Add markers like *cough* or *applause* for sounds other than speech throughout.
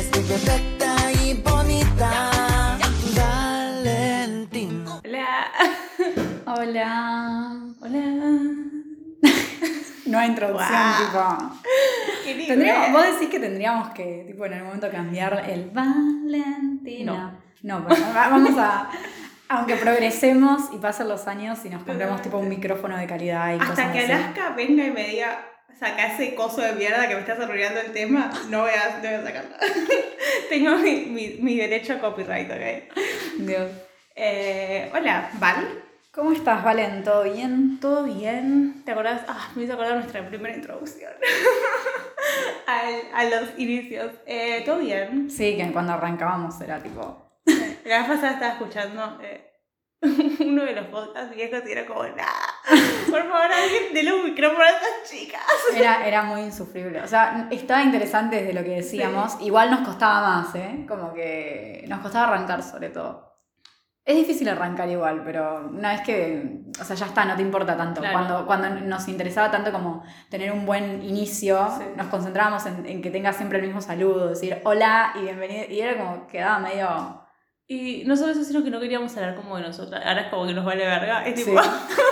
eres muy perfecta y bonita. Valentina. Hola. *laughs* Hola. Hola. No hay introducción, Wow. tipo. Qué lindo, Tendríamos, vos decís que tendríamos que, tipo, en algún momento cambiar el Valentina. No, pero va- vamos a. Aunque progresemos y pasen los años y nos compremos tipo un micrófono de calidad y Hasta cosas que así. Alaska venga y me diga, saca ese coso de mierda que me estás arruinando el tema, no voy a, no voy a sacarlo. Tengo mi, mi, mi derecho a copyright, ¿ok? Dios. Eh, hola, Val. ¿Cómo estás, Valen? ¿Todo bien? ¿Todo bien? ¿Te acordás? Ah, me hizo acordar nuestra primera introducción. *laughs* Al- a los inicios. Eh, ¿Todo bien? Sí, que cuando arrancábamos era tipo. La vez pasada estaba escuchando eh, *laughs* uno de los podcasts viejos y era como, nada, por favor, alguien déle un micrófono a estas chicas. *laughs* Era, era muy insufrible. O sea, estaba interesante desde lo que decíamos. Igual nos costaba más, ¿eh? Como que nos costaba arrancar, sobre todo. Es difícil arrancar igual, pero una vez que, o sea, ya está, no te importa tanto. Claro. Cuando, cuando nos interesaba tanto como tener un buen inicio, Sí. nos concentrábamos en, en que tenga siempre el mismo saludo, decir hola y bienvenido. Y era como, quedaba medio... Y no solo eso, sino que no queríamos hablar como de nosotras. Ahora es como que nos vale verga. Es Sí. tipo,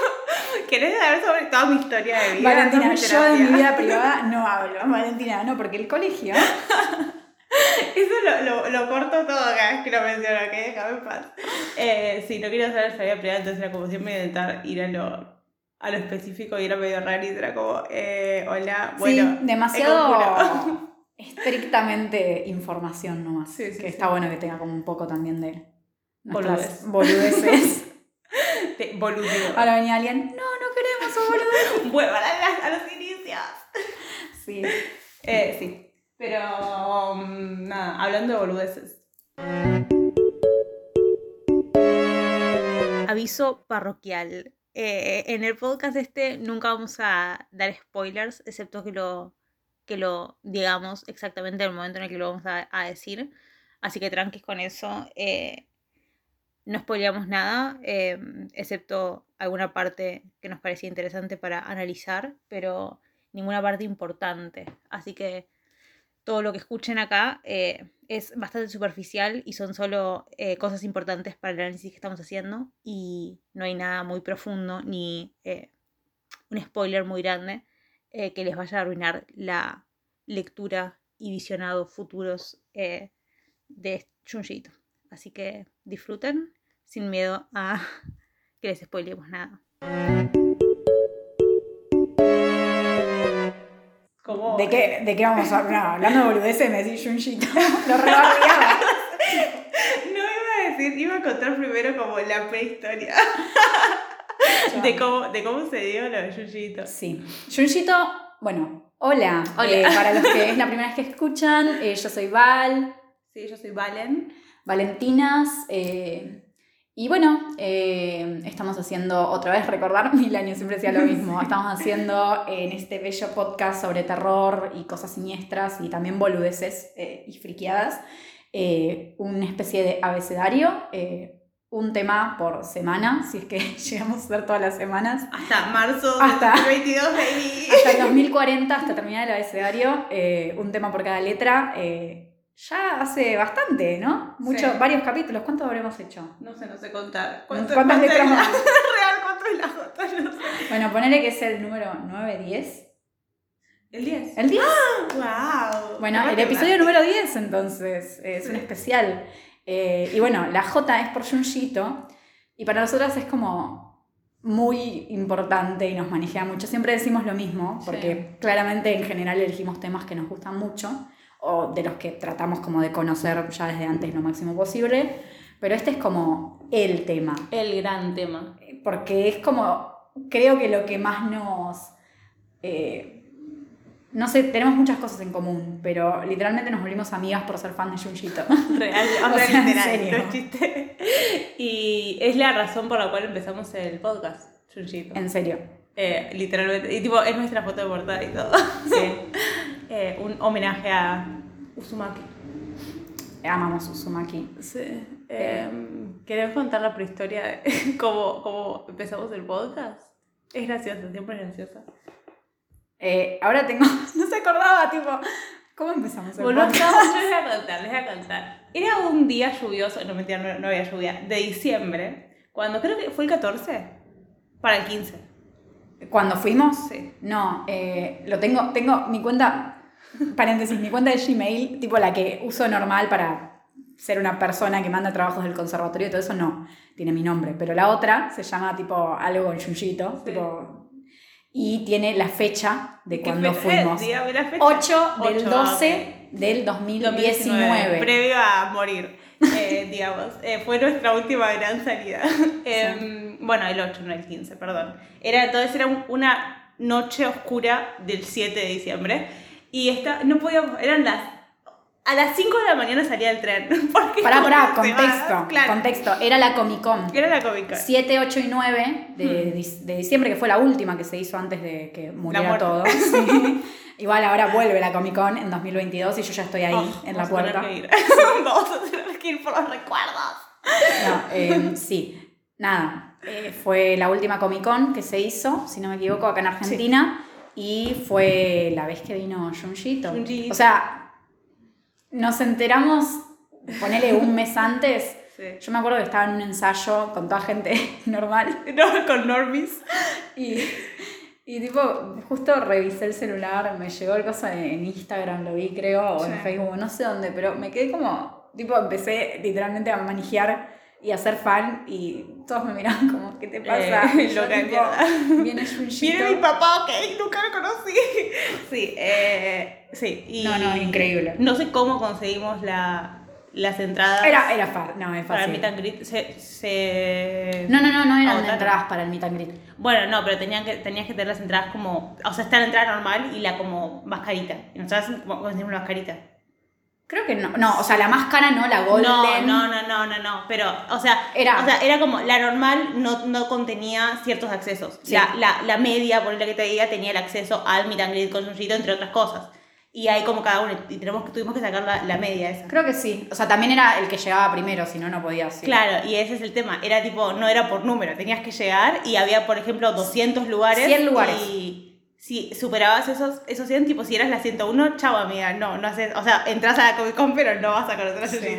*laughs* ¿querés saber sobre toda mi historia de vida? Valentina, yo de mi vida *laughs* privada no hablo. Valentina, no, porque el colegio... *laughs* Eso lo, lo, lo corto todo cada vez que lo menciono, ¿ok? Déjame en paz. Eh, sí, no quería saber si había privada, entonces era como siempre intentar ir a lo, a lo específico y era medio raro y era como, eh, hola, bueno. sí, demasiado. Estrictamente información nomás. Sí, sí, que está bueno que tenga como un poco también de Boludez. boludeces. *laughs* Boludeo. Ahora venía alguien, no, no queremos un boludez. *laughs* Vuelvan a, a los inicios. Sí. Eh, sí. Pero, mm, nada, hablando de boludeces. Aviso parroquial. Eh, en el podcast este nunca vamos a dar spoilers, excepto que lo, que lo digamos exactamente en el momento en el que lo vamos a, decir. Así que tranquis con eso. Eh, no spoileamos nada, eh, excepto alguna parte que nos parecía interesante para analizar, pero ninguna parte importante. Así que todo lo que escuchen acá eh, es bastante superficial y son solo cosas importantes para el análisis que estamos haciendo y no hay nada muy profundo ni un spoiler muy grande eh, que les vaya a arruinar la lectura y visionado futuros eh, de Junjito. Así que disfruten sin miedo a *laughs* que les spoilemos nada. ¿Cómo? ¿De qué, ¿De qué vamos a hablar? No, hablando de boludeces me decís Junjito. *laughs* Lo rebardeaba. *laughs* No iba a decir, iba a contar primero como la prehistoria. De, cómo, de cómo se dio lo de Yuyito. Sí. Junjito, bueno, hola. Hola. Eh, para los que es la primera vez que escuchan, eh, yo soy Val. Sí, yo soy Valen. Valentinas. eh, y bueno, eh, estamos haciendo otra vez recordar, *laughs* mil años siempre decía lo mismo. *laughs* Estamos haciendo en este bello podcast sobre terror y cosas siniestras y también boludeces eh, y friqueadas, una especie de abecedario, un tema por semana, si es que *laughs* llegamos a ver todas las semanas. Hasta marzo Hasta- del 2022, baby. Hasta el *laughs* 2040, hasta terminar el abecedario, eh, un tema por cada letra. eh, ya hace bastante, ¿no? Mucho, Sí. Varios capítulos. ¿Cuántos habremos hecho? No sé, no sé contar. ¿Cuántas letras más? *laughs* Real, ¿cuánto es la J? No sé. Bueno, ponele que es el número 9, 10. El 10. ¿El 10? ¡Wow! Bueno, el episodio número 10 entonces, es un Sí. especial. Eh, y bueno, la J es por Junjito y para nosotras es como muy importante y nos maneja mucho. Siempre decimos lo mismo porque claramente en general elegimos temas que nos gustan mucho o de los que tratamos como de conocer ya desde antes lo máximo posible, pero este es como el tema. El gran tema. porque es como, creo que lo que más nos, eh, no sé, tenemos muchas cosas en común, pero literalmente nos volvimos amigas por ser fan de Junjito. *laughs* Real, *laughs* o sea, sea, en literal, serio. no chiste. Y es la razón por la cual empezamos el podcast, Junjito. en serio. Eh, literalmente. Y tipo, es nuestra foto de portada y todo. Sí. *laughs* Eh, un homenaje a Uzumaki. Amamos Uzumaki. Sí. Em, ¿Querés contar la prehistoria de cómo, cómo empezamos el podcast? Es graciosa, siempre es graciosa. Eh, ahora tengo, *laughs* no se acordaba, tipo, ¿Cómo empezamos Bueno, yo *laughs* les voy a contar, les voy a contar. Era un día lluvioso, no mentira, no, no había lluvia, de diciembre, cuando creo que fue el 14, para el 15. ¿Cuando fuimos? Sí. No, eh, lo tengo, tengo mi cuenta, paréntesis, mi cuenta de Gmail, tipo la que uso normal para ser una persona que manda trabajos del conservatorio y todo eso, no, tiene mi nombre. Pero la otra se llama tipo algo con Yuyito, Sí. tipo, y tiene la fecha de ¿Qué cuando fuimos. La fecha. 8 del Ocho, 12 del 2019. Previo a morir, eh, *laughs* digamos. Eh, fue nuestra última gran salida. Eh, Bueno, el 8, no el 15, perdón. Era, entonces era un- una noche oscura del 7 de diciembre. Y esta, no podíamos, eran las... A las 5 de la mañana salía el tren. *laughs* Porque Pará, pará, contexto, Claro. contexto. Era la Comic Con. Era la cómica. 7, 8 y 9 de, Hmm. de diciembre, que fue la última que se hizo antes de que muriera todo. *laughs* Sí. Igual ahora vuelve la Comic Con en 2022 y yo ya estoy ahí Oh, en la vamos a tener puerta. que ir. *laughs* vamos a tener que ir por los recuerdos. No, eh, sí, nada. eh, fue la última Comic Con que se hizo, si no me equivoco, acá en Argentina. Y fue la vez que vino Junjito. Junji. O sea, nos enteramos, ponele un mes *laughs* antes. Sí. Yo me acuerdo que estaba en un ensayo con toda gente *laughs* normal. No, con normies. Y, y tipo, justo revisé el celular, me llegó el coso en, Instagram, lo vi creo, o en. Facebook, no sé dónde, pero me quedé como, tipo, empecé literalmente a manejar y a ser fan y todos me miraban como, ¿qué te pasa? Eh, Y yo, loca tipo. Viene. Viene mi papá, ok, nunca lo conocí. *laughs* Sí, eh, sí. Y No, no, increíble. No sé cómo conseguimos la, las entradas Era, era fácil, no, es para el fácil. meet and greet. Se, se- No, no, no, no eran agotaron. entradas para el meet and greet. Bueno, no, pero tenían que, tenías que tener las entradas como. O sea, está la entrada normal y la como mascarita. Y nosotros como conseguimos una mascarita. Creo que no, no, o sea, la máscara no, la golden. No, no, no, no, no, no. Pero, o sea, Era- o sea, era como la normal no, no contenía ciertos accesos. Sí. La, la, la media, por lo que te diga, tenía el acceso al meet and greet con Junjito, entre otras cosas. Y ahí como cada uno, y tenemos, tuvimos que sacar la, la media esa. Creo que sí. O sea, también era el que llegaba primero, si no, no podía. sí. Claro, y ese es el tema. Era tipo, no era por número, tenías que llegar y había, por ejemplo, 200 lugares. 100 lugares. Y si superabas esos, esos 100, tipo, si eras la 101, chao amiga, no, no haces, o sea, entras a la Comic Con, pero no vas a conocer a Sí.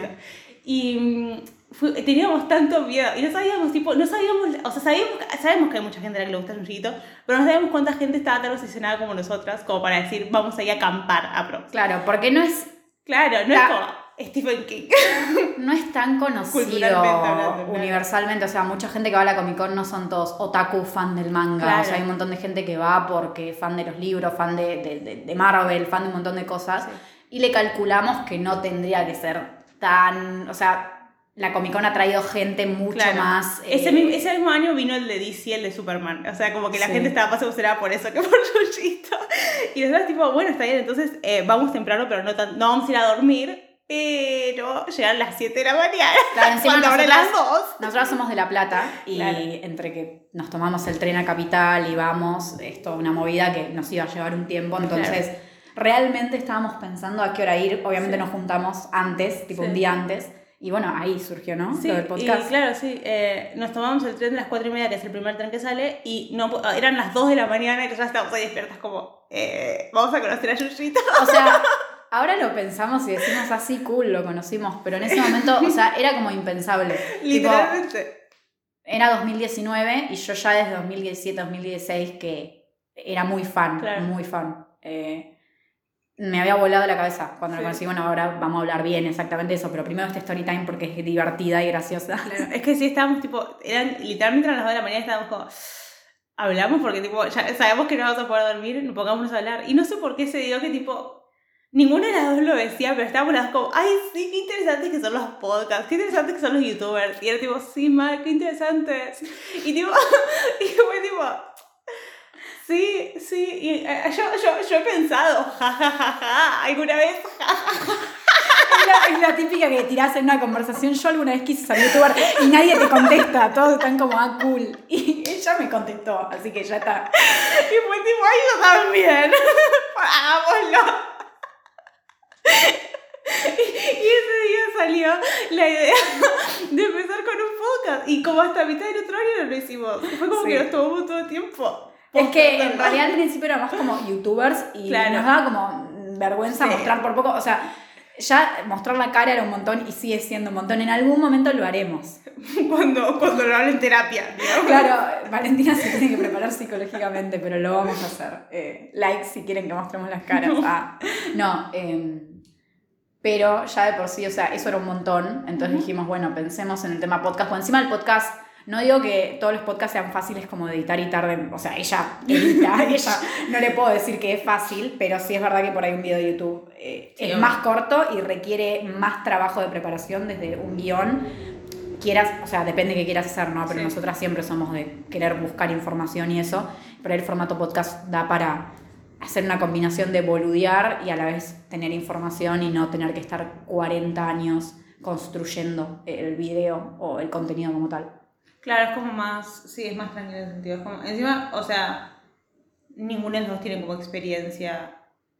Y mm, fue- teníamos tanto miedo, y no sabíamos, tipo, no sabíamos, o sea, sabíamos, sabemos que hay mucha gente a la que le gusta Yuyito, pero no sabíamos cuánta gente estaba tan obsesionada como nosotras, como para decir, vamos a ir a acampar a Prox. Claro, porque no es Claro, no La- es como Stephen King. *laughs* no es tan conocido hablando, universalmente. O sea, mucha gente que va a la Comic Con no son todos otaku, fan del manga. Claro. O sea, hay un montón de gente que va porque fan de los libros, fan de, de, de- de Marvel, fan de un montón de cosas. Sí. Y le calculamos que no tendría que ser tan. O sea, la Comic Con ha traído gente mucho Claro. más. Ese, eh, mismo, ese mismo año vino el de DC, el de Superman. O sea, como que la Sí. gente estaba más emocionada por eso que *laughs* por Yuyito. Y nosotros, tipo, bueno, está bien, entonces eh, vamos temprano, pero no, tan- no vamos a ir a dormir. Pero llegan las 7 de la mañana. Claro, encima cuando abren nosotras- las 2. Nosotros somos de La Plata y Claro. entre que nos tomamos el tren a Capital y vamos, esto una movida que nos iba a llevar un tiempo, entonces realmente estábamos pensando a qué hora ir, obviamente Sí. nos juntamos antes, tipo un día antes, y bueno, ahí surgió, ¿no? Sí, Lo del y podcast. claro, sí. eh, nos tomamos el tren de las 4 y media, que es el primer tren que sale, y no, po- eran las 2 de la mañana y nosotros estábamos ahí despiertas como, eh, vamos a conocer a Yuyito. O sea, *laughs* ahora lo pensamos y decimos así, cool, lo conocimos, pero en ese momento, o sea, era como impensable. *laughs* Tipo, Literalmente. era 2019 y yo ya desde 2017, 2016 que era muy fan, Claro. muy fan. Eh, me había volado la cabeza cuando Sí. lo conocí. Bueno, ahora vamos a hablar bien exactamente de eso, pero primero este story time porque es divertida y graciosa. Claro, es que sí estábamos tipo, eran literalmente eran las 2 de la mañana estábamos como, hablamos porque tipo, ya sabemos que no vamos a poder dormir, no pongámonos a hablar. Y no sé por qué se dio que tipo, ninguna de las dos lo decía, pero estábamos las dos como, ay sí, qué interesantes que son los podcasts, qué interesantes que son los youtubers. Y era tipo, sí, Mar, qué interesantes. Y tipo, *laughs* y fue tipo, sí, sí, y eh, yo, yo, yo he pensado, ja, ja, ja, ja, alguna vez. Es la, típica que tirás en una conversación. Yo alguna vez quise ser youtuber y nadie te contesta. Todos están como, ah, cool. Y ella me contestó, así que ya está. Y fue tipo, ay, yo también. *laughs* Hagámoslo. Y ese día salió la idea de empezar con un podcast. Y como hasta mitad del otro año no lo hicimos. Fue como Sí. que nos tomamos todo el tiempo. Es que en realidad al principio éramos como youtubers y Claro. nos daba como vergüenza Sí. mostrar por poco. O sea, ya mostrar la cara era un montón y sigue siendo un montón. En algún momento lo haremos. *laughs* Cuando, cuando lo hablo en terapia. Claro, Valentina se tiene que preparar psicológicamente, pero lo vamos a hacer. Eh, like si quieren que mostremos las caras. Ah, no, eh, pero ya de por sí, o sea, eso era un montón. Entonces dijimos, bueno, pensemos en el tema podcast. O encima el podcast, no digo que todos los podcasts sean fáciles como de editar y tarden. O sea, ella edita, *laughs* ella no le puedo decir que es fácil, pero sí es verdad que por ahí un video de YouTube eh, Sí, es más corto y requiere más trabajo de preparación desde un guion quieras, o sea, depende de qué quieras hacer, ¿no? Pero Sí. nosotras siempre somos de querer buscar información y eso, pero el formato podcast da para hacer una combinación de boludear y a la vez tener información y no tener que estar 40 años construyendo el video o el contenido como tal. Claro, es como más, sí, es más tranquilo en ese sentido. Es como, encima, o sea, ninguno de los dos tiene como experiencia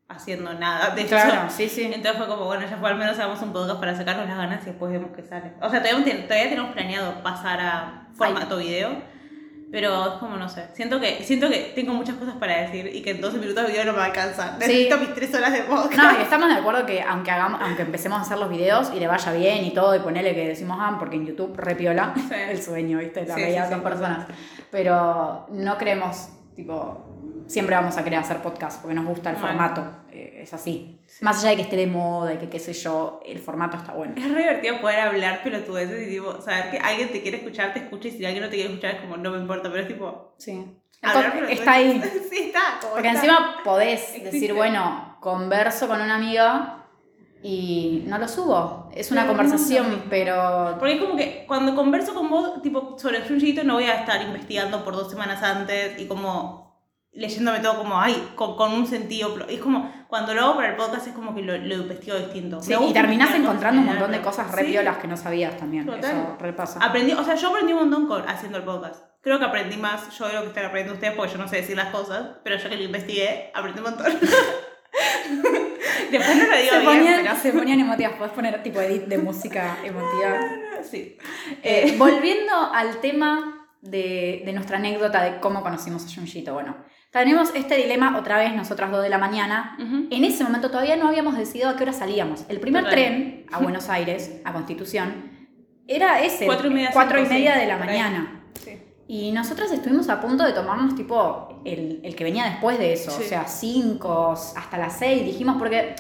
haciendo nada de Claro, eso. sí, sí. Entonces fue como, bueno, ya fue al menos hagamos un podcast para sacarnos las ganas y después vemos qué sale. O sea, todavía, todavía tenemos planeado pasar a formato video, pero es como, no sé, siento que, siento que tengo muchas cosas para decir y que en 12 minutos de video no me alcanzan. Necesito mis 3 horas de podcast. No, y estamos de acuerdo que aunque hagamos, aunque empecemos a hacer los videos y le vaya bien y todo, y ponele que decimos, ah, porque en YouTube repiola Sí. *laughs* el sueño, ¿viste? La Sí, dos sí. personas. Pero no creemos, tipo, siempre vamos a querer hacer podcast porque nos gusta el Bueno. formato. eh, es así. Más allá de que esté de moda y que qué sé yo, el formato está bueno. Es re divertido poder hablar pelotudeces y tipo, saber que alguien te quiere escuchar, te escucha y si alguien no te quiere escuchar es como, no me importa, pero es tipo, Sí. hablar Está ahí. *laughs* sí, está. Como Porque está. encima podés Existe. decir, bueno, converso con una amiga y no lo subo. Es una Pero conversación, no. pero Porque es como que cuando converso con vos, tipo, sobre Junjito, no voy a estar investigando por dos semanas antes y como leyéndome todo como, ay, con, con un sentido. Es como, cuando lo hago para el podcast es como que lo, lo investigo distinto. Sí, y terminás encontrando un montón de cosas re Sí. piolas que no sabías también. Total. Eso repasa. Aprendí, o sea, yo aprendí un montón con, haciendo el podcast. Creo que aprendí más yo de lo que están aprendiendo ustedes porque yo no sé decir las cosas, pero yo que lo investigué, aprendí un montón. *laughs* Después no lo digo se, bien, ponían, pero... se ponían emotivas, podés poner tipo edit de música *laughs* emotiva. Sí. Eh, *laughs* volviendo al tema de, de nuestra anécdota de cómo conocimos a Junjito. Bueno, tenemos este dilema otra vez, nosotras dos de la mañana. En ese momento todavía no habíamos decidido a qué hora salíamos. El primer Total. tren a Buenos *laughs* Aires, a Constitución, era ese, Cuatro y media, cuatro y cinco, media sí, de la mañana. Sí. Y nosotras estuvimos a punto de tomarnos tipo el, el que venía después de eso, Sí. o sea, 5 hasta las 6, dijimos, porque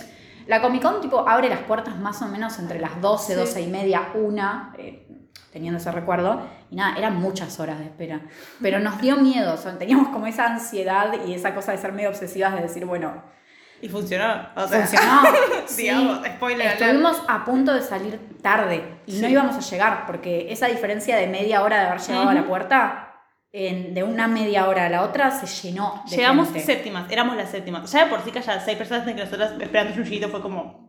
la Comic Con tipo abre las puertas más o menos entre las 12, Sí. 12 y media, una, eh, teniendo ese recuerdo, y nada, eran muchas horas de espera. Pero nos dio miedo, o sea, teníamos como esa ansiedad y esa cosa de ser medio obsesivas de decir, bueno, Y funcionó. O sea, funcionó. *laughs* sí. digamos, spoiler. Estuvimos a punto de salir tarde y no Sí. íbamos a llegar porque esa diferencia de media hora de haber llegado a la puerta, en- de una media hora a la otra, se llenó de Llegamos gente. séptimas, éramos las séptimas. Ya de por sí que haya seis personas en que nosotras esperando un fue como.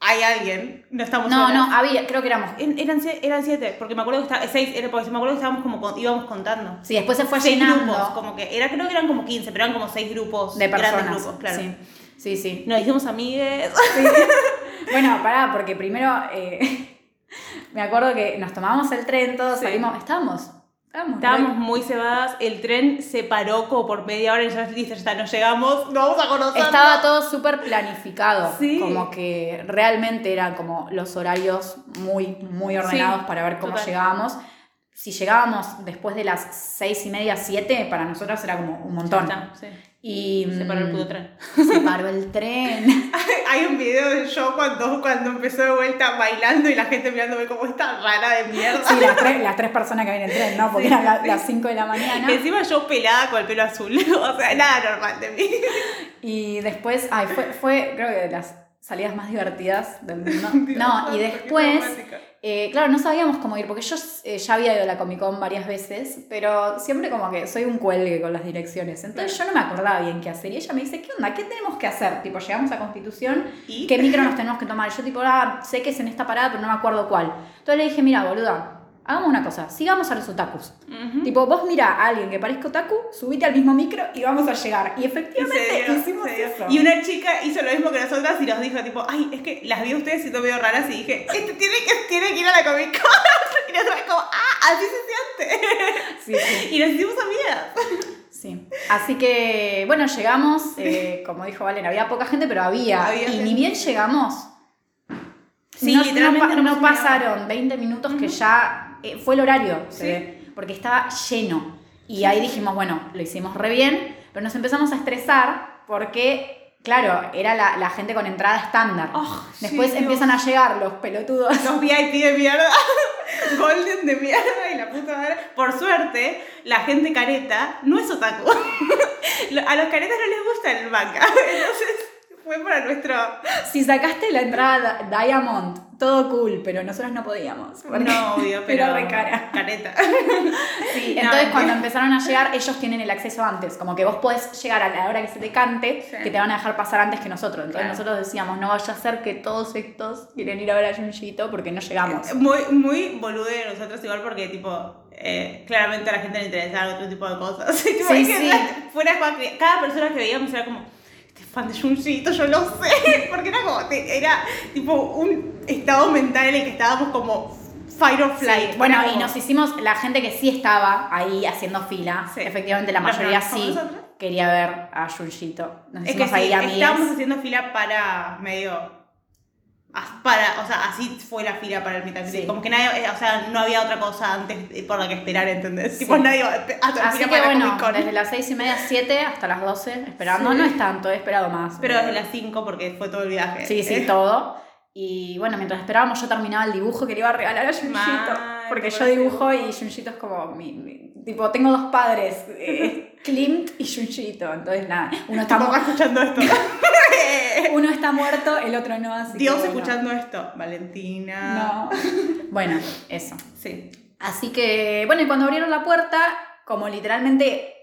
Hay alguien, no estamos No, solas. no, había, creo que éramos. En- Eran, eran siete, porque me acuerdo que estaba, seis, era porque me acuerdo que estábamos como, íbamos contando. Sí, después se fue seis llenando grupos, como que, era, creo que eran como 15, pero eran como seis grupos, de grandes personas. grupos, claro. Sí, sí. sí. Nos hicimos amigues. *laughs* Bueno, pará, porque primero eh, *laughs* me acuerdo que nos tomamos el tren, todos Sí. salimos, estábamos, estábamos, Estábamos muy cebadas, el tren se paró como por media hora y ya listo, ya está, no llegamos, no vamos a conocer. Estaba todo súper planificado, Sí. como que realmente eran como los horarios muy, muy ordenados Sí, para ver cómo total. llegábamos. Si llegábamos después de las seis y media, siete, para nosotros era como un montón. sí. Y Se paró el mm, puto tren. Se paró el tren. *laughs* Hay un video de yo cuando, cuando empezó de vuelta bailando y la gente mirándome como esta rara de mierda. Sí, las tres, las tres personas que vienen en el tren, ¿no? Porque Sí, eran la- sí. las cinco de la mañana. Encima yo pelada con el pelo azul. *laughs* O sea, nada normal de mí. Y después, ay, fue, fue creo que de las salidas más divertidas del mundo. *laughs* No, y después, eh, claro, no sabíamos cómo ir, porque yo eh, ya había ido a la Comic Con varias veces, pero siempre como que soy un cuelgue con las direcciones. Entonces yo no me acordaba bien qué hacer. Y ella me dice, ¿qué onda? ¿Qué tenemos que hacer? Tipo, llegamos a Constitución, ¿Y? ¿qué micro nos tenemos que tomar? Yo tipo, ah, sé que es en esta parada, pero no me acuerdo cuál. Entonces le dije, mira, boluda, hagamos una cosa, sigamos a los otakus. Tipo, vos mira a alguien que parezca otaku, subite al mismo micro y vamos a llegar. Y Y efectivamente dio, hicimos eso. Y una chica hizo lo mismo que nosotras y nos dijo, tipo, ay, es que las vi a ustedes siendo medio raras y dije, este tiene que, tiene que ir a la Comic Con. *laughs* Y nosotras como, ah, así se siente. *laughs* Sí, sí. Y nos hicimos amigas. Sí. Así que, bueno, llegamos, eh, como dijo Valen, había poca gente, pero había. Había y gente. ni bien llegamos. Sí, no, literalmente no pasaron 20 minutos que ya eh, fue el horario, se Sí. ve, porque estaba lleno. Y ahí dijimos, bueno, lo hicimos re bien, pero nos empezamos a estresar porque, claro, era la, la gente con entrada estándar. Oh, Después sí, empiezan a llegar los pelotudos. Los VIP de mierda, *laughs* Golden de mierda y la puta madre. Por suerte, la gente careta no es otaku. *laughs* A los caretas no les gusta el manga. *laughs* Entonces, fue para nuestro. Si sacaste la entrada Diamond, todo cool, pero nosotros no podíamos. No, obvio, *laughs* pero. Era re cara. Careta. *laughs* Sí, entonces no. cuando empezaron a llegar, ellos tienen el acceso antes. Como que vos podés llegar a la hora que se te cante, Sí. que te van a dejar pasar antes que nosotros. Entonces Claro. nosotros decíamos, no vaya a ser que todos estos quieren ir a ver a Junjito porque no llegamos. Muy, muy bolude de nosotros, igual, porque, tipo. eh, claramente a la gente le interesaba otro tipo de cosas. *laughs* Sí, sí. Fuera cada persona que veíamos era como. Es fan de Junjito, yo lo sé. *laughs* Porque era como. Era tipo un estado mental en el que estábamos como. Fight or flight. Sí, Bueno, y nos hicimos, la gente que sí estaba ahí haciendo fila, Sí. efectivamente la mayoría que sí quería ver a Junjito. Nos Es que hicimos sí, ahí amigas. estábamos haciendo fila para medio. Para, o sea, así fue la fila para el mitad. Sí. Como que nadie, eh, o sea, no había otra cosa antes por la que esperar, ¿entendés? Sí. Tipo, nadie iba a hacer Así fila que para bueno, desde las seis y media, siete hasta las 12, esperando. Sí. No es tanto, he esperado más. Pero desde las 5 porque fue todo el viaje. Sí, sí, Eh, todo. Y bueno, mientras esperábamos, yo terminaba el dibujo que le iba a regalar a Junjito. Porque yo dibujo y. Junjito es como mi, mi- Tipo, tengo dos padres, eh, Klimt y Junjito. Entonces, nada, uno está, mu- escuchando esto. *laughs* uno está muerto, el otro no. Así que Dios bueno. escuchando esto. Valentina. No. *laughs* Bueno, eso. Sí. Así que, bueno, y cuando abrieron la puerta, como literalmente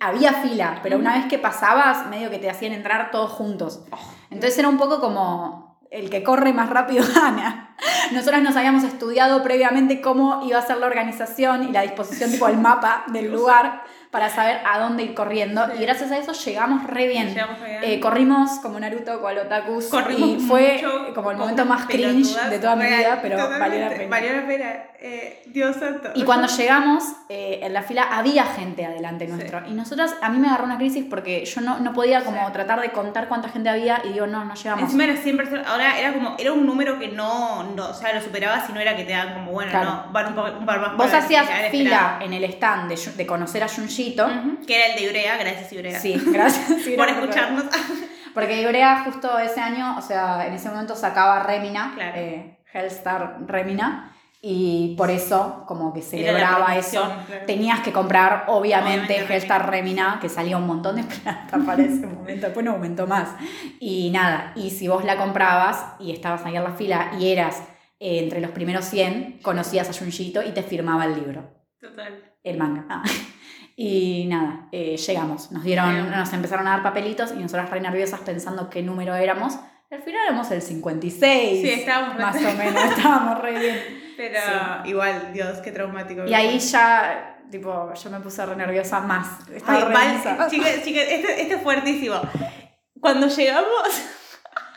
había fila, pero una vez que pasabas, medio que te hacían entrar todos juntos. Entonces era un poco como el que corre más rápido *laughs* gana. Nosotras nos habíamos estudiado previamente cómo iba a ser la organización y la disposición, tipo el mapa del lugar, para saber a dónde ir corriendo. Sí. Y gracias a eso llegamos re bien. Llegamos bien. Eh, corrimos como Naruto, cual otakus. Corrimos y fue mucho, como el momento más cringe de toda mi vida, pero valió la pena. Valió la pena. Eh, Dios santo. Y cuando llegamos, eh, en la fila había gente adelante Sí. nuestro. Y nosotras, a mí me agarró una crisis porque yo no, no podía como Sí. tratar de contar cuánta gente había y digo, no, no llegamos. Encima era 100 personas, ahora era como, era un número que no, no o sea, lo superaba si no era que te daban como, bueno, Claro. no, van un, par más. Vos hacías fila en el stand de, de conocer a Junjito. Ujú, Que era el de Ibrea, gracias Ibrea. Sí, gracias. *laughs* Por no, escucharnos. *laughs* Porque Ibrea justo ese año, o sea, en ese momento sacaba Remina, Claro. eh, Hellstar Remina, y por eso como que celebraba eso. claro. Tenías que comprar, obviamente, Obviamente, Hellstar Remina, que salía un montón de *laughs* plata para ese momento, después no aumentó más. Y nada, y si vos la comprabas y estabas ahí en la fila y eras eh, entre los primeros 100, conocías a Junjito y te firmaba el libro Total. el manga. Ah. Y nada, eh, llegamos. Nos dieron, nos empezaron a dar papelitos y nosotras re nerviosas pensando qué número éramos. Al final éramos el 56. Sí, estábamos re- Más o menos, *laughs* estábamos re bien. Pero igual, Dios, qué traumático. Y ahí ya, tipo, yo me puse re nerviosa más. Estaba Ay, re nerviosa. *laughs* chicas, chicas, este, este es fuertísimo. Cuando llegamos.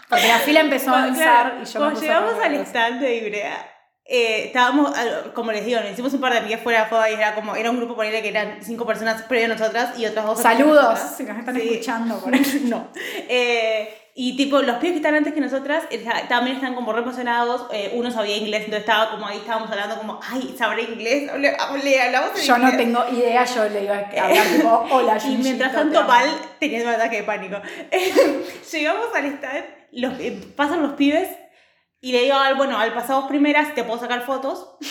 Porque la fila empezó a *laughs* avanzar claro, y yo me cuando puse llegamos al stand de Ibrea, eh, estábamos, como les digo, nos hicimos un par de amigas fuera de joda y era como, era un grupo por ahí que eran cinco personas previo a nosotras y otras dos. Saludos, si nos están Sí. escuchando por *laughs* ahí. No. Eh, y tipo, los pibes que están antes que nosotras eh, también están como re emocionados. Eh, uno sabía inglés, entonces estaba como ahí, estábamos hablando como, ay, ¿sabré inglés? Hable- hablamos en Yo no inglés. tengo idea, yo le iba a hablar tipo, *laughs* hola, Y mientras tanto, amo". Val tenía un ataque de pánico. *laughs* Llegamos al stand, los, eh, pasan los pibes y le digo a Val, bueno, al pasamos primeras, te puedo sacar fotos. *laughs*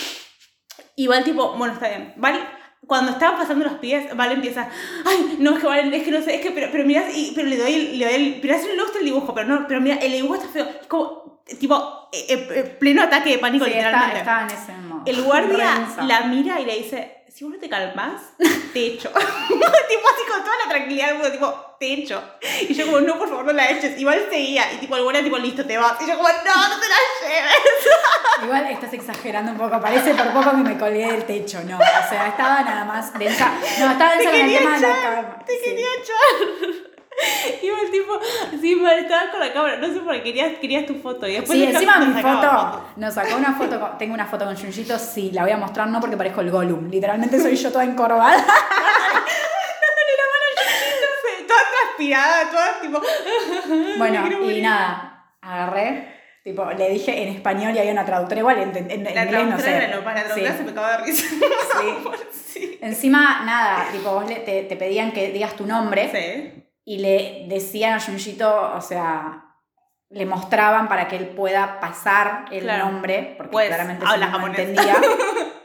Y Val tipo, bueno, está bien. Val, cuando estaban pasando los pibes, Val empieza, ay, no, es que Val, es que no sé, es que, pero, pero mira, y, pero le doy, el- le doy el, pero hace le gusta el dibujo, pero no, pero mira, el dibujo está feo. Es como, tipo, eh, eh, pleno ataque de pánico, Sí, está- literalmente. estaba en ese modo. El guardia la mira y le dice, si vos no te calmas, *laughs* te echo. *laughs* tipo así con toda la tranquilidad del mundo, tipo, te echo. Y yo como, no, por favor, no la eches. Igual seguía. Y tipo, guardia tipo, listo, te vas. Y yo como, no, no te la lleves. *laughs* Igual estás exagerando un poco, parece por poco que me colgué del techo, no. O sea, estaba nada más densa. No, estaba densa con el tema de la echar, cama. Te sí. quería echar. *laughs* Y el tipo, sí, estaba con la cámara. No sé por qué querías, querías tu foto. Y después Sí, encima mi foto, nos sacó una foto, con- tengo una foto con Junjito, sí, la voy a mostrar, no porque parezco el Gollum, literalmente soy yo toda encorvada. *laughs* transpirada, toda tipo. *laughs* Bueno, y nada, agarré, tipo, le dije en español y había una traductora igual, en, en, en La inglés no sé. era lo para la traductora Sí. se me acaba de risa. Sí. sí. Encima, nada, tipo, vos le- te, te pedían que digas tu nombre Sí. Y le decían a Junjito, o sea, le mostraban para que él pueda pasar el Claro. nombre, porque Pues, claramente si no, entendía. *laughs*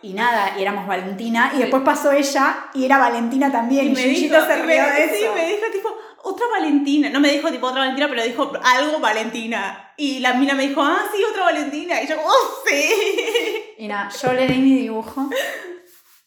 Y nada, y éramos Valentina, y después pasó ella y era Valentina también, y, me Junjito dijo, se y rió me- de sí, eso. me dijo tipo, otra Valentina. No me dijo tipo otra Valentina, pero dijo algo Valentina. Y la mina me dijo, ah, sí, otra Valentina. Y yo, oh, sí. Y nada, yo le di mi dibujo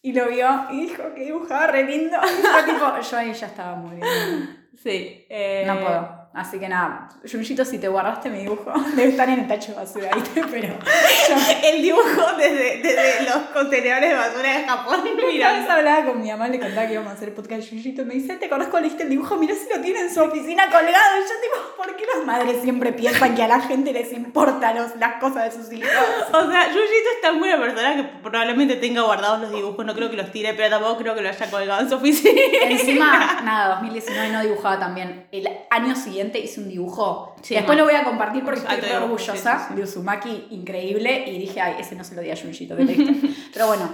y lo vio y dijo que dibujaba re lindo. *laughs* Y fue tipo, yo ahí ya estaba muy bien. Sí. eh, No puedo. Así que nada, Junjito, si te guardaste mi dibujo, *laughs* debe estar en el tacho de basura, ¿viste? *laughs* Pero yo El dibujo desde, desde los contenedores de basura de Japón. *laughs* Una Mira, vez hablaba con mi mamá, le contaba que íbamos a hacer el podcast y me dice, ¿te acordás cuando leíste el dibujo? Mirá si lo tiene en su oficina colgado. Y yo digo, ¿por qué las madres siempre piensan que a la gente les importan los- las cosas de sus hijos? O sea, Yuyito es tan buena persona que probablemente tenga guardados los dibujos. No creo que los tire, pero tampoco creo que lo haya colgado en su oficina. Encima, nada, 2019 no dibujaba también. El año siguiente hice un dibujo. Sí, Después mal. lo voy a compartir porque estoy re orgullosa sí, sí, de Uzumaki, increíble. Y dije, ay, ese no se lo di a Junjito, triste. *laughs* Pero bueno,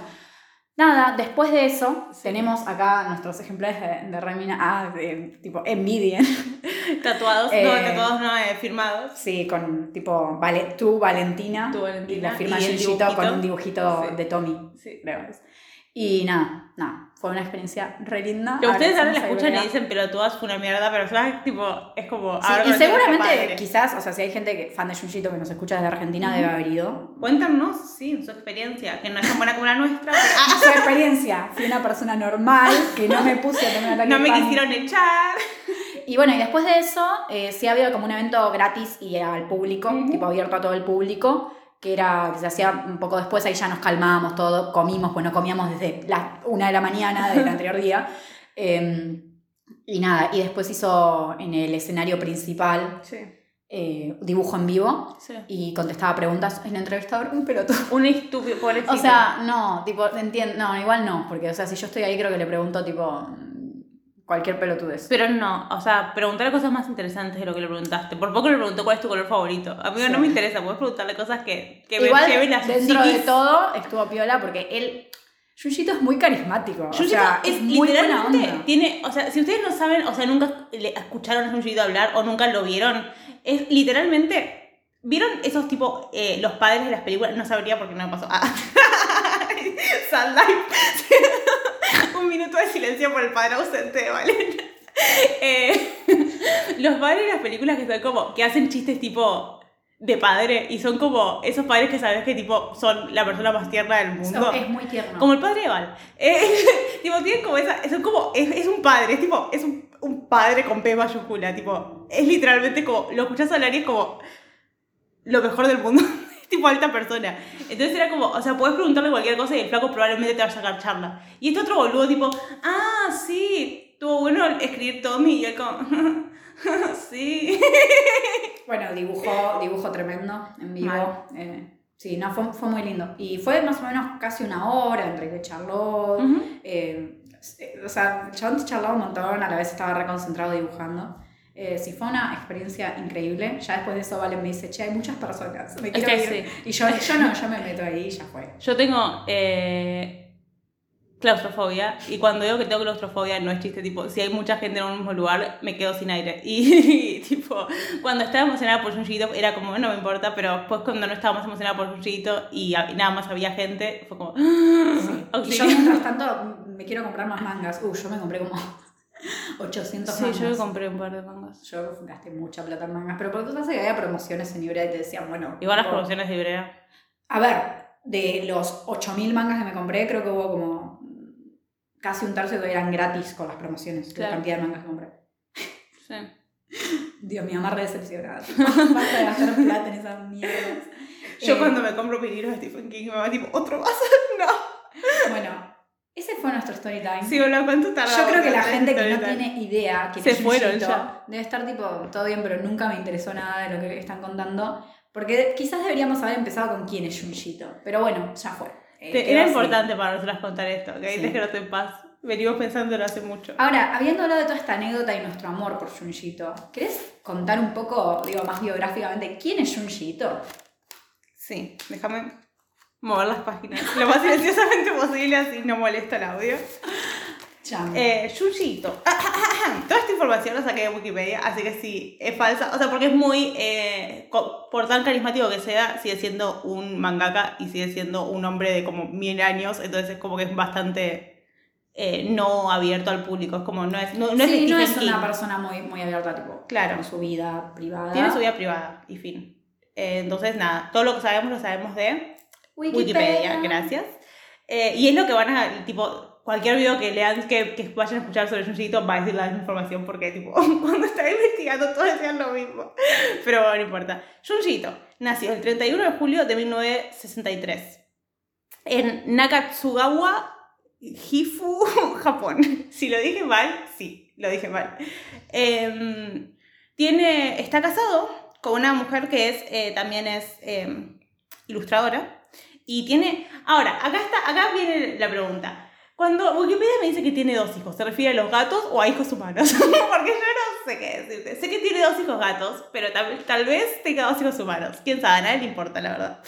nada, después de eso, tenemos acá nuestros ejemplares de, de Remina. Ah, de, tipo, envidien. *laughs* Tatuados, Eh, no, tatuados no, eh, firmados. Sí, con tipo vale, tú, Valentina. Tú, Valentina, Y la firma Junjito con un dibujito de Tommy. Sí. creo. Y nada, nada, fue una experiencia re linda. Que ustedes ahora la escuchan y dicen pelotudas fue una mierda, pero ¿sabes? Tipo, es como. Sí, ahora y seguramente, quizás, o sea, si hay gente que, fan de Junjito que nos escucha desde Argentina, debe haber ido. Cuéntanos, sí, su experiencia, que no es tan buena como la nuestra. pero- ah, Su experiencia, fui una persona normal, que no me puse a ataque no me quisieron echar. Y bueno, y después de eso, eh, sí ha habido como un evento gratis y al público, Ujú. tipo abierto a todo el público, que era que se hacía un poco después, ahí ya nos calmábamos todo, comimos, pues no comíamos desde las una de la mañana del *laughs* anterior día. Eh, y nada, y después hizo en el escenario principal Sí. eh, dibujo en vivo sí. y contestaba preguntas. El entrevistador, un pelotudo. Un estúpido, pobrecito. O sea, no, tipo, entiendo, no, igual no, porque, o sea, si yo estoy ahí creo que le pregunto, tipo, cualquier pelotudez. Pero no, o sea, preguntarle cosas más interesantes de lo que le preguntaste. Por poco le preguntó cuál es tu color favorito. Amigo, Sí. no me interesa, puedes preguntarle cosas que, que Igual, me lleven a sus dentro de todo, estuvo piola porque él, Yuyito es muy carismático. Yuyito o sea, es, es muy buena literalmente, onda. tiene, o sea, si ustedes no saben, o sea, nunca le escucharon a Yuyito hablar o nunca lo vieron, es literalmente, ¿vieron esos tipo, eh, los padres de las películas? No sabría porque no me pasó. *laughs* Ah. *laughs* Sad life. Un minuto de silencio por el padre ausente de Valen. *laughs* Eh, *laughs* los padres de las películas que son como, que hacen chistes tipo de padre y son como esos padres que sabes que tipo son la persona más tierna del mundo. Es muy tierno. Como el padre de Val. Eh, *laughs* tipo, tienen como esa. Es como. Es, es un padre, es tipo. Es un, un padre con P mayúscula. Tipo, es literalmente como. Lo escuchas hablar y es como. Lo mejor del mundo. *laughs* Tipo alta persona. Entonces era como. O sea, puedes preguntarle cualquier cosa y el flaco probablemente te va a sacar charla. Y este otro boludo, tipo. Ah, sí. Tuvo bueno escribir Tommy. Y yo como. *laughs* sí. *laughs* Bueno, dibujo, dibujo tremendo en vivo. Eh, sí, no, fue, fue muy lindo. Y fue más o menos casi una hora entre que charló. Ujú. eh, eh, o sea, chabón charlaba un montón, a la vez estaba reconcentrado dibujando. Eh, sí, fue una experiencia increíble. Ya después de eso, Valen me dice, che, hay muchas personas. Me quiero que ir". Y yo, yo no, yo me meto ahí y ya fue. Yo tengo eh, claustrofobia y cuando digo que tengo claustrofobia no es chiste, tipo, si hay mucha gente en un mismo lugar me quedo sin aire. *laughs* Y, tipo, cuando estaba emocionada por Junjito era como, no me importa, pero después cuando no estaba más emocionada por Junjito y, y nada más había gente, fue como, Y yo, *laughs* mientras tanto, me quiero comprar más mangas. Uh, yo me compré como 800 Sí, mangas. yo me compré un par de mangas. Yo gasté mucha plata en mangas, pero porque pasa que había promociones en Ibrea y te decían, bueno. Igual las promociones de Ibrea. A ver, de los 8000 mangas que me compré, creo que hubo como casi un tercio que eran gratis con las promociones, Claro. la cantidad de mangas que compré. Sí. Dios, mi mamá re decepcionada. *laughs* Basta de gastar plata en esas mierdas. Yo Eh, cuando me compro vinilos de Stephen King me va tipo, ¿otro más? *laughs* no. Bueno, ese fue nuestro story time. Sí, boludo, ¿cuánto tardamos? Yo creo que la en gente que no esto? tiene idea que Se fueron chito, ya. debe estar tipo todo bien, pero nunca me interesó nada de lo que están contando. Porque quizás deberíamos haber empezado con quién es Junjito. Pero bueno, ya fue. Eh, Era así. importante para nosotras contar esto, que Sí. déjenos en paz. Venimos pensándolo hace mucho. Ahora, habiendo hablado de toda esta anécdota y nuestro amor por Junjito, ¿querés contar un poco, digo, más biográficamente, quién es Junjito? Sí, déjame mover las páginas lo más silenciosamente posible, así no molesta el audio. Eh, Junjito. Toda esta información la saqué de Wikipedia, así que sí, es falsa. O sea, porque es muy. eh, por tan carismático que sea, sigue siendo un mangaka y sigue siendo un hombre de como mil años. Entonces, es como que es bastante. eh, no abierto al público. Es como. No es, no, no es sí, no Stephen es una persona muy, muy abierta, tipo, Claro. con su vida privada. Tiene su vida privada y fin. Eh, entonces, nada, todo lo que sabemos lo sabemos de Wikipedia, gracias. Eh, y es lo que van a, tipo, cualquier video que lean, que, que vayan a escuchar sobre Junjito, va a decir la misma información porque, tipo, *laughs* cuando estaba investigando todos decían lo mismo. Pero bueno, no importa. Junjito nació el 31 de julio de 1963 en Nakatsugawa, Hifu, *laughs* Japón. Si lo dije mal, sí, lo dije mal. Em, tiene, está casado con una mujer que es, eh, también es em, ilustradora. Y tiene. Ahora, acá, está, acá viene la pregunta. Cuando Wikipedia me dice que tiene dos hijos, ¿se refiere a los gatos o a hijos humanos? *laughs* Porque yo no sé qué decirte. Sé que tiene dos hijos gatos, pero tal, tal vez tenga dos hijos humanos. Quién sabe, a nadie le importa, la verdad.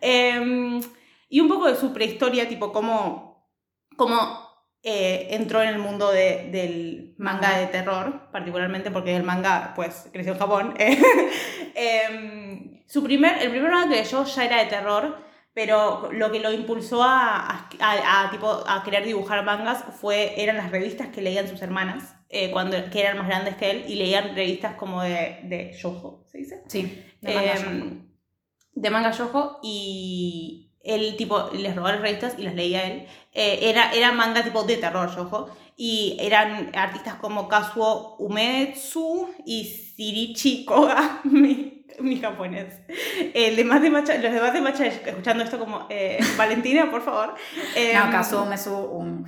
Em, y un poco de su prehistoria, tipo cómo, cómo eh, entró en el mundo de- del manga de terror, particularmente porque el manga, pues, creció en Japón. *laughs* Em, su primer, el primer manga que leyó ya era de terror, pero lo que lo impulsó a, a, tipo, a querer dibujar mangas fue, eran las revistas que leían sus hermanas, eh, cuando, que eran más grandes que él, y leían revistas como de, de shoujo, ¿se dice? Sí, de manga de manga yojo y él tipo les robaba las revistas y las leía él. Eh, era, era manga tipo de terror yojo y eran artistas como Kazuo Umetsu y Shirichi Koga, *laughs* *laughs* mi, japonés. El de los demás de Macha escuchando esto como eh, *laughs* Valentina, por favor. No, Em, Kazuo Mesu, un,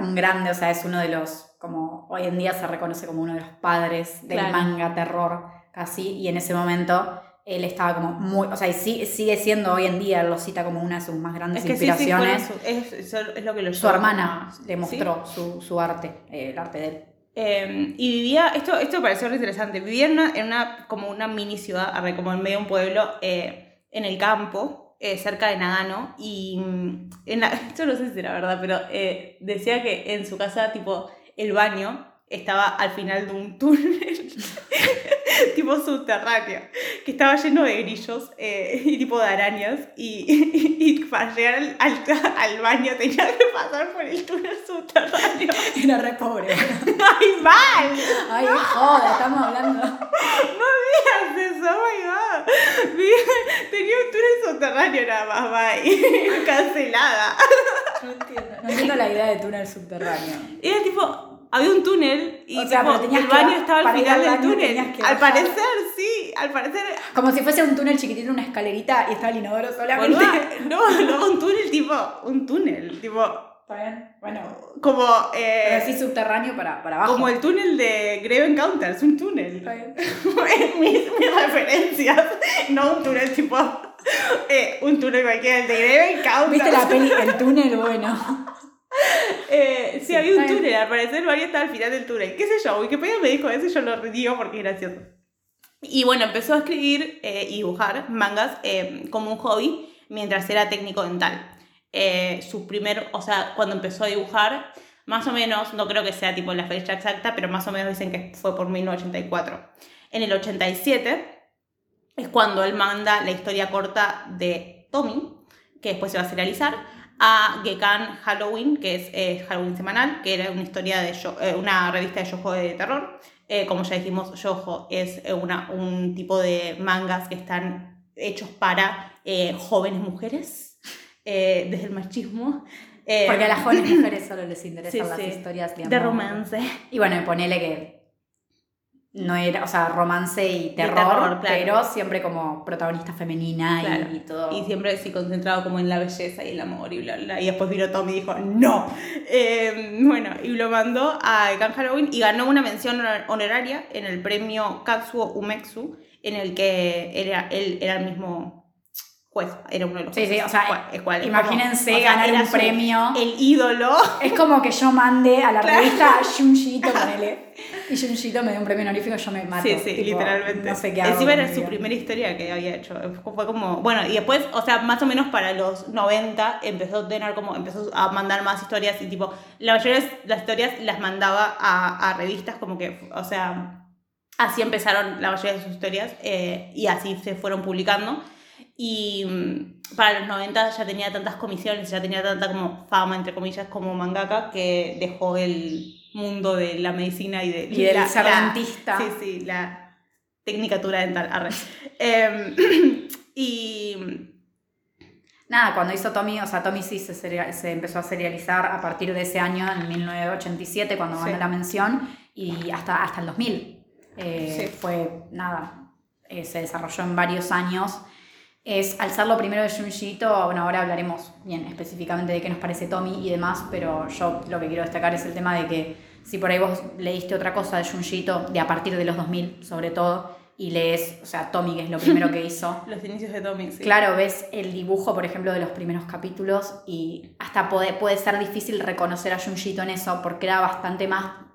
un grande, o sea, es uno de los, como hoy en día se reconoce como uno de los padres del Claro. manga terror, casi, y en ese momento él estaba como muy, o sea, y sí- sigue siendo hoy en día, lo cita como una de sus más grandes Es que sí, sí, inspiraciones. su- es, es lo que lo su hermana le ¿sí? mostró su, su arte, eh, el arte de él. Eh, y vivía, esto, esto me pareció re interesante, vivía en una, como una mini ciudad, como en medio de un pueblo, eh, en el campo, eh, cerca de Nagano, y mm, en la- *laughs* esto no sé si era verdad, pero eh, decía que en su casa, tipo, el baño estaba al final de un *laughs* túnel, tipo subterráneo, que estaba lleno de grillos eh, y tipo de arañas, y, *laughs* y, para llegar al, al, al baño tenía que pasar por el túnel subterráneo. Era re pobre. ¡Ay, mal! Ay, joda, estamos hablando. No digas eso, oh my god. Tenía un túnel subterráneo nada más, bye. *laughs* Cancelada. No entiendo. No entiendo la idea de túnel subterráneo. Era tipo, había un túnel y O sea, tipo, el baño ba- estaba al final al del túnel. Al parecer, sí, al parecer. Como si fuese un túnel chiquitito, una escalerita y estaba el inodoro solamente. *laughs* no, no, un túnel tipo, un túnel, tipo, Está bien. Bueno, como, eh, pero así subterráneo para, para abajo. como el túnel de Grave Encounters, un túnel. Está bien. *laughs* mis, mis referencias, no un túnel tipo, eh, un túnel cualquiera, el de Grave Encounters. ¿Viste la peli El túnel? Bueno. *laughs* Eh, sí, Sí, había un túnel, al parecer baño estaba al final del túnel. ¿Qué sé yo? Wikipedia me dijo eso y yo lo digo porque es gracioso. Y bueno, empezó a escribir eh, y dibujar mangas eh, como un hobby mientras era técnico dental. Eh, su primer, o sea, cuando empezó a dibujar, más o menos, no creo que sea tipo la fecha exacta, pero más o menos dicen que fue por 1984. En el 87 es cuando él manda la historia corta de Tommy, que después se va a serializar, a Gekan Halloween, que es eh, Halloween semanal, que era una historia de yo- eh, una revista de yojo de terror. Eh, como ya dijimos, yojo es eh, una, un tipo de mangas que están hechos para eh, jóvenes mujeres, eh, desde el machismo. Porque a las jóvenes *clears throat* mujeres solo les interesan Sí, las sí. historias de amor. de romance. Y bueno, ponele que no era, o sea, romance y terror, terror, claro. pero siempre como protagonista femenina y- Claro. y, todo. Y siempre sí concentrado como en la belleza y el amor y bla, bla. Y después vino Tommy y dijo, no. Eh, bueno, y lo mandó a Can Halloween y ganó una mención honor- honoraria en el premio Katsuo Umetsu, en el que era, él era el mismo juez, era uno de los Sí, sí, jueces. o sea, imagínense o sea, ganar un premio. El ídolo. Es como que yo mande a la Claro. revista Junjito, ponele. Y Junjito me dio un premio honorífico, yo me mato. Sí, sí, tipo, literalmente. No sé qué hago. Encima con era su primera historia que había hecho. Fue como, bueno, y después, o sea, más o menos para los 90 empezó a tener como, empezó a mandar más historias y tipo, la mayoría de las historias las mandaba a, a revistas como que, o sea, así empezaron la mayoría de sus historias eh, y así se fueron publicando. Y mm, para los 90 ya tenía tantas comisiones, ya tenía tanta como fama, entre comillas, como mangaka, que dejó el mundo de la medicina y, de, Y del la- dentista. Sí, sí, la tecnicatura dental. arre. Em, *clears throat* y Nada, cuando hizo Tommy, o sea, Tommy sí se, se empezó a serializar a partir de ese año, en 1987, cuando ganó Sí. la mención, y hasta, hasta el 2000. Eh, Sí. Fue, nada, eh, se desarrolló en varios años. Es, al ser lo primero de Junji Ito, bueno, ahora hablaremos bien específicamente de qué nos parece Tommy y demás, pero yo lo que quiero destacar es el tema de que si por ahí vos leíste otra cosa de Junji Ito, de a partir de los 2000 sobre todo, y lees, o sea, Tommy, que es lo primero que hizo, *laughs* los inicios de Tommy, sí. Claro, ves el dibujo, por ejemplo, de los primeros capítulos y hasta puede, puede ser difícil reconocer a Junjito en eso porque era bastante más...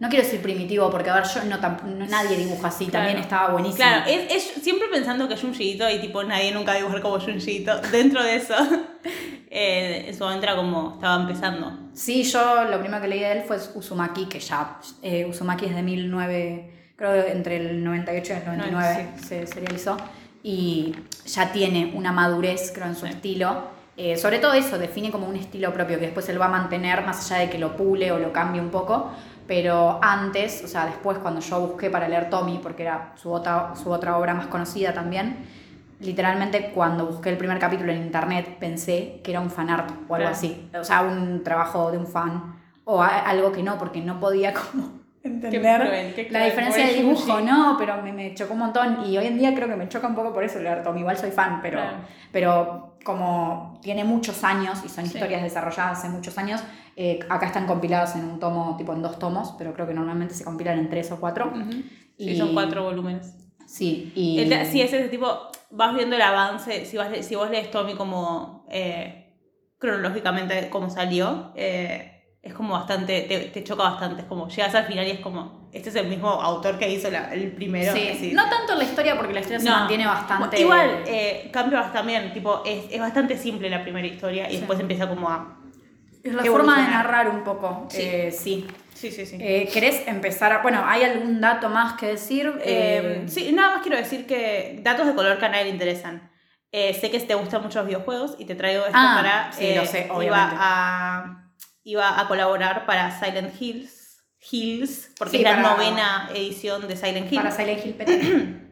No quiero decir primitivo porque, a ver, yo no, no- nadie dibuja así, Claro. también estaba buenísimo. Claro, es, es siempre pensando que Junji Ito y tipo nadie nunca dibujar como Junji Ito. *laughs* Dentro de eso, *laughs* eh, en su momento era como estaba empezando. Sí, yo lo primero que leí de él fue Uzumaki, que ya... eh, Uzumaki es de 1009, creo entre el 98 y el 99 se serializó. Y ya tiene una madurez, creo, en su Sí. estilo. Eh, sobre todo eso, define como un estilo propio que después él va a mantener, más allá de que lo pule o lo cambie un poco. Pero antes, o sea, después cuando yo busqué para leer Tommy, porque era su otra, su otra obra más conocida también, literalmente cuando busqué el primer capítulo en internet pensé que era un fanart o algo Claro. así. O sea, un trabajo de un fan o algo que no, porque no podía como *laughs* entender cruel, qué la cruel, diferencia de dibujo, no, pero me, me chocó un montón y hoy en día creo que me choca un poco por eso leer Tommy, igual soy fan, pero, Claro. pero como tiene muchos años y son Sí. historias desarrolladas hace muchos años, eh, acá están compiladas en un tomo, tipo en dos tomos, pero creo que normalmente se compilan en tres o cuatro. Y- son cuatro volúmenes. Sí, y... El- Sí, es ese tipo, vas viendo el avance, si, vas, si vos lees Tommy como eh, cronológicamente como salió, eh, es como bastante, te, te choca bastante, es como llegas al final y es como, este es el mismo autor que hizo la- el primero. Sí, así. no tanto la historia porque la historia se No. mantiene bastante... Igual, eh, cambia bastante también, tipo, es, es bastante simple la primera historia y Sí. después empieza como a... es la forma de narrar un poco, Sí. eh, sí. Sí, sí, sí. Eh, ¿Querés empezar? a- Bueno, ¿hay algún dato más que decir? Eh, Eh, sí, nada más quiero decir que datos de color que a nadie le interesan. Eh, sé que te gustan mucho los videojuegos y te traigo esto Ah, para. sí, lo sé, iba obviamente. a, iba a colaborar para Silent Hills, Hills porque Sí, es la novena edición de Silent Hill. Para Silent Hill PT. *clears throat*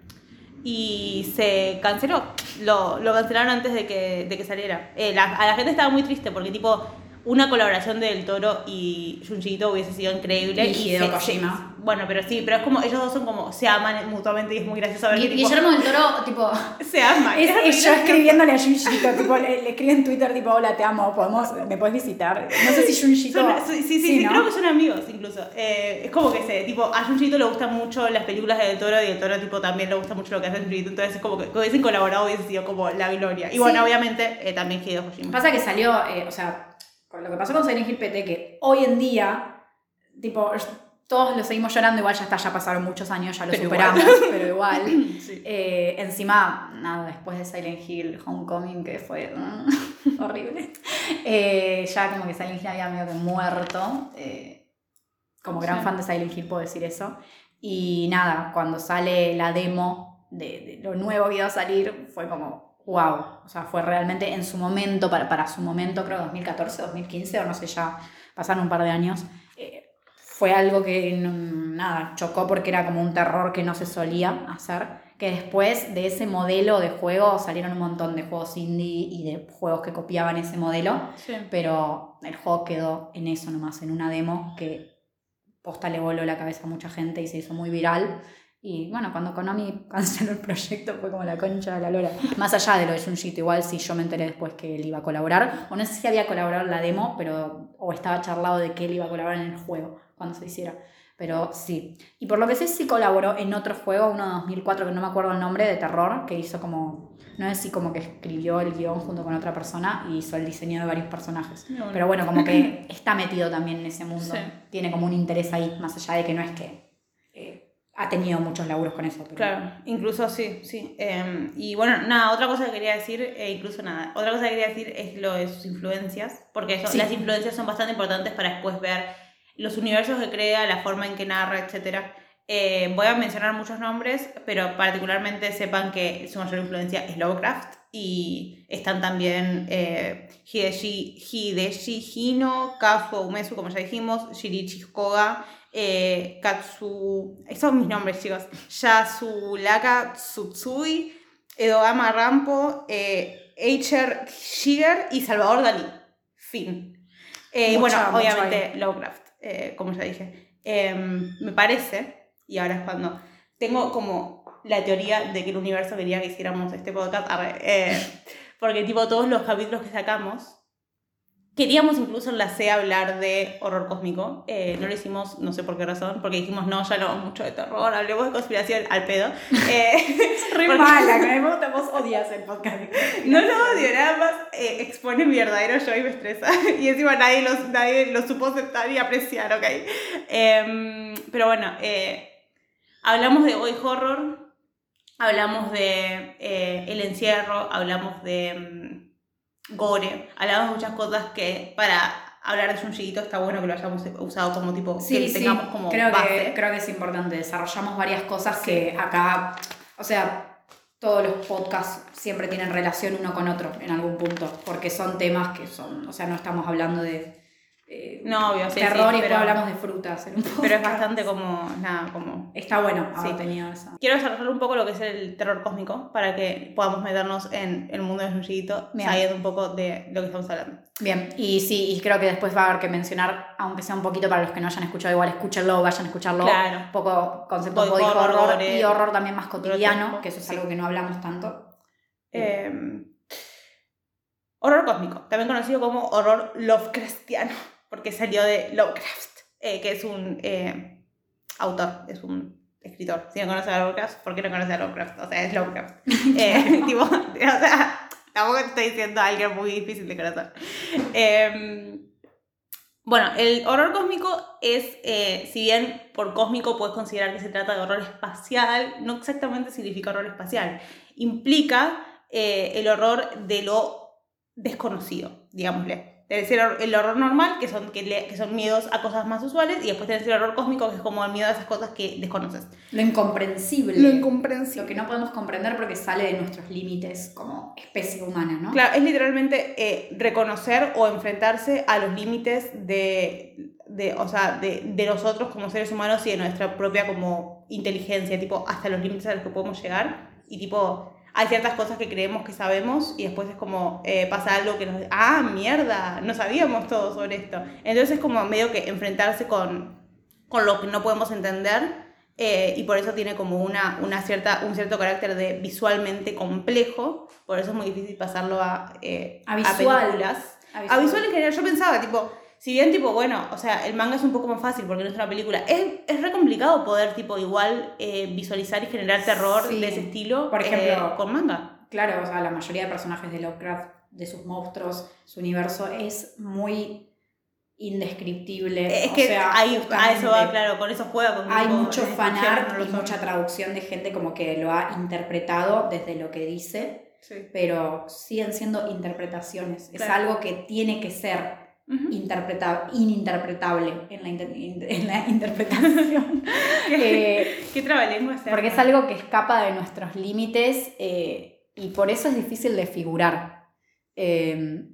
Y se canceló. Lo, lo cancelaron antes de que, de que saliera. Eh, la- a la gente estaba muy triste porque, tipo, una colaboración del Toro y Junji Ito hubiese sido increíble. Y Hideo se- Kojima. se- bueno, pero sí, pero es como, ellos dos son como, se aman mutuamente y es muy gracioso ver que, tipo, Guillermo del Toro, tipo... *laughs* se aman. Es, Es yo escribiéndole a Junjito, tipo, le, le en Twitter, tipo, hola, te amo, podemos, me puedes visitar. No sé si Junjito... Son- sí, sí, sí, ¿no? creo que son amigos incluso. Eh, es como que se, tipo, a Junjito le gustan mucho las películas de Del Toro y el Toro tipo también le gusta mucho lo que hace Junjito, entonces es como que que hubiesen colaborado hubiese sido como la gloria. Y bueno, obviamente eh, también Hideo Kojima. Pasa que salió, eh, o sea, con lo que pasó con Silent Hill PT, que hoy en día, tipo, todos lo seguimos llorando, igual ya está, ya pasaron muchos años, ya lo Pero superamos, pero igual. *laughs* Sí. Eh, encima, nada, después de Silent Hill Homecoming, que fue mm, *laughs* horrible, eh, ya como que Silent Hill había medio que muerto. eh, como gran Sí. fan de Silent Hill puedo decir eso. Y nada, cuando sale la demo de, de lo nuevo que iba a salir, fue como, wow. O sea, fue realmente en su momento, para, para su momento, creo 2014, 2015, o no sé, ya pasaron un par de años. eh, fue algo que nada, chocó porque era como un terror que no se solía hacer. Que después de ese modelo de juego salieron un montón de juegos indie y de juegos que copiaban ese modelo. Sí. Pero el juego quedó en eso nomás, en una demo que posta le voló la cabeza a mucha gente y se hizo muy viral. Y bueno, cuando Konami *laughs* canceló el proyecto fue como la concha de la lora. Más allá de lo de Junjito, igual sí yo me enteré después que él iba a colaborar. O no sé si había colaborado en la demo, pero o estaba charlado de que él iba a colaborar en el juego cuando se hiciera. Pero sí. Y por lo que sé, sí colaboró en otro juego, uno de 2004, que no me acuerdo el nombre, de terror, que hizo como. No es así como que escribió el guion junto con otra persona y hizo el diseño de varios personajes. No, no. Pero bueno, como que *laughs* está metido también en ese mundo. Sí. Tiene como un interés ahí, más allá de que no es que eh, ha tenido muchos laburos con eso. Pero... Claro, incluso sí, sí. Eh, y bueno, nada, otra cosa que quería decir, eh, incluso nada, otra cosa que quería decir es lo de sus influencias, porque eso- Sí. las influencias son bastante importantes para después ver los universos que crea, la forma en que narra, etc. Eh, voy a mencionar muchos nombres, pero particularmente sepan que su mayor influencia es Lovecraft y están también eh, Hideshi, Hideshi Hino, Kazuo Umesu, como ya dijimos, Shinichi Koga, eh, Katsu... Esos son mis nombres, chicos. Yasulaka Tsutsui, Edogama Rampo, eh, Eicher Shiger y Salvador Dalí. Fin. Eh, y bueno, obviamente Lovecraft, eh, como ya dije. Em, me parece, y ahora es cuando tengo como la teoría de que el universo quería que hiciéramos este podcast, arre, eh, porque tipo todos los capítulos que sacamos, queríamos incluso en la C hablar de horror cósmico, eh, no lo hicimos, no sé por qué razón, porque dijimos, no, ya hablamos mucho de terror, hablemos de conspiración al pedo. *laughs* Eh, Re Porque- mala, que me gusta, vos odias el podcast. no lo odio, nada más eh, expone mi verdadero yo y me estresa. *laughs* Y encima nadie lo, nadie lo supo aceptar y apreciar, ¿ok? Em, pero bueno, eh, hablamos de hoy horror, hablamos de eh, el encierro, hablamos de mm, gore, hablamos de muchas cosas que para hablar de Junjiito está bueno que lo hayamos usado como tipo, Sí, que sí, tengamos como creo base. que, creo que es importante. Desarrollamos varias cosas que acá, o sea, todos los podcasts siempre tienen relación uno con otro en algún punto, porque son temas que son, o sea, no estamos hablando de eh, No, obvio, sí, terror sí, y pero, hablamos de frutas en un podcast. *laughs* pero es bastante como, nada, como Está bueno haber Sí. tenido esa. Quiero desarrollar un poco lo que es el terror cósmico para que podamos meternos en el mundo de Bien. sabiendo un poco de lo que estamos hablando. Bien, y sí, y creo que después va a haber que mencionar, aunque sea un poquito para los que no hayan escuchado, igual escúchenlo, vayan a escucharlo. Claro. Un poco conceptos Body body horror, y horror también más cotidiano, que eso es algo que no hablamos tanto. Eh, horror cósmico, también conocido como horror Lovecraftiano, porque salió de Lovecraft, eh, que es un eh, autor, es un escritor. Si no conoces a Lovecraft, ¿por qué no conoces a Lovecraft? O sea, es Lovecraft. *laughs* Eh, *laughs* tipo, o sea, tampoco te estoy diciendo a alguien muy difícil de conocer. Eh, bueno, el horror cósmico es, si bien por cósmico puedes considerar que se trata de horror espacial, no exactamente significa horror espacial. Implica el horror de lo desconocido, digámosle. Debe ser el horror normal, que son, que, le- que son miedos a cosas más usuales, y después tenés el horror cósmico, que es como el miedo a esas cosas que desconoces. Lo incomprensible. Lo incomprensible. Lo que no podemos comprender porque sale de nuestros límites como especie humana, ¿no? Claro, es literalmente eh, reconocer o enfrentarse a los límites de, de, o sea, de, de nosotros como seres humanos y de nuestra propia como inteligencia, tipo, hasta los límites a los que podemos llegar. Y tipo, hay ciertas cosas que creemos que sabemos y después es como eh, pasa algo que nos... Ah, mierda, no sabíamos todo sobre esto. Entonces es como medio que enfrentarse con, con lo que no podemos entender eh, y por eso tiene como una, una cierta, un cierto carácter de visualmente complejo, por eso es muy difícil pasarlo a, eh, A visual. películas. A visual en general, yo pensaba, tipo, si bien, tipo, bueno, o sea, el manga es un poco más fácil porque no es una película, es, es re complicado poder, tipo, igual eh, visualizar y generar terror Sí. de ese estilo Por eh, ejemplo, con manga. Claro, o sea, la mayoría de personajes de Lovecraft, de sus monstruos, su universo, es muy indescriptible. Es o que sea, ahí, a eso va, claro, con eso juega. Con Hay mucho fanart y mucha traducción de gente como que lo ha interpretado desde lo que dice, Sí. pero siguen siendo interpretaciones. Es algo que tiene que ser Ujú. interpreta- ininterpretable en la, inter- in- *laughs* en la interpretación. *laughs* Eh, ¿Qué trabalengua porque es algo que escapa de nuestros límites eh, y por eso es difícil de figurar. Eh,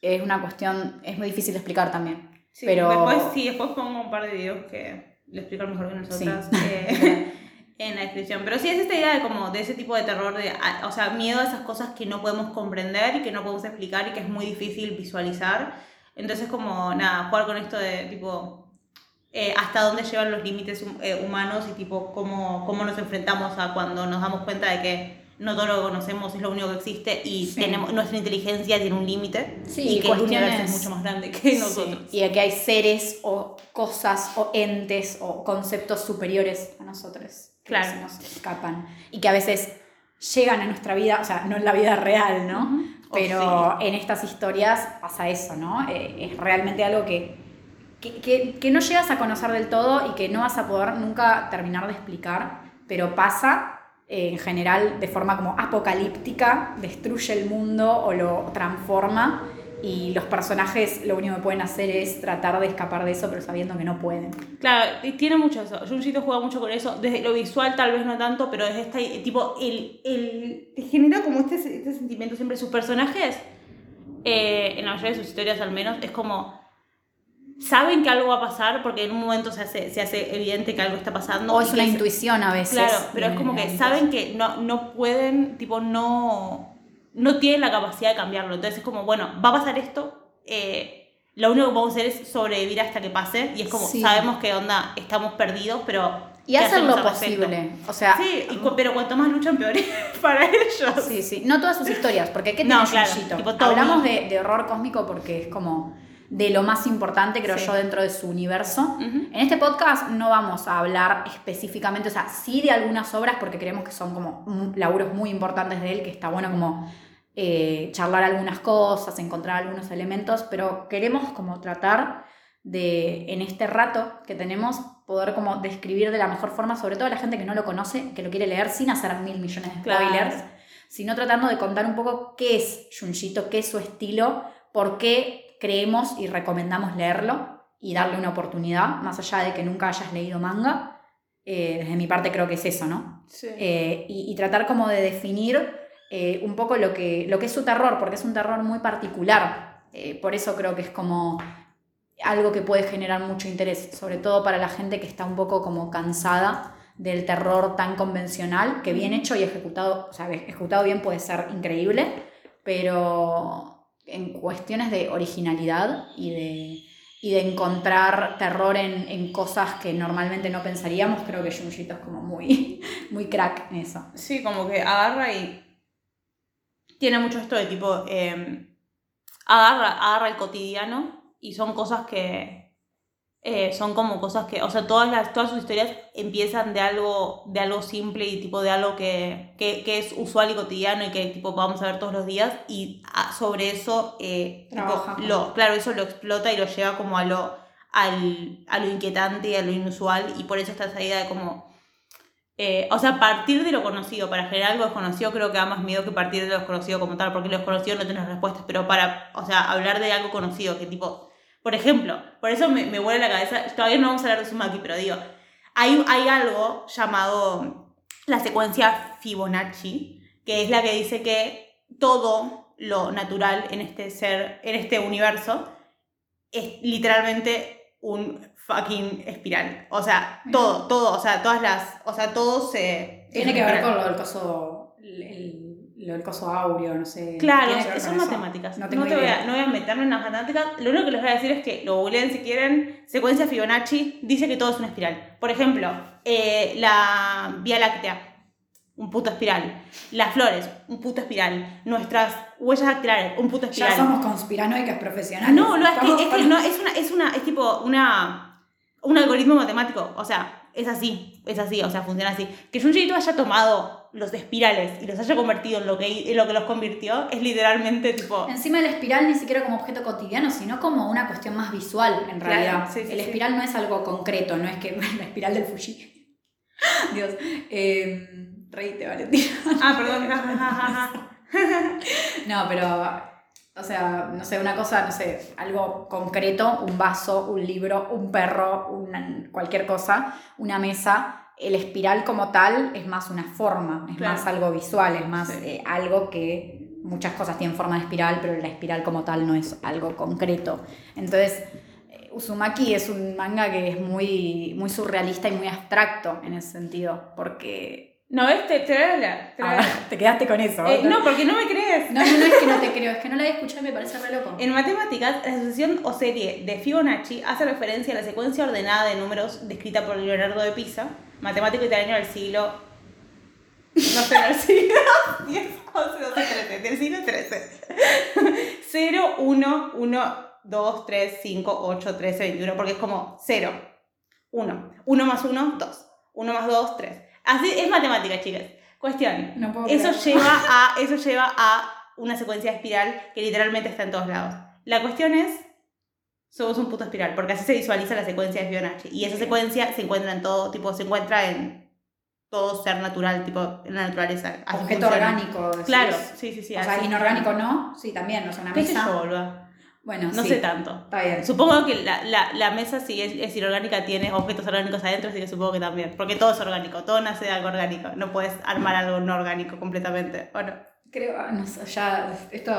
es una cuestión, es muy difícil de explicar también. Sí, pero- Después, sí, después pongo un par de videos que le explican mejor que nosotras Sí. *laughs* eh, en la descripción. Pero sí, es esta idea de como de ese tipo de terror, de, a- o sea, miedo a esas cosas que no podemos comprender y que no podemos explicar y que es muy difícil visualizar. Entonces, como, nada, jugar con esto de tipo, eh, hasta dónde llevan los límites eh, humanos y tipo, cómo, cómo nos enfrentamos a cuando nos damos cuenta de que no todo lo que conocemos es lo único que existe y Sí. tenemos, nuestra inteligencia tiene un límite Sí, y que el universo es mucho más grande que nosotros. Sí, Y que hay seres o cosas o entes o conceptos superiores a nosotros que Claro. se nos escapan y que a veces llegan a nuestra vida, o sea, no en la vida real, ¿no? Ujú. O Pero en estas historias pasa eso, ¿no? Eh, es realmente algo que, que, que- que no llegas a conocer del todo y que no vas a poder nunca terminar de explicar, pero pasa eh, en general de forma como apocalíptica, destruye el mundo o lo transforma y los personajes lo único que pueden hacer es tratar de escapar de eso, pero sabiendo que no pueden. Claro, y tiene mucho eso. Junjito juega mucho con eso. Desde lo visual tal vez no tanto, pero desde este tipo, el, el, te genera como este, este sentimiento siempre. Sus personajes, eh, en la mayoría de sus historias al menos, es como... Saben que algo va a pasar porque en un momento se hace, se hace evidente que algo está pasando. O es una es- intuición a veces. Claro, pero es como que de- saben que no, no pueden, tipo, no, no tienen la capacidad de cambiarlo. Entonces es como, bueno, va a pasar esto, eh, lo único que vamos a hacer es sobrevivir hasta que pase. Y es como, Sí. sabemos que onda, estamos perdidos, pero... Y ¿qué hacen lo posible. O sea, Sí, y cu- pero cuanto más luchan, peor es *laughs* para ellos. Sí, sí. No todas sus historias, porque ¿qué No, tiene claro, tipo Hablamos de, de horror cósmico porque es como de lo más importante, creo Sí. yo, dentro de su universo. En este podcast no vamos a hablar específicamente, o sea, sí de algunas obras porque creemos que son como laburos muy importantes de él, que está bueno como eh, charlar algunas cosas, encontrar algunos elementos, pero queremos como tratar de, en este rato que tenemos, poder como describir de la mejor forma, sobre todo a la gente que no lo conoce, que lo quiere leer sin hacer mil millones de Claro. spoilers, sino tratando de contar un poco qué es Junjito, qué es su estilo, por qué creemos y recomendamos leerlo y darle una oportunidad, más allá de que nunca hayas leído manga. Eh, desde mi parte creo que es eso, ¿no? Sí. Eh, y, y tratar como de definir eh, un poco lo que, lo que es su terror, porque es un terror muy particular. Eh, por eso creo que es como algo que puede generar mucho interés, sobre todo para la gente que está un poco como cansada del terror tan convencional, que bien hecho y ejecutado, o sea, ejecutado bien puede ser increíble, pero en cuestiones de originalidad y de, y de encontrar terror en, en cosas que normalmente no pensaríamos, creo que Junjito es como muy, *laughs* muy crack en eso. Sí, como que agarra y tiene mucho esto de tipo, eh, agarra, agarra el cotidiano y son cosas que eh, son como cosas que, o sea, todas, las, todas sus historias empiezan de algo, de algo simple y tipo de algo que, que, que es usual y cotidiano y que tipo vamos a ver todos los días y ah, sobre eso, eh, tipo, lo, claro, eso lo explota y lo lleva como a lo, al, a lo inquietante y a lo inusual y por eso está esa idea de como eh, o sea, partir de lo conocido para generar algo desconocido creo que da más miedo que partir de lo desconocido como tal, porque lo desconocido no tienes respuestas, pero para, o sea, hablar de algo conocido, que tipo, por ejemplo, por eso me, me vuela la cabeza, todavía no vamos a hablar de Sumaki, pero digo, hay, hay algo llamado la secuencia Fibonacci, que es la que dice que todo lo natural en este ser, en este universo, es literalmente un fucking espiral. O sea, Mira. todo, todo, o sea, todas las, o sea, todo se... Tiene es que ver con lo del coso, el, lo del coso áureo, no sé. Claro, son matemáticas. No te voy a, no voy a meterme en las matemáticas. Lo único que les voy a decir es que lo googleen si quieren. Secuencia Fibonacci dice que todo es una espiral. Por ejemplo, eh, la Vía Láctea, un puto espiral. Las flores, un puto espiral. Nuestras huellas dactilares, un puto espiral. Ya somos conspiranoicas profesionales. No, no, es que, es, que no, es una, es una, es tipo una, un algoritmo matemático, o sea, es así, es así, o sea, funciona así. Que Junji haya tomado los espirales y los haya convertido en lo que, en lo que los convirtió, es literalmente tipo... Encima el espiral ni siquiera como objeto cotidiano, sino como una cuestión más visual, en Claro, realidad. sí, sí, el sí. espiral no es algo concreto, no es que *laughs* la espiral del Fuji. Dios. Eh, reíte, Valentina. Ah, perdón. *laughs* No, pero, o sea, no sé, una cosa, no sé, algo concreto, un vaso, un libro, un perro, una- cualquier cosa, una mesa. El espiral como tal es más una forma, es Claro. más algo visual, es más Sí. eh, algo que muchas cosas tienen forma de espiral, pero la espiral como tal no es algo concreto. Entonces, eh, Uzumaki es un manga que es muy, muy surrealista y muy abstracto en ese sentido, porque... No, este, te voy a hablar, te voy a Ah, hablar. te quedaste con eso. Eh, no, porque no me crees. No, no, no es que no te *laughs* creo, es que no la he escuchado y me parece re loco. En matemáticas, la asociación o serie de Fibonacci hace referencia a la secuencia ordenada de números descrita por Leonardo de Pisa, matemático italiano del siglo No sé, del siglo 10, 11, 12, 13. Del siglo 13. 0, 1, 1, 2, 3, 5, 8, 13, 21. Porque es como 0, 1. 1 más 1, 2. 1 más 2, 3. Así es matemática, chicas. Cuestión. No puedo Eso lleva, *laughs* a, eso lleva a una secuencia de espiral que literalmente está en todos lados. La cuestión es, somos un puto espiral, porque así se visualiza la secuencia de Fibonacci. Y esa secuencia se encuentra en todo, tipo, se encuentra en todo ser natural, tipo, en la naturaleza. Así Objeto funciona. orgánico. decís. Claro, sí, sí, sí. O sea, inorgánico no, sí, también, o sea, una ¿Qué mesa. yo? Bueno, No sí, sé tanto. Está bien. Supongo que la, la, la mesa, si es, es inorgánica, tiene objetos orgánicos adentro, así que supongo que también. Porque todo es orgánico, todo nace de algo orgánico. No puedes armar algo no orgánico completamente. ¿o no? Creo, ah, no sé, ya, esto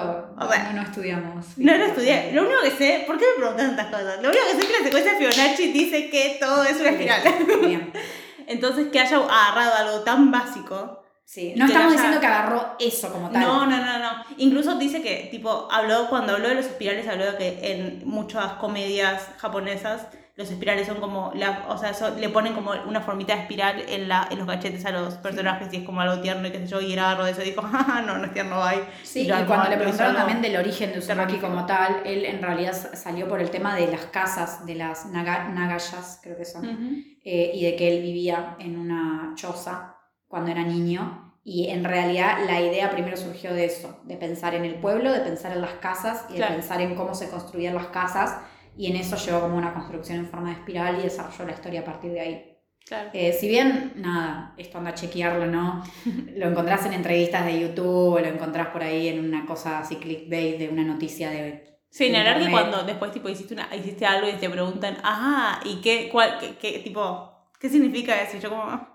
sea, no, no estudiamos. No lo estudié. Lo único que sé, ¿por qué me preguntan tantas cosas? Lo único que sé es que la secuencia de Fibonacci dice que todo es una espiral. Bien. *laughs* Entonces, que haya agarrado algo tan básico. Sí, no estamos haya- diciendo que agarró eso como tal. No, no, no, no. Incluso dice que, tipo, habló, cuando habló de los espirales, habló de que en muchas comedias japonesas los espirales son como, la, o sea, son- le ponen como una formita de espiral en, la, en los cachetes a los personajes y es como algo tierno y qué sé yo, y él agarró de eso y dijo, *laughs* jaja, no, no es tierno, bye. Sí, Y cuando le preguntaron también algo del origen de Uzumaki como tal, él en realidad sa- salió por el tema de las casas, de las naga- nagayas, creo que son, Ujú. eh, y de que él vivía en una choza cuando era niño. Y en realidad la idea primero surgió de eso, de pensar en el pueblo, de pensar en las casas y de Claro. pensar en cómo se construían las casas. Y en eso llegó como una construcción en forma de espiral y desarrolló la historia a partir de ahí. Claro. Eh, si bien, nada, esto anda a chequearlo, ¿no? *laughs* Lo encontrás en entrevistas de YouTube o lo encontrás por ahí en una cosa así clickbait de una noticia de... Sí, ni hablar Internet. cuando después tipo hiciste, una, hiciste algo y te preguntan, ajá, ¿y qué, cuál, qué, qué, tipo, qué significa eso? Y yo como,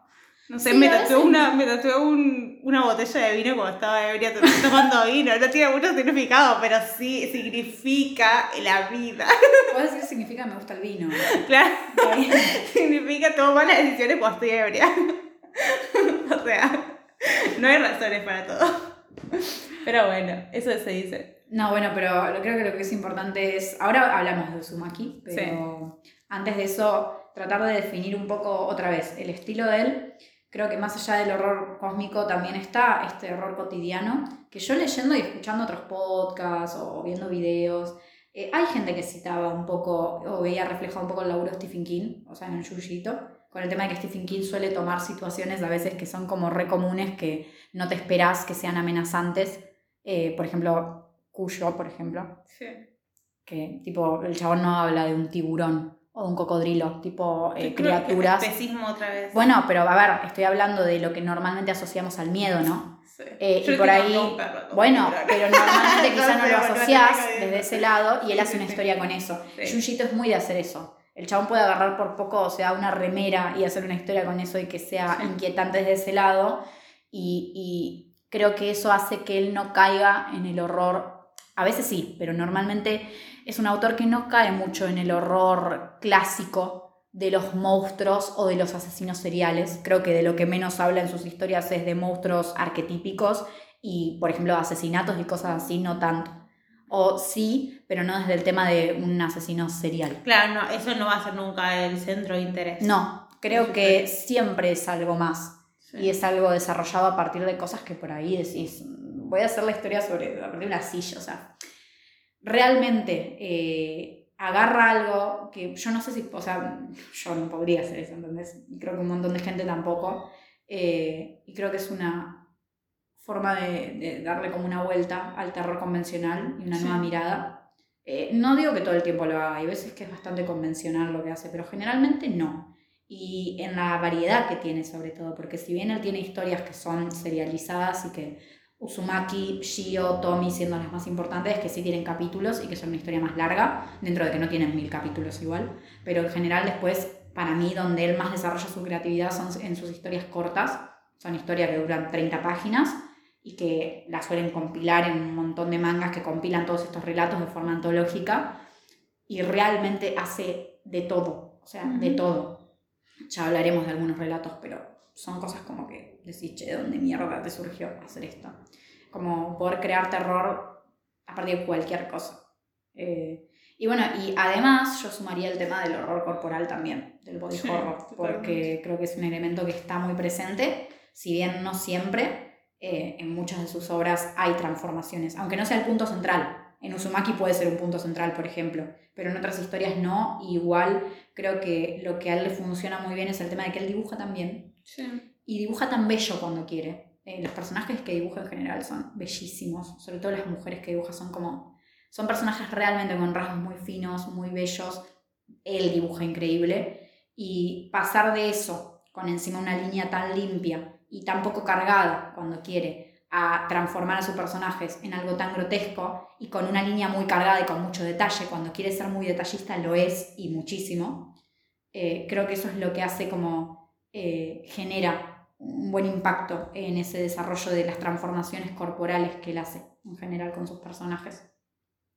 no sé, Sí, me tatué, una, me tatué un- una botella de vino cuando estaba ebria tomando vino. No tiene mucho significado, pero sí significa la vida. *laughs* Puedes decir significa me gusta el vino. *laughs* Claro, significa tomar malas decisiones cuando estoy ebria. *laughs* o sea, no hay razones para todo. Pero bueno, eso se dice. No, bueno, pero creo que lo que es importante es. Ahora hablamos de Uzumaki, pero antes de eso, tratar de definir un poco otra vez el estilo de él. Creo que más allá del horror cósmico también está este horror cotidiano, que yo leyendo y escuchando otros podcasts o viendo videos, eh, hay gente que citaba un poco, o veía reflejado un poco el laburo de Stephen King, o sea, en el Yuyito, con el tema de que Stephen King suele tomar situaciones a veces que son como re comunes, que no te esperás que sean amenazantes. Eh, por ejemplo, Cuyo, por ejemplo, Sí. que tipo el chabón no habla de un tiburón o de un cocodrilo, tipo eh, criaturas. Especismo otra vez. Bueno, pero a ver, estoy hablando de lo que normalmente asociamos al miedo, ¿no? Sí. eh, Yo y por ahí- un perro, Bueno, pero normalmente *laughs* quizás no lo asociás desde ese lado y él hace una historia con eso. Yuyito es muy de hacer eso. El chabón puede agarrar por poco, o sea, una remera y hacer una historia con eso y que sea inquietante desde ese lado. Y, y creo que eso hace que él no caiga en el horror. A veces sí, pero normalmente es un autor que no cae mucho en el horror clásico de los monstruos o de los asesinos seriales. Creo que de lo que menos habla en sus historias es de monstruos arquetípicos y, por ejemplo, asesinatos y cosas así, no tanto. O sí, pero no desde el tema de un asesino serial. Claro, no, eso no va a ser nunca el centro de interés. No, creo que siempre es algo más. Sí. Y es algo desarrollado a partir de cosas que por ahí decís, voy a hacer la historia sobre, a partir de una silla, o sea, realmente eh, agarra algo que yo no sé si, o sea, yo no podría hacer eso, ¿entendés? Y creo que un montón de gente tampoco, eh, y creo que es una forma de, de darle como una vuelta al terror convencional y una Sí. nueva mirada. Eh, no digo que todo el tiempo lo haga, hay veces que es bastante convencional lo que hace, pero generalmente no y en la variedad que tiene sobre todo, porque si bien él tiene historias que son serializadas y que Uzumaki, Shio, Tomi siendo las más importantes, que sí tienen capítulos y que son una historia más larga, dentro de que no tienen mil capítulos igual, pero en general después, para mí, donde él más desarrolla su creatividad son en sus historias cortas, son historias que duran 30 páginas y que las suelen compilar en un montón de mangas que compilan todos estos relatos de forma antológica. Y realmente hace de todo, o sea, de todo. Ya hablaremos de algunos relatos, pero son cosas como que decís, che, ¿de dónde mierda te surgió hacer esto? Como poder crear terror a partir de cualquier cosa. Eh, y bueno, y además yo sumaría el tema del horror corporal también, del body Sí, horror, porque creo que es un elemento que está muy presente, si bien no siempre, eh, en muchas de sus obras hay transformaciones, aunque no sea el punto central. En Uzumaki puede ser un punto central, por ejemplo, pero en otras historias no. Igual creo que lo que a él le funciona muy bien es el tema de que él dibuja también. Y dibuja tan bello cuando quiere. Eh, los personajes que dibuja en general son bellísimos, sobre todo las mujeres que dibuja son como... Son personajes realmente con rasgos muy finos, muy bellos. Él dibuja increíble. Y pasar de eso, con encima una línea tan limpia y tan poco cargada cuando quiere, a transformar a sus personajes en algo tan grotesco y con una línea muy cargada y con mucho detalle. Cuando quiere ser muy detallista lo es y muchísimo. Eh, creo que eso es lo que hace como eh, genera un buen impacto en ese desarrollo de las transformaciones corporales que él hace en general con sus personajes.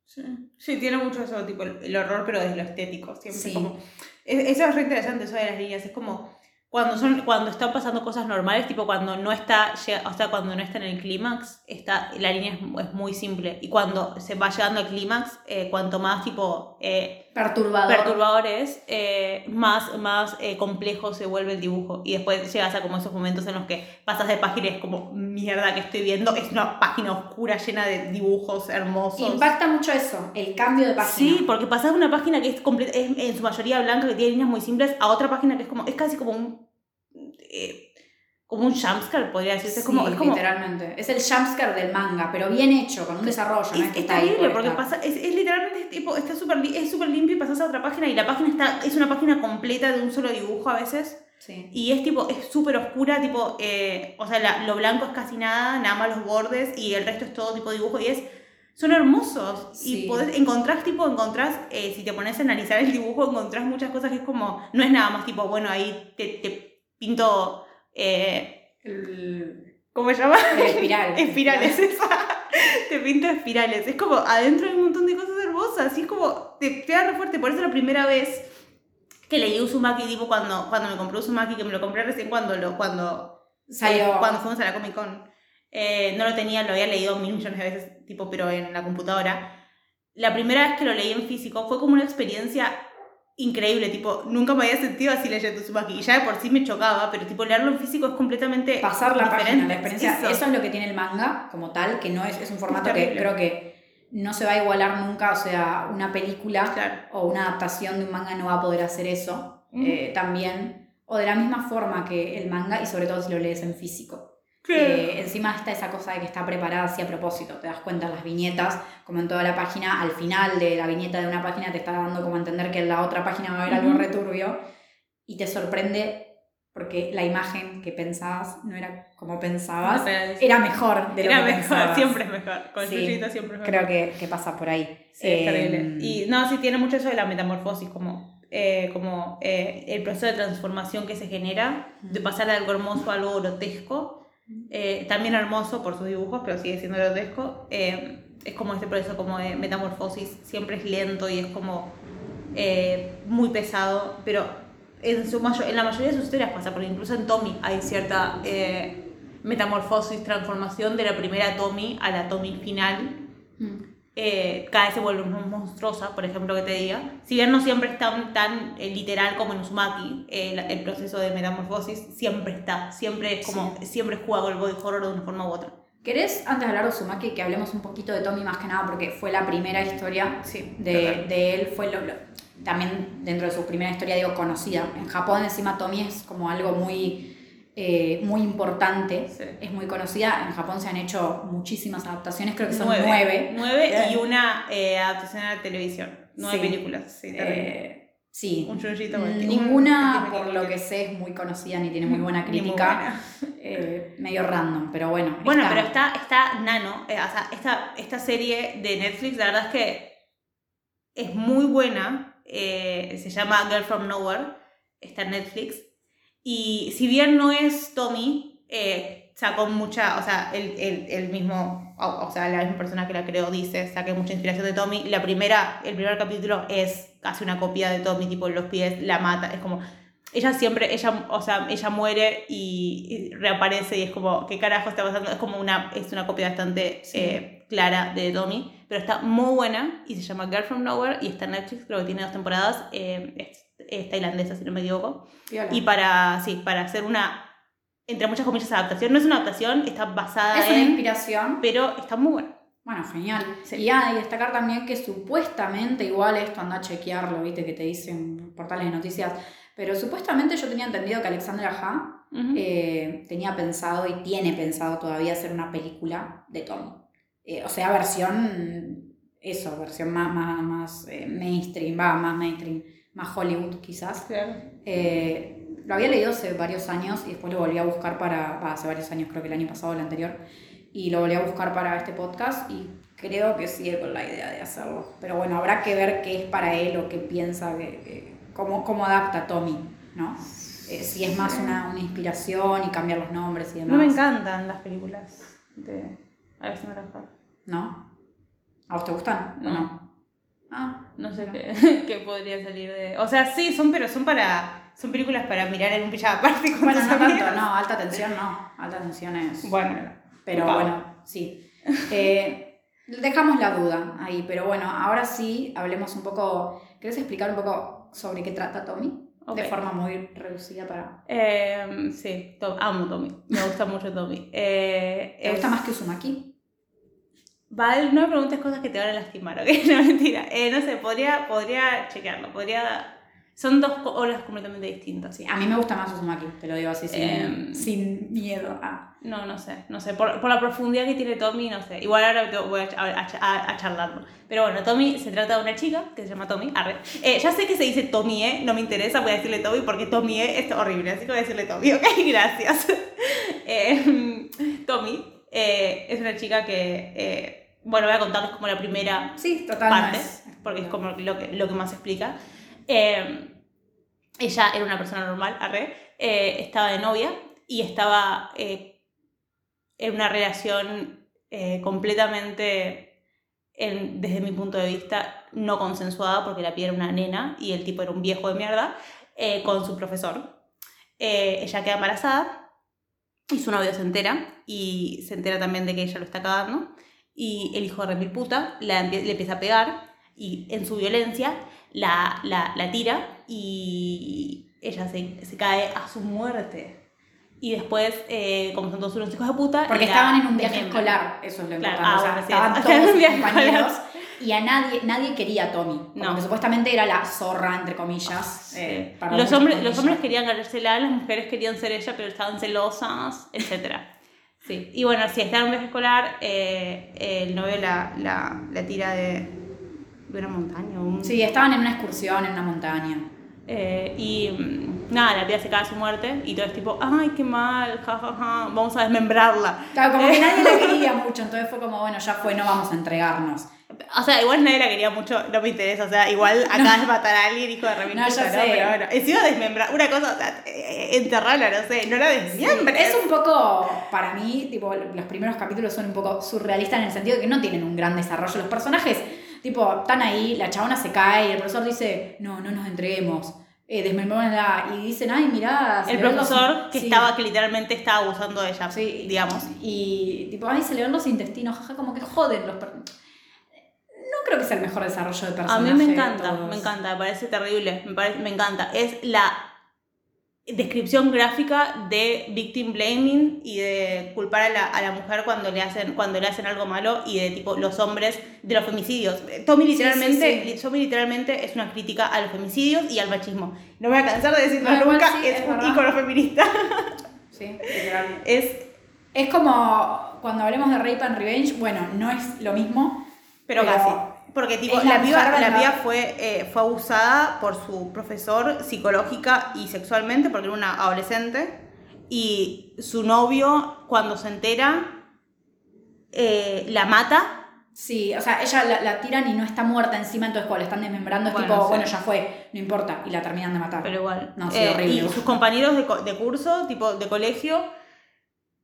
Sí, tiene mucho eso, tipo el, horror, pero desde lo estético. Siempre como, eso es re interesante, eso de las líneas. Es como cuando, son, cuando están pasando cosas normales, tipo cuando no está, o sea, cuando no está en el clímax, está, la línea es, muy simple. Y cuando se va llegando al clímax, eh, cuanto más tipo eh, Perturbador. perturbadores, eh, más, más complejo se vuelve el dibujo. Y después llegas a como esos momentos en los que pasas de página y es como, mierda que estoy viendo, es una página oscura llena de dibujos hermosos. Impacta mucho eso, el cambio de página. Sí, porque pasas de una página que es, es en su mayoría blanca, que tiene líneas muy simples, a otra página que es como, es casi como un eh, como un jumpscare, podría decirse. es como, es como, literalmente. Es el jumpscare del manga, pero bien hecho, con un desarrollo. Es, es, terrible, porque pasa, es, es, literalmente tipo, está súper es super limpio y pasas a otra página y la página está, es una página completa de un solo dibujo a veces. Sí. Y es tipo, es súper oscura, tipo, eh, o sea, lo blanco es casi nada, nada más los bordes y el resto es todo tipo dibujo y es, son hermosos. Y podés, encontrás, tipo, encontrás, eh, si te pones a analizar el dibujo, encontrás muchas cosas que es como, no es nada más tipo, bueno, ahí te, te pinto. Eh, ¿Cómo se llama? espiral. *laughs* espirales, esa. te pinto espirales. Es como, adentro hay un montón de cosas hermosas. Y es como, te, da re fuerte. Por eso la primera vez que leí Uzumaki, tipo, cuando, cuando me compré Uzumaki, que me lo compré recién cuando lo. Cuando, Salió. cuando fuimos a la Comic Con. Eh, no lo tenía, lo había leído mil millones de veces, tipo, pero en la computadora. La primera vez que lo leí en físico fue como una experiencia increíble, tipo, nunca me había sentido así leyendo Tsubaki, y ya de por sí me chocaba, pero tipo, leerlo en físico es completamente Pasar la diferente. página, la experiencia, eso. es lo que tiene el manga como tal, que no es, es un formato que creo que no se va a igualar nunca, o sea, una película o una adaptación de un manga no va a poder hacer eso eh, también, o de la misma forma que el manga, y sobre todo si lo lees en físico. Eh, encima está esa cosa de que está preparada así a propósito, te das cuenta las viñetas, como en toda la página, al final de la viñeta de una página te está dando como a entender que en la otra página va a haber algo returbio y te sorprende porque la imagen que pensabas no era como pensabas, era mejor de lo era que mejor, siempre es mejor, con sí, siempre es mejor. Creo que, que pasa por ahí. Sí, es terrible. Em, y no, sí tiene mucho eso de la metamorfosis, como eh, como eh, el proceso de transformación que se genera, de pasar de algo hermoso a algo grotesco, eh, también hermoso por sus dibujos, pero sigue siendo grotesco. Eh, es como este proceso como de metamorfosis, siempre es lento y es como eh, muy pesado, pero en, su en la mayoría de sus historias pasa, porque incluso en Tommy hay cierta metamorfosis, transformación de la primera Tommy a la Tommy final. Mm. Eh, cada vez se vuelve más monstruosa, por ejemplo, que te diga. Si bien no siempre es tan, tan eh, literal como en Uzumaki, eh, el, proceso de metamorfosis siempre está, siempre es como, siempre juega el body horror de una forma u otra. ¿Querés, antes de hablar de Uzumaki, que hablemos un poquito de Tommy más que nada, porque fue la primera historia sí, de, de, él, fue lo, también dentro de su primera historia, digo, conocida. En Japón encima Tommy es como algo muy eh, muy importante, es muy conocida. En Japón se han hecho muchísimas adaptaciones, creo que son nueve. Nueve, y una eh, adaptación a la televisión. Nueve películas, sí. Eh, sí. Un Ninguna, por lo que sé, es muy conocida ni tiene muy *laughs* buena crítica. *laughs* medio random, pero bueno. Bueno, pero está, está Nano, o sea, esta, esta serie de Netflix, la verdad es que es muy buena. se llama Girl from Nowhere, está en Netflix y si bien no es Tommy, eh, sacó mucha, o sea, el, mismo, o, sea, la misma persona que la creó dice, saqué mucha inspiración de Tommy. La primera, el primer capítulo es casi una copia de Tommy, tipo los pies, la mata, es como, ella siempre, ella, o sea, ella muere y, reaparece y es como, ¿qué carajo está pasando? Es como una, es una copia bastante eh, clara de Tommy, pero está muy buena y se llama Girl from Nowhere y está en Netflix, creo que tiene dos temporadas, eh, es, tailandesa si no me equivoco. Y para, sí, para hacer una entre muchas comillas, adaptación. No es una adaptación, está basada Es una en... inspiración. Pero está muy buena. Bueno, genial. Sí. Y, ah, y destacar también que supuestamente, igual esto anda a chequearlo, viste, que te dicen portales de noticias, pero supuestamente yo tenía entendido que Alexandra Ha Ujú. eh, tenía pensado y tiene pensado todavía hacer una película de Tommy. Eh, o sea, versión, eso, versión más, más, más eh, mainstream, va, más mainstream, más Hollywood quizás. Claro. Eh, lo había leído hace varios años y después lo volví a buscar para, hace varios años, creo que el año pasado o el anterior, y lo volví a buscar para este podcast y creo que sigue con la idea de hacerlo. Pero bueno, habrá que ver qué es para él o qué piensa, que, que- cómo, cómo adapta Tommy, ¿no? Eh, si es más una, una inspiración y cambiar los nombres y demás. No me encantan las películas de Alexandra Hart. ¿No? ¿A vos te gustan? ¿O No. no? Ah, No sé qué, *laughs* qué podría salir de... O sea, sí, son, pero son para... Son películas para mirar en un pijama aparte con Bueno, no tanto, no, alta tensión no. Alta tensión es. Bueno, Pero bueno, sí. Eh, dejamos la duda ahí, pero bueno, ahora sí hablemos un poco. ¿Querés explicar un poco sobre qué trata Tommy? De forma muy reducida para. Eh, sí, amo Tommy. Me gusta mucho Tommy. Eh, ¿Te es- gusta más que Uzumaki? Val, no me preguntes cosas que te van a lastimar, ¿ok? *laughs* No, mentira. Eh, no sé, podría, podría chequearlo. Podría... Son dos olas completamente distintas. Sí, a mí me gusta más Uzumaki, te lo digo así, sin, Em. sin miedo. Ah. No, no sé, no sé. Por, por la profundidad que tiene Tommy, no sé. Igual ahora voy a, a- a- a charlarlo. Pero bueno, Tommy se trata de una chica que se llama Tommy. Arre. Eh, ya sé que se dice Tommy, ¿eh? No me interesa, voy a decirle Tommy porque Tommy, ¿eh? Es horrible, así que voy a decirle Tommy, ¿ok? *laughs* Gracias. *laughs* Eh, Tommy eh, es una chica que... bueno, voy a contarles como la primera Sí, total. parte, porque es como lo que, lo que más explica. Eh, ella era una persona normal, arre, eh, estaba de novia y estaba eh, en una relación eh, completamente, en- desde mi punto de vista, no consensuada, porque la piel era una nena y el tipo era un viejo de mierda, eh, con su profesor. Eh, ella queda embarazada y su novio se entera y se entera también de que ella lo está cagando y el hijo de remil puta la le empieza a pegar y en su violencia la, la, la tira y ella se, se cae a su muerte. Y después, eh, como son todos unos hijos de puta... Porque estaban en un viaje escolar, eso es lo Claro, importante. ah, o sea, sí, estaban estaban todos sus compañeros y a nadie, nadie quería a Tommy. No. Porque supuestamente era la zorra, entre comillas. eh, para los, hombres, los hombres querían ganársela, las mujeres querían ser ella, pero estaban celosas, etc. Sí. Y bueno, si está en un viaje escolar, eh, el novio la, la, la tira de, de una montaña. un- Sí, estaban en una excursión en una montaña. Eh, y mm, nada, la piba se cae a su muerte y todo es tipo, ay, qué mal, jajaja, vamos a desmembrarla. Claro, como que *laughs* nadie la quería mucho, entonces fue como, bueno, ya fue, no vamos a entregarnos. O sea, igual nadie la quería mucho, no me interesa, o sea, igual *laughs* acabas de matar a alguien, hijo de remil No, sé. Pero bueno, encima desmembrar, una cosa, o sea, eh, enterrarla, no sé, no la desmiembres. Es un poco, para mí, tipo, los primeros capítulos son un poco surrealistas en el sentido de que no tienen un gran desarrollo. Los personajes, tipo, están ahí, la chabona se cae y el profesor dice, no, no nos entreguemos, eh, desmembrémosla. Y dicen, ay, mirá, se El los- profesor que sí, estaba, que literalmente estaba abusando de ella, sí, digamos. Y tipo, ay, se le ven los intestinos, jaja, como que joden los No creo que sea el mejor desarrollo de A personaje. mí me encanta, todos. me encanta, me parece terrible, me, parece, me encanta. Es la descripción gráfica de victim blaming y de culpar a la, a la mujer cuando le, hacen, cuando le hacen algo malo y de tipo los hombres de los femicidios. Tommy literalmente, sí, sí. Tommy literalmente es una crítica a los femicidios y al machismo. No me voy a cansar de decirlo No, nunca, es, es un ícono feminista. *laughs* Sí, literal. es, Es como cuando hablemos de Rape and Revenge, bueno, no es lo mismo, pero, Pero casi. Porque tipo, la la, piba, la piba fue, eh, fue abusada por su profesor psicológica y sexualmente porque era una adolescente. Y su novio, cuando se entera, eh, la mata. Sí, o sea, ella la, la tiran y no está muerta encima, entonces cuando la están desmembrando es Bueno, tipo, bueno, ya fue, no importa, y la terminan de matar. Pero igual. No, sí, Eh, horrible. Y sus compañeros de, de curso, tipo de colegio,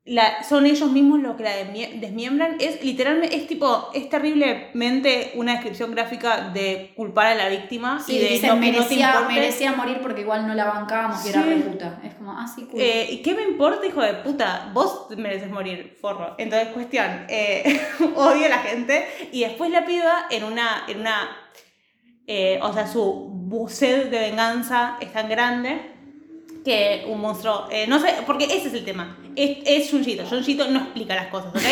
la, son ellos mismos los que la desmie- desmiembran. Es literalmente, es tipo, es terriblemente una descripción gráfica de culpar a la víctima sí, y de dicen, no, merecía, merecía morir porque igual no la bancábamos y era re puta. Es como, ah, sí, cool. Eh, ¿Y qué me importa, hijo de puta? Vos mereces morir, forro. Entonces, cuestión, eh, *laughs* odio a la gente. Y después la piba en una, en una, eh, o sea, su bu- sed de venganza es tan grande que un monstruo, eh, no sé, porque ese es el tema, es, es Junjito, Junjito no explica las cosas, ¿ok?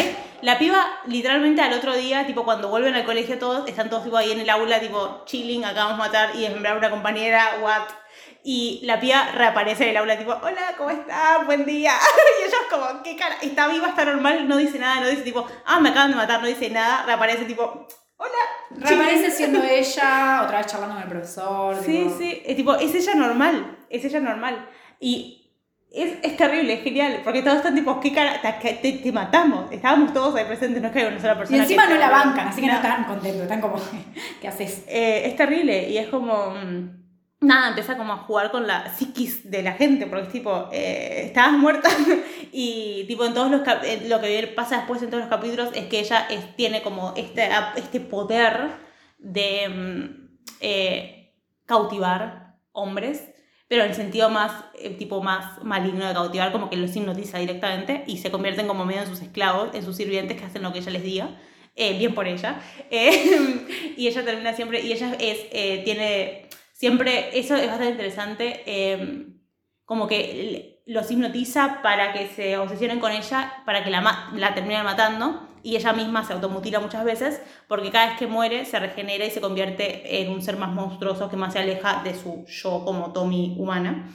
La piba literalmente al otro día, tipo cuando vuelven al colegio todos, están todos tipo ahí en el aula, tipo chilling, acabamos de matar y desmembrar a una compañera, what? Y la piba reaparece en el aula, tipo, hola, ¿cómo estás? Buen día. *laughs* Y ellos como, ¿qué cara? Está viva, está normal, no dice nada, no dice tipo, ah, me acaban de matar, no dice nada, reaparece tipo, hola. Reaparece siendo ella, otra vez charlando con el profesor. Sí, tipo, sí, es tipo, es ella normal, es ella normal. Y es, es terrible, es genial, porque todos están tipo, ¿qué cara? Te, te, te matamos. Estábamos todos ahí presentes, no es que hay una sola Y persona. encima que- no la bancan, así que no No. están contentos, están como, *laughs* ¿qué haces? Eh, es terrible y es como. mm, Nada, empieza como a jugar con la psiquis de la gente, porque es tipo, eh, estabas muerta *laughs* y tipo en todos los eh, lo que pasa después en todos los capítulos es que ella es- tiene como este, este poder de mm, eh, cautivar hombres, pero en el sentido más, eh, tipo más maligno de cautivar, como que los hipnotiza directamente y se convierten como medio en sus esclavos, en sus sirvientes que hacen lo que ella les diga. Eh, bien por ella. *laughs* Eh, y ella termina siempre, y ella es, tiene, siempre, eso es bastante interesante, eh, como que los hipnotiza para que se obsesionen con ella, para que la, la terminen matando, y ella misma se automutila muchas veces, porque cada vez que muere se regenera y se convierte en un ser más monstruoso que más se aleja de su yo como Tommy humana.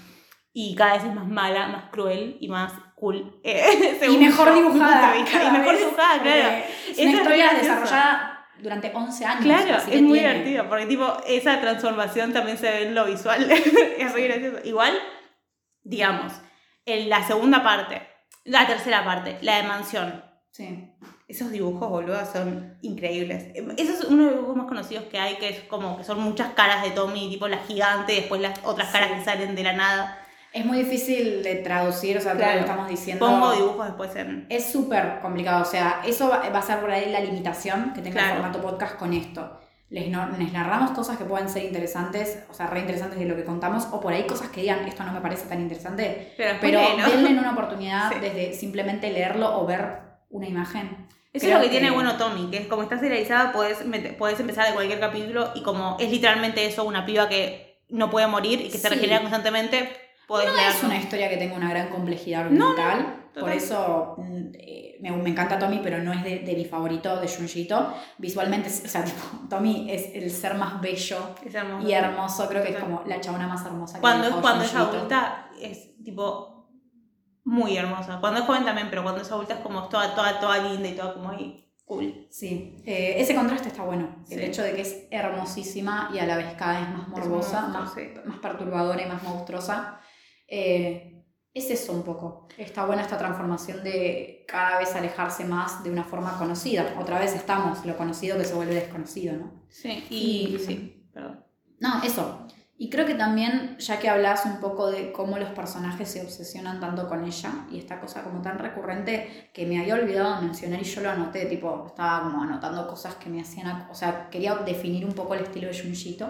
Y cada vez es más mala, más cruel y más cool. eh, *laughs* Y mejor yo, dibujada. *laughs* Y mejor dibujada, claro. Es una es historia gracioso. desarrollada durante 11 años. Claro, es muy tiene- divertido, porque tipo, esa transformación también se ve en lo visual. *laughs* es muy gracioso. Igual, digamos, en la segunda parte, la tercera parte, la de mansión. Sí. Esos dibujos, boludo, son increíbles. Ese es uno de los dibujos más conocidos que hay, que es como que son muchas caras de Tommy, tipo la gigante, después las otras caras Sí. que salen de la nada. Es muy difícil de traducir, o sea, todo Claro. lo que estamos diciendo. Pongo dibujos después en... Es súper complicado, o sea, eso va va a ser por ahí la limitación que tenga Claro. el formato podcast con esto. Les, no- les narramos cosas que pueden ser interesantes, o sea, re interesantes de lo que contamos, o por ahí cosas que digan, esto no me parece tan interesante, Pero, pero denle una oportunidad *laughs* Sí. desde simplemente leerlo o ver una imagen. Eso Creo es lo que, tiene bueno Tommy, que es como está serializada, mete- puedes empezar de cualquier capítulo y como es literalmente eso, una piba que no puede morir y que se regenera constantemente, puedes No leerlo. es una historia que tenga una gran complejidad No, argumental, por eso mm, eh, me, me encanta Tommy, pero no es de, de mi favorito, de Junjito. Visualmente, o sea, *laughs* Tommy es el ser más bello hermoso. y hermoso, creo que es como la chabona más hermosa que Cuando cuando es adulta, es tipo muy hermosa. Cuando es joven también, pero cuando es adulta es como toda, toda, toda linda y toda como ahí cool. Sí, eh, ese contraste está bueno. El hecho de que es hermosísima y a la vez cada vez más morbosa, monstruo, más, más perturbadora y más monstruosa. Eh, es eso un poco. Está buena esta transformación de cada vez alejarse más de una forma conocida. Otra vez estamos, lo conocido que se vuelve desconocido, ¿no? Sí, y, Y- sí, perdón. No, eso. Y creo que también, ya que hablas un poco de cómo los personajes se obsesionan tanto con ella, y esta cosa como tan recurrente que me había olvidado mencionar y yo lo anoté, tipo, estaba como anotando cosas que me hacían, ac- o sea, quería definir un poco el estilo de Junjito.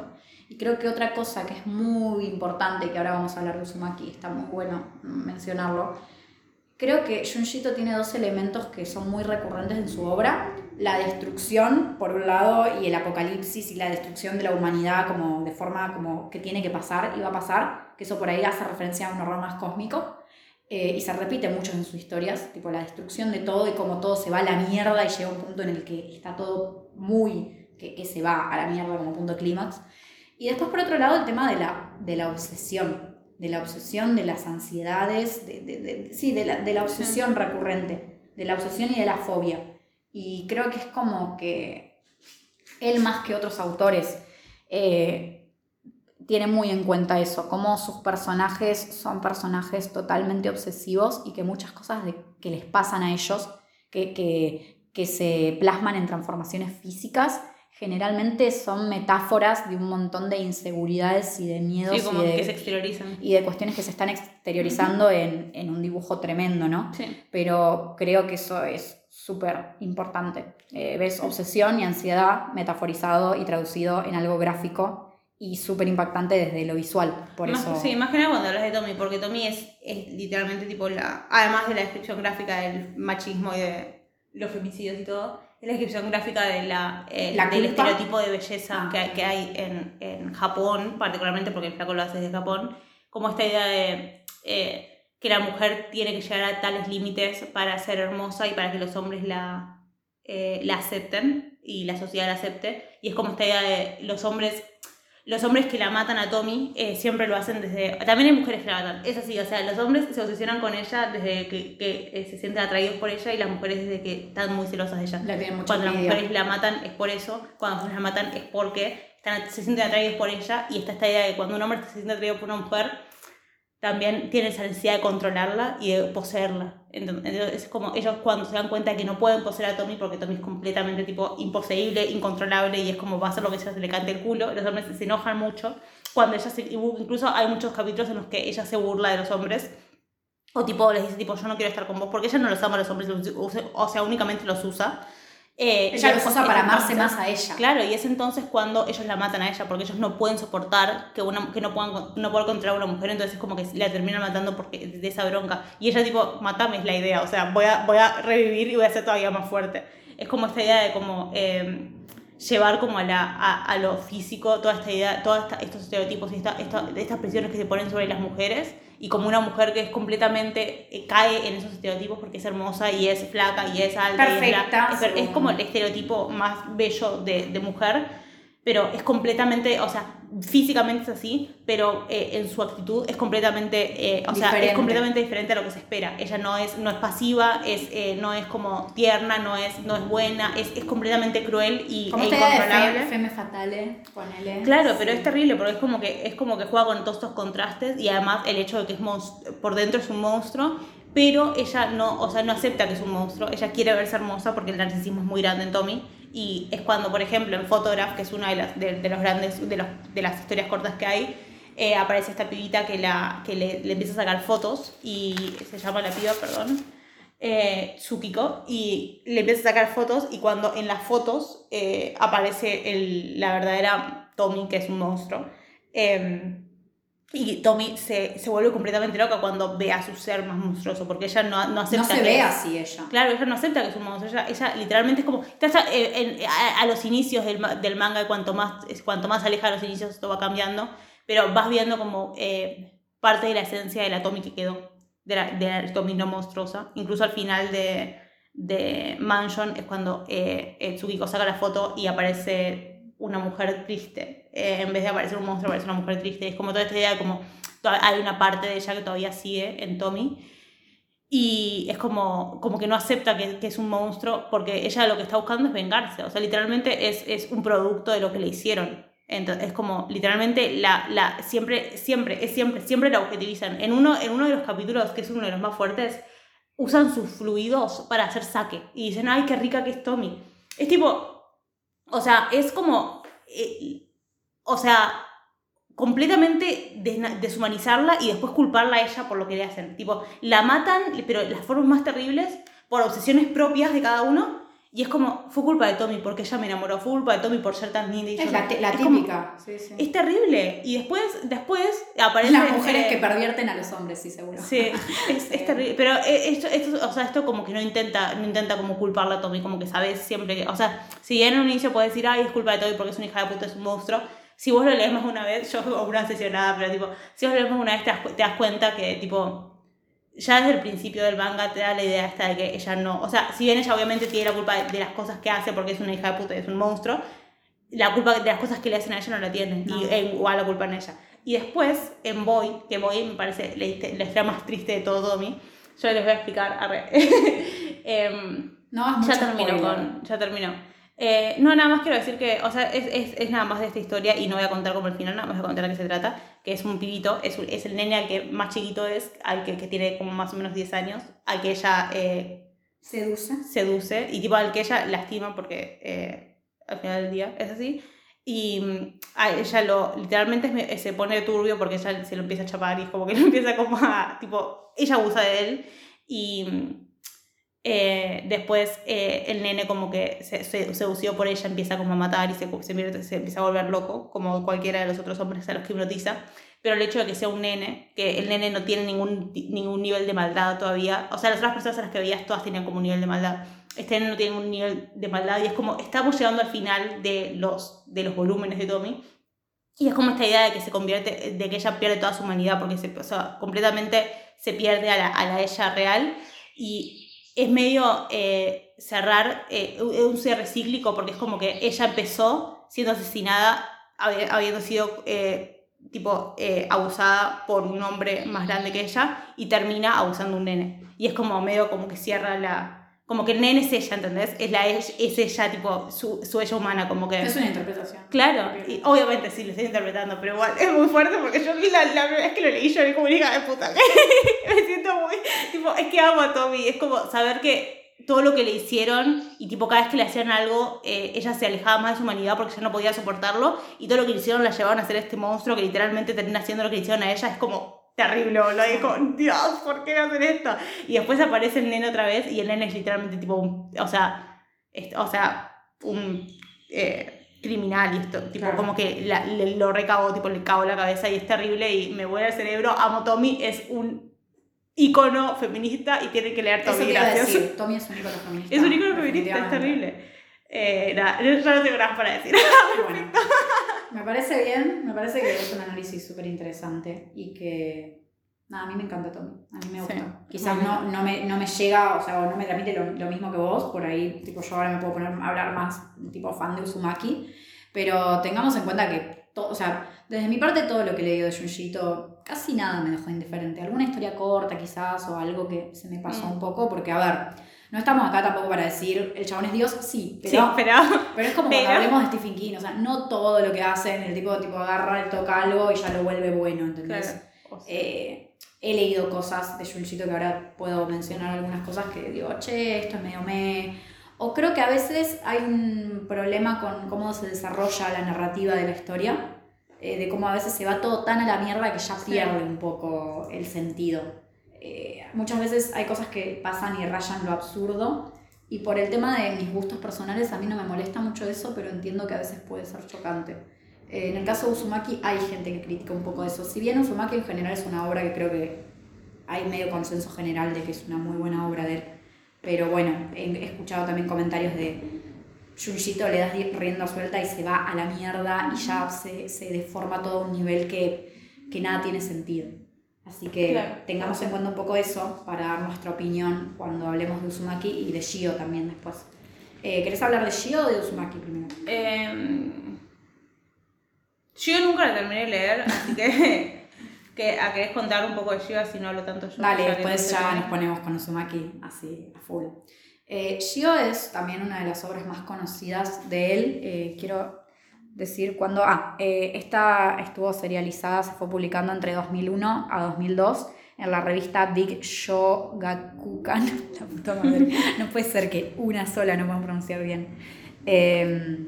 Y creo que otra cosa que es muy importante, que ahora vamos a hablar de Uzumaki, está muy bueno mencionarlo, creo que Junjito tiene dos elementos que son muy recurrentes en su obra. La destrucción, por un lado, y el apocalipsis y la destrucción de la humanidad como de forma como que tiene que pasar y va a pasar, que eso por ahí hace referencia a un horror más cósmico. eh, y se repite mucho en sus historias, tipo la destrucción de todo y como todo se va a la mierda y llega un punto en el que está todo muy, que, que se va a la mierda como punto clímax. Y después por otro lado el tema de la, de la obsesión, de la obsesión, de las ansiedades, de, de- de- sí, de la, de la obsesión recurrente, de la obsesión y de la fobia. Y creo que es como que él más que otros autores eh, tiene muy en cuenta eso, cómo sus personajes son personajes totalmente obsesivos y que muchas cosas de- que les pasan a ellos, que, que, que se plasman en transformaciones físicas, generalmente son metáforas de un montón de inseguridades y de miedos Sí, como y, de, que se exteriorizan. y de cuestiones que se están exteriorizando en, en un dibujo tremendo, ¿no? Sí. pero creo que eso es súper importante. Eh, ves obsesión y ansiedad metaforizado y traducido en algo gráfico y súper impactante desde lo visual. Por Más- eso. Sí, más que nada cuando hablas de Tommy, porque Tommy es, es literalmente tipo la. Además de la descripción gráfica del machismo y de los femicidios y todo, es la descripción gráfica de la, eh, La del culpa. estereotipo de belleza Ah. que, que hay en, en Japón, particularmente porque el flaco lo hace desde Japón, como esta idea de eh, que la mujer tiene que llegar a tales límites para ser hermosa y para que los hombres la, eh, la acepten y la sociedad la acepte. Y es como esta idea de los hombres los hombres que la matan a Tommy eh, siempre lo hacen desde... También hay mujeres que la matan, es así, o sea, los hombres se obsesionan con ella desde que, que eh, se sienten atraídos por ella y las mujeres desde que están muy celosas de ella. La Cuando las mujeres la matan es por eso, cuando las mujeres la matan es porque están, se sienten atraídos por ella y está esta idea de cuando un hombre se siente atraído por una mujer, también tiene esa necesidad de controlarla y de poseerla. Entonces, es como ellos cuando se dan cuenta que no pueden poseer a Tommy porque Tommy es completamente tipo imposeíble, incontrolable y es como va a hacer lo que ella se le cante el culo, los hombres se enojan mucho. Cuando ella se, incluso hay muchos capítulos en los que ella se burla de los hombres o tipo les dice tipo yo no quiero estar con vos porque ella no los ama a los hombres, o sea, únicamente los usa. Eh, Ella los usa para amarse entonces- más a ella. Claro, y es entonces cuando ellos la matan a ella, porque ellos no pueden soportar que, una, que no puedan no poder controlar a una mujer, entonces es como que la terminan matando porque, de esa bronca. Y ella tipo, matame es la idea, o sea, voy a, voy a revivir y voy a ser todavía más fuerte. Es como esta idea de como eh, llevar como a, la, a, a lo físico toda esta idea, todos estos estereotipos y esta, esta- estas presiones que se ponen sobre las mujeres. Y como una mujer que es completamente, eh, cae en esos estereotipos porque es hermosa y es flaca y es alta. y es Perfecta, es, per- es según- como el estereotipo más bello de, de mujer, pero es completamente, o sea, físicamente es así, pero eh, en su actitud es completamente, eh, o sea, es Diferente. completamente diferente a lo que se espera. Ella no es, no es pasiva, es, eh, no es como tierna, no es, no es buena, es, es completamente cruel y Como e idea de incontrolable. fe, femme fatale, ponele. Claro, pero Sí. es terrible porque es como que es como que juega con todos estos contrastes y además el hecho de que es por dentro es un monstruo, pero ella no, o sea, no acepta que es un monstruo, ella quiere verse hermosa porque el narcisismo es muy grande en Tommy y es cuando, por ejemplo, en Photograph, que es una de las de, los grandes de, los, de las historias cortas que hay, eh, aparece esta pibita que la que le, empieza a sacar fotos y se llama la piba, perdón. Eh, Tsukiko y le empieza a sacar fotos y cuando en las fotos eh, aparece el, la verdadera Tommy, que es un monstruo. eh, y Tommy se, se vuelve completamente loca cuando ve a su ser más monstruoso, porque ella no, no acepta No se que ve es- así ella. Claro, ella no acepta que es un monstruo. Ella, ella literalmente es como. está hasta, eh, en- a, a los inicios del, del manga, cuanto más, cuanto más aleja de los inicios, esto va cambiando. Pero vas viendo como eh, parte de la esencia de la Tommy que quedó. De la, de la Tommy no monstruosa. Incluso al final de, de Mansion es cuando eh, Tsukiko saca la foto y aparece una mujer triste. Eh, en vez de aparecer un monstruo, aparece una mujer triste. Es como toda esta idea de como. Hay una parte de ella que todavía sigue en Tommy. Y es como, como que no acepta que, que es un monstruo porque ella lo que está buscando es vengarse. O sea, literalmente es, es un producto de lo que le hicieron. Entonces, es como, literalmente, la, la, siempre, siempre, es siempre, siempre la objetivizan. En uno, en uno de los capítulos, que es uno de los más fuertes, usan sus fluidos para hacer saque. Y dicen, ay, qué rica que es Tommy. Es tipo, o sea, es como, eh, o sea, completamente deshumanizarla y después culparla a ella por lo que le hacen. Tipo, la matan, pero las formas más terribles, por obsesiones propias de cada uno. Y es como, fue culpa de Tommy porque ella me enamoró, fue culpa de Tommy por ser tan linda y yo Es no". la, la Es como- típica. Sí, sí. es terrible. Y después, después aparece... Las mujeres eh, que pervierten a los hombres, sí, seguro. Sí, *laughs* es, es terrible. Pero eh, esto, esto, o sea, esto como que no intenta, no intenta como culparla a Tommy, como que sabes siempre que. O sea, si en un inicio puedes decir, ay, es culpa de Tommy porque es una hija de puta, es un monstruo. Si vos lo lees más una vez, yo *laughs* o una sesionada, pero tipo, si vos lo lees más una vez te das, te das cuenta que, tipo, ya desde el principio del manga te da la idea esta de que ella no. O sea, si bien ella obviamente tiene la culpa de, de las cosas que hace porque es una hija de puta y es un monstruo, la culpa de las cosas que le hacen a ella no la tiene. No. Y eh, igual la culpa en ella. Y después, en Boy, que Boy me parece la, la historia más triste de todo Tommy, yo les voy a explicar. arre. *laughs* Em, No, es ya spoiler. con. Ya terminó. Eh, no, nada más quiero decir que, o sea, es, es, es nada más de esta historia y no voy a contar como el final, nada más voy a contar de qué se trata, que es un pibito, es, es el nene al que más chiquito es, al que, que tiene como más o menos 10 años, al que ella eh, Seduce. seduce y tipo al que ella lastima porque eh, al final del día es así y mm, a ella lo literalmente se pone turbio porque ella se lo empieza a chapar y es como que *laughs* lo empieza como a tipo ella abusa de él y mm, eh, después eh, el nene como que se, se seducido por ella empieza como a matar y se, se, se empieza a volver loco como cualquiera de los otros hombres a los que hipnotiza. Pero el hecho de que sea un nene, que el nene no tiene ningún, ningún nivel de maldad todavía, o sea, las otras personas a las que veías todas tenían como un nivel de maldad, este nene no tiene un nivel de maldad y es como, estamos llegando al final de los, de los volúmenes de Tommy. Y es como esta idea de que se convierte, de que ella pierde toda su humanidad porque se, o sea, completamente se pierde a la, a la ella real. Y es medio eh, cerrar, eh, un cierre cíclico porque es como que ella empezó siendo asesinada, habi- habiendo sido eh, tipo eh, abusada por un hombre más grande que ella y termina abusando un nene. Y es como medio como que cierra la... Como que el nene es ella, ¿entendés? Es, la, es ella, tipo, su, su ella humana, como que... Es una interpretación. Claro, y obviamente sí lo estoy interpretando, pero igual es muy fuerte porque yo la, la primera vez que lo leí yo vi como hija de puta. *laughs* Me siento muy, tipo, es que amo a Tommy, es como saber que todo lo que le hicieron y tipo cada vez que le hacían algo, eh, ella se alejaba más de su humanidad porque ya no podía soportarlo y todo lo que le hicieron la llevaban a ser este monstruo que literalmente termina haciendo lo que le hicieron a ella, es como terrible, es como, Dios, ¿por qué me hacen esto? Y después aparece el nene otra vez y el nene es literalmente tipo, un, o sea, es- o sea, un... eh, criminal y esto, tipo, Claro. como que la- le- lo recabo, tipo, le cago la cabeza y es terrible y me vuela el cerebro. Amo Tommy, es un icono feminista y tiene que leer Tommy, gracias. Tommy es un ícono feminista. Es un icono feminista, es terrible. Eh, nada, yo no tengo nada para decir. *laughs* Bueno, me parece bien, me parece que es un análisis súper interesante y que, nada, a mí me encanta Tommy, a mí me gusta. Sí. Quizás no, no, me, no me llega, o sea, no me transmite lo, lo mismo que vos, por ahí, tipo, yo ahora me puedo poner a hablar más, tipo, fan de Uzumaki, pero tengamos en cuenta que, to- o sea, desde mi parte todo lo que he leído de Junjito, casi nada me dejó indiferente. Alguna historia corta quizás o algo que se me pasó Mm. un poco, porque, a ver, no estamos acá tampoco para decir, el chabón es Dios, sí, pero... sí, pero Pero es como Pero- cuando hablemos de Stephen King, o sea, no todo lo que hacen, el tipo, tipo agarra, toca algo y ya lo vuelve bueno, ¿entendés? Claro. O sea, Eh, he leído cosas de Junjito que ahora puedo mencionar algunas cosas que digo, che, esto es medio me. O creo que a veces hay un problema con cómo se desarrolla la narrativa de la historia, eh, de cómo a veces se va todo tan a la mierda que ya Sí. pierde un poco el sentido. Eh, muchas veces hay cosas que pasan y rayan lo absurdo. Y por el tema de mis gustos personales, a mí no me molesta mucho eso, pero entiendo que a veces puede ser chocante. Eh, en el caso de Uzumaki hay gente que critica un poco eso. Si bien Uzumaki en general es una obra que creo que hay medio consenso general de que es una muy buena obra de él. Pero bueno, he escuchado también comentarios de Junjito le das rienda suelta y se va a la mierda y ya se, se deforma todo a un nivel que, que nada tiene sentido. Así que Claro. tengamos en cuenta un poco eso para dar nuestra opinión cuando hablemos de Uzumaki y de Shio también después. Eh, ¿Querés hablar de Shio o de Uzumaki primero? em, yo nunca la terminé de leer, así que, *laughs* que a querés contar un poco de Shiva si no hablo tanto yo. Que después ya nos ponemos con Uzumaki así a full. Eh, Shio es también una de las obras más conocidas de él. Eh, quiero decir cuando. Ah, eh, esta estuvo serializada, se fue publicando entre 2001 a 2002 en la revista Big Shogakukan. *laughs* La puta madre. *laughs* No puede ser que una sola no puedan pronunciar bien. Eh,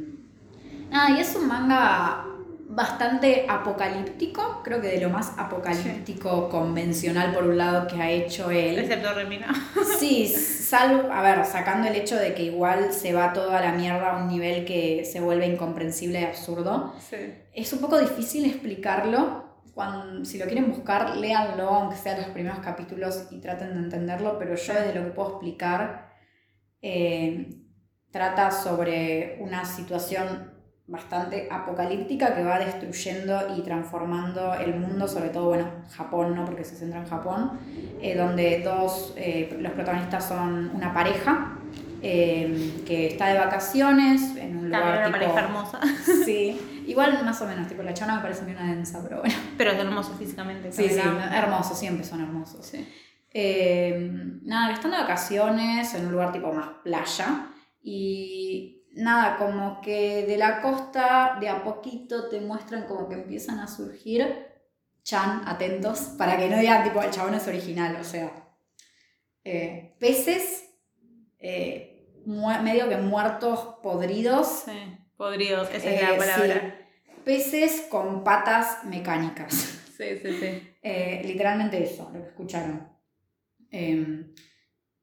nada, y es un manga bastante apocalíptico, creo que de lo más apocalíptico convencional por un lado que ha hecho él. Excepto Remina. *laughs* Sí, salvo, a ver, sacando el hecho de que igual se va todo a la mierda a un nivel que se vuelve incomprensible y absurdo. Sí. Es un poco difícil explicarlo. Cuando, si lo quieren buscar, léanlo, aunque sean los primeros capítulos y traten de entenderlo, pero yo desde lo que puedo explicar, eh, trata sobre una situación bastante apocalíptica que va destruyendo y transformando el mundo, sobre todo, bueno, Japón, ¿no? Porque se centra en Japón, eh, donde dos, eh, los protagonistas son una pareja eh, que está de vacaciones en un También lugar una tipo... pareja hermosa. *laughs* Sí, igual más o menos, tipo, la chona me parece una densa, pero bueno. Pero es hermoso físicamente. Sí, sí, hermosos, siempre son hermosos. Sí. Eh, nada, están de vacaciones en un lugar tipo más playa y nada, como que de la costa de a poquito te muestran como que empiezan a surgir, chan, atentos, para que no digan tipo el chabón es original, o sea, eh, peces eh, medio que muertos, podridos, Sí. Podridos, esa eh, es la palabra. sí, peces con patas mecánicas. Sí, sí, sí. Eh, literalmente eso, lo que escucharon.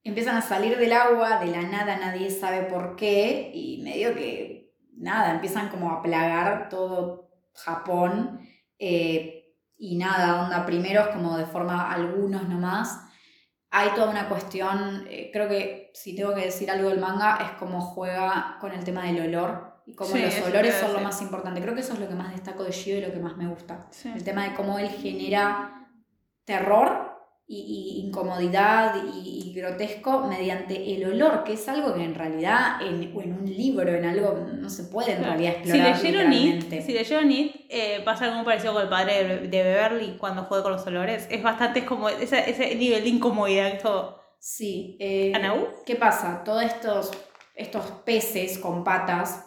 Empiezan a salir del agua, de la nada, nadie sabe por qué, y medio que, nada, empiezan como a plagar todo Japón. eh, y nada, onda, primero es como de forma algunos nomás. Hay toda una cuestión, eh, creo que si tengo que decir algo del manga, es cómo juega con el tema del olor. y como Sí, los olores son lo más importante. Creo que eso es lo que más destaco de Gio y lo que más me gusta. Sí. El tema de cómo él genera terror y, y incomodidad y, y grotesco mediante el olor, que es algo que en realidad en, en un libro, en algo, no se puede en Claro. realidad Si explorar leyeron It, si leyeron It, eh, pasa algo parecido con el padre de, de Beverly cuando juega con los olores. Es bastante es como ese, ese nivel de incomodidad. todo- Sí. eh, ¿Anaú? ¿Qué pasa? Todos estos, estos peces con patas,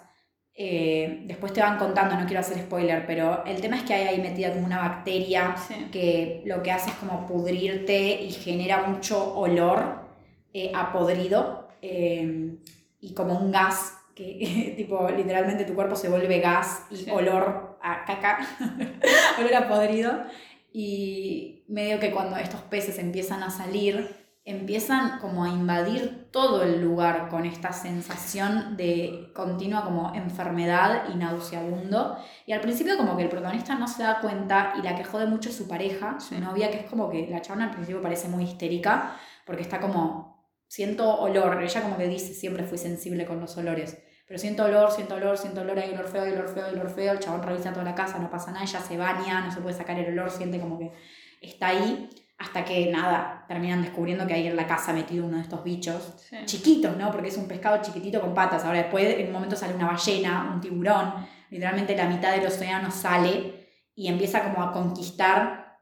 eh, después te van contando, no quiero hacer spoiler, pero el tema es que hay ahí metida como una bacteria Sí. que lo que hace es como pudrirte y genera mucho olor eh, a podrido eh, y como un gas que *laughs* tipo literalmente tu cuerpo se vuelve gas y Sí. olor a caca, *laughs* olor a podrido y medio que cuando estos peces empiezan a salir empiezan como a invadir todo el lugar con esta sensación de continua como enfermedad y nauseabundo. Y al principio como que el protagonista no se da cuenta y la que jode mucho es su pareja, su novia, que es como que la chabona al principio parece muy histérica porque está como, siento olor, ella como que dice, siempre fui sensible con los olores. Pero siento olor, siento olor, siento olor, hay olor feo, hay olor feo, hay olor feo, el chabón revisa toda la casa, no pasa nada, ella se baña, no se puede sacar el olor, siente como que está ahí, hasta que nada, terminan descubriendo que hay en la casa metido uno de estos bichos Sí. chiquitos, ¿no? Porque es un pescado chiquitito con patas. Ahora después en un momento sale una ballena, un tiburón, literalmente la mitad del océano sale y empieza como a conquistar.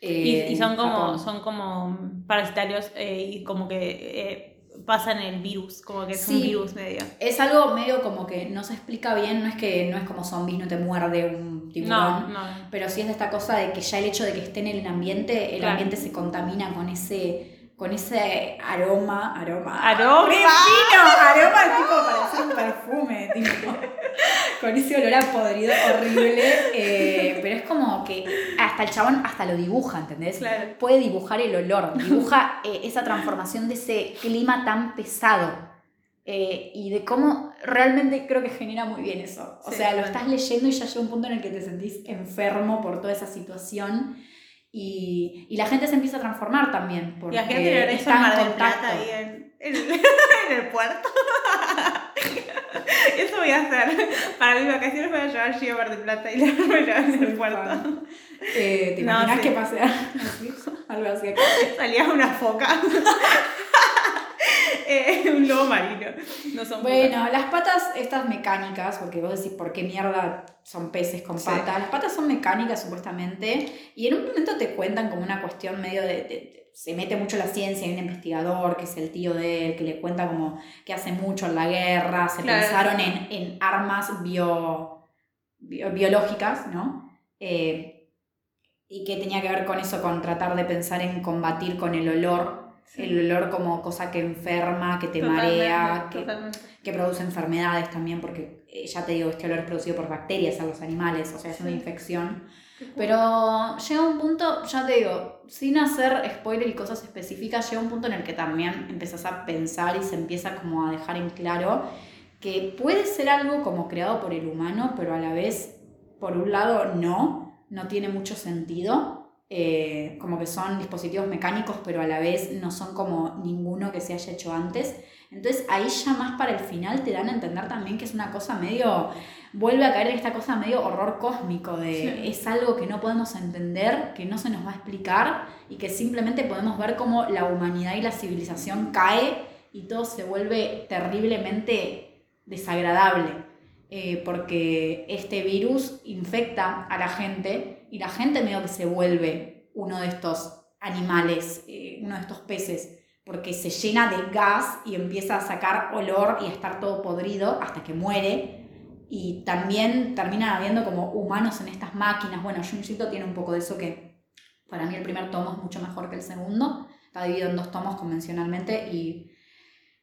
Y, eh, y son como Japón. son como parasitarios eh, y como que eh, pasan el virus, como que es un Sí. virus medio. Es algo medio como que no se explica bien, no es que no es como zombies, no te muerde un tiburón. No, no. Pero sí es de esta cosa de que ya el hecho de que esté en el ambiente, el Claro. ambiente se contamina con ese, con ese aroma, aroma. Aroma. ¡Re fino! Aroma es tipo parecer un perfume, tipo. *laughs* Con ese olor a podrido horrible. eh, pero es como que hasta el chabón hasta lo dibuja, ¿entendés? Claro. Puede dibujar el olor, dibuja eh, esa transformación de ese clima tan pesado. eh, y de cómo realmente creo que genera muy bien eso. O Sí, sea, lo estás leyendo y ya llega un punto en el que te sentís enfermo por toda esa situación. Y, y la gente se empieza a transformar también. Y Porque la gente está en Mar del. Plata ahí en, en *laughs* en el puerto. *laughs* *laughs* Eso voy a hacer. Para mis vacaciones voy a llevar Gio Mar del Plata y la voy a llevar en el puerto. Eh, ¿Te *laughs* No, sí. que pase *laughs* así? Algo así acá. Salía una foca. Eh, un lobo marino. No son Bueno, las patas estas mecánicas, porque vos decís, ¿por qué mierda son peces con Sí. patas? Las patas son mecánicas supuestamente y en un momento te cuentan como una cuestión medio de- de- se mete mucho la ciencia, hay un investigador que es el tío de él, que le cuenta como que hace mucho en la guerra, se Claro. pensaron en, en armas bio, bio- biológicas, ¿no? Eh, y que tenía que ver con eso, con tratar de pensar en combatir con el olor, Sí. el olor como cosa que enferma, que te Totalmente, marea, que, totalmente. que produce enfermedades también, porque eh, ya te digo, este olor es producido por bacterias a los animales, o sea, es una infección. Pero llega un punto, ya te digo, sin hacer spoiler y cosas específicas, llega un punto en el que también empezás a pensar y se empieza como a dejar en claro que puede ser algo como creado por el humano, pero a la vez, por un lado, no, no tiene mucho sentido. eh, como que son dispositivos mecánicos, pero a la vez no son como ninguno que se haya hecho antes. Entonces ahí ya más para el final te dan a entender también que es una cosa medio, vuelve a caer en esta cosa medio horror cósmico, de Sí. es algo que no podemos entender, que no se nos va a explicar y que simplemente podemos ver cómo la humanidad y la civilización cae y todo se vuelve terriblemente desagradable. eh, porque este virus infecta a la gente y la gente medio que se vuelve uno de estos animales, eh, uno de estos peces porque se llena de gas y empieza a sacar olor y a estar todo podrido hasta que muere. Y también terminan habiendo como humanos en estas máquinas. Bueno, Junjito tiene un poco de eso que para mí el primer tomo es mucho mejor que el segundo. Está dividido en dos tomos convencionalmente y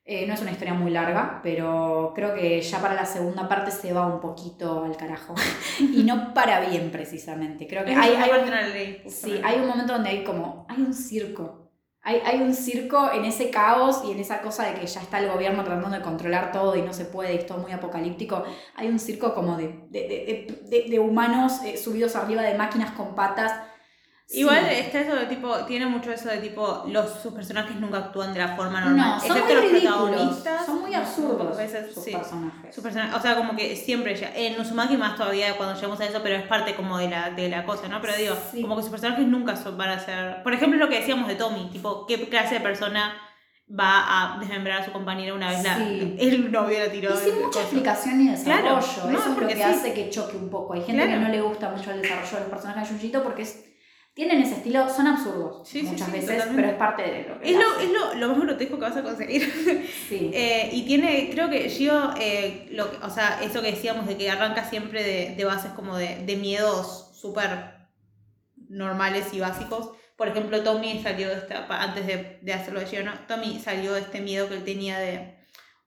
eh, no es una historia muy larga, pero creo que ya para la segunda parte se va un poquito al carajo. *laughs* y no para bien precisamente. Creo que hay, hay un- Sí, hay un momento donde hay como, hay un circo. Hay, hay un circo en ese caos y en esa cosa de que ya está el gobierno tratando de controlar todo y no se puede, y es todo muy apocalíptico. Hay un circo como de, de, de- de- humanos eh, subidos arriba de máquinas con patas. Igual Sí. está eso de tipo, tiene mucho eso de tipo, los, sus personajes nunca actúan de la forma normal. No, son excepto muy los ridículos. protagonistas. Son muy absurdos veces, sus sí. personajes. O sea, como que siempre ya. En Uzumaki más todavía cuando llegamos a eso, pero es parte como de la, de la cosa, ¿no? Pero digo, Sí. como que sus personajes nunca son, van a ser. Por ejemplo, lo que decíamos de Tommy, tipo, ¿qué clase de persona va a desmembrar a su compañera una vez la, el novio la tiró? Y sin mucha explicación ni desarrollo. Claro, no, Eso es lo porque que sí. hace que choque un poco. Hay gente Claro. que no le gusta mucho el desarrollo de los personajes de Junjito porque es- tienen ese estilo, son absurdos Sí, sí, muchas sí, veces, totalmente. pero es parte de lo que Es, lo, es lo, lo más grotesco que vas a conseguir. *laughs* Sí. Eh, y tiene, creo que Gio, eh, lo que- o sea, eso que decíamos de que arranca siempre de, de bases como de, de miedos súper normales y básicos. Por ejemplo, Tommy salió de esta, antes de, de hacerlo de Gio, ¿no? Tommy salió de este miedo que él tenía de,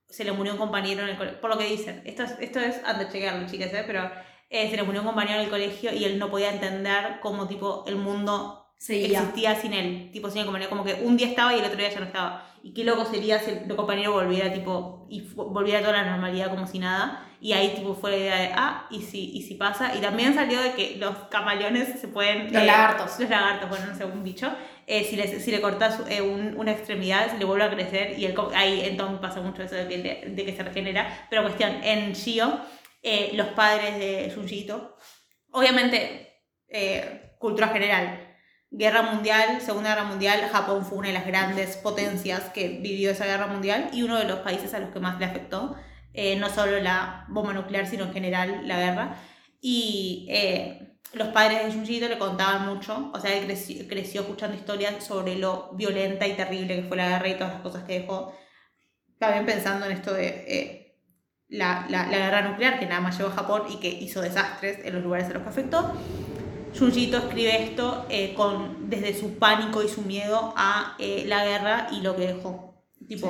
se le murió un compañero en el colegio, por lo que dicen, esto es, esto es antes de chequearlo, chicas, ¿eh? pero eh, se le murió un compañero en el colegio y él no podía entender cómo tipo el mundo Seguía. existía sin él, tipo sin el compañero, como que un día estaba y el otro día ya no estaba. Y qué loco sería si el compañero volviera tipo y volviera a toda la normalidad como si nada. Y ahí tipo fue la idea de, ah, y si, y si pasa. Y también salió de que los camaleones se pueden... Los eh, lagartos. Los lagartos, bueno, no sé, un bicho. eh, si, le, si le cortas eh, un- una extremidad, se le vuelve a crecer. Y el, ahí entonces pasa mucho eso de que, de que se regenera. Pero cuestión, en Shio, eh, los padres de Junjito, obviamente, eh, cultura general, Guerra Mundial, Segunda Guerra Mundial, Japón fue una de las grandes potencias que vivió esa guerra mundial y uno de los países a los que más le afectó, eh, no solo la bomba nuclear, sino en general la guerra. Y eh, los padres de Junjito le contaban mucho, o sea, él creció, creció escuchando historias sobre lo violenta y terrible que fue la guerra y todas las cosas que dejó. También pensando en esto de eh, la, la, la guerra nuclear, que nada más llevó a Japón y que hizo desastres en los lugares a los que afectó. Junjito escribe esto eh, con, desde su pánico y su miedo a eh, la guerra y lo que dejó. Tipo,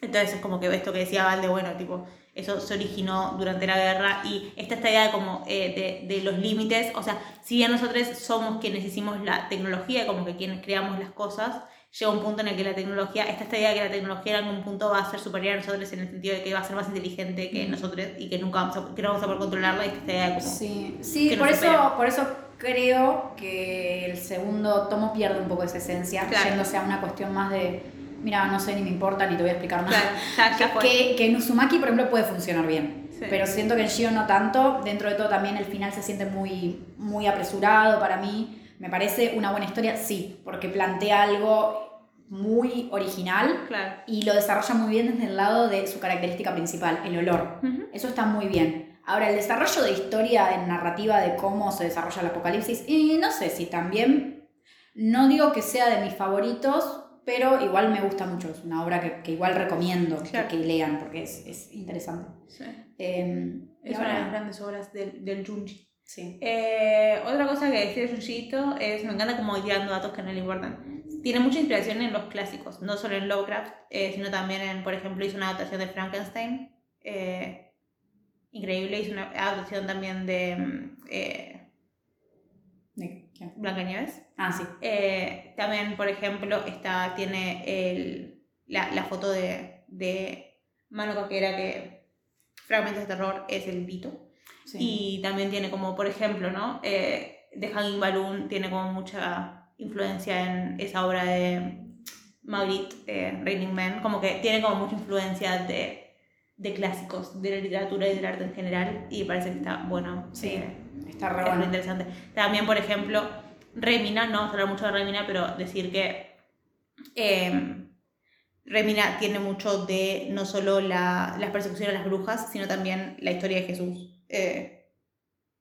Entonces es como que esto que decía Valde, bueno, tipo, eso se originó durante la guerra y está esta idea de como eh, de, de los límites, o sea, si bien nosotros somos quienes hicimos la tecnología, como que quienes creamos las cosas, llega un punto en el que la tecnología, está esta idea de que la tecnología en algún punto va a ser superior a nosotros en el sentido de que va a ser más inteligente que nosotros y que nunca vamos a, que no vamos a poder controlarla y esta idea de como... Sí, sí por, eso, supera. por eso creo que el segundo tomo pierde un poco esa esencia, Claro. yéndose a una cuestión más de, mira, no sé, ni me importa, ni te voy a explicar nada. Claro, ya, ya que, que en Uzumaki, por ejemplo, puede funcionar bien. Sí. Pero siento que en Shio no tanto. Dentro de todo también el final se siente muy, muy apresurado para mí. Me parece una buena historia, sí, porque plantea algo muy original Claro. y lo desarrolla muy bien desde el lado de su característica principal, el olor. Eso está muy bien. Ahora, el desarrollo de historia en narrativa de cómo se desarrolla el apocalipsis, y no sé si también, no digo que sea de mis favoritos, pero igual me gusta mucho. Es una obra que, que igual recomiendo que- Claro. que, lean porque es, es interesante. Sí. Eh, y Es una de las grandes obras del, del Junji. Sí. Eh, otra cosa que decir de Junjito es, me encanta como ir tirando datos que no le importan. Tiene mucha inspiración en los clásicos, no solo en Lovecraft, eh, sino también en, por ejemplo, hizo una adaptación de Frankenstein. eh, increíble, hizo una adaptación también de mm, ¿De qué? Blancanieves. Ah, sí. También, por ejemplo, está, tiene el, la, la foto de, de Mano Caquera que Fragmentos de Terror es el Vito. Sí. Y también tiene como, por ejemplo, ¿no? Eh, The Hanging Balloon tiene como mucha influencia en esa obra de Magritte, eh, Raining Man, como que tiene como mucha influencia de, de clásicos, de la literatura y del arte en general, y parece que está bueno. Sí, eh, Está re es bueno. interesante. También, por ejemplo, Remina, no vamos a hablar mucho de Remina, pero decir que eh, Remina tiene mucho de no solo la, las persecuciones a las brujas, sino también la historia de Jesús. Eh,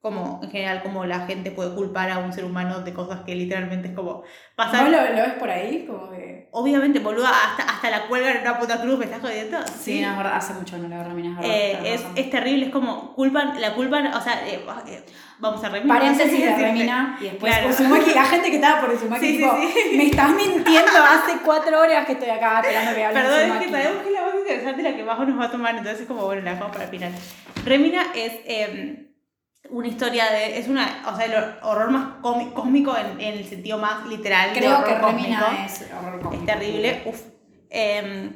como en general, como la gente puede culpar a un ser humano de cosas que literalmente es como pasan. ¿Vos lo, lo ves por ahí? Como que... Obviamente, boluda, hasta, hasta la cuelgan en una puta cruz, ¿me estás jodiendo? Sí, no, es verdad, hace mucho no es verdad. Eh, tenés es, es terrible, es como culpan, la culpan, o sea, eh, eh, vamos a Remina. Paréntesis no de. Remina y después Claro. Uzumaki, la gente que estaba por Uzumaki, *laughs* Sí, sí, tipo, sí. me estás mintiendo hace cuatro horas que estoy acá esperando que hables Perdón, es que sabemos que es la más interesante la que más nos va a tomar, entonces es como, bueno, la dejamos para el final. Remina es eh, una historia de, es una, o sea, el hor- horror más cómi- cósmico en, en el sentido más literal. de Creo horror que cósmico. es horror cósmico. Es terrible, uf. Eh,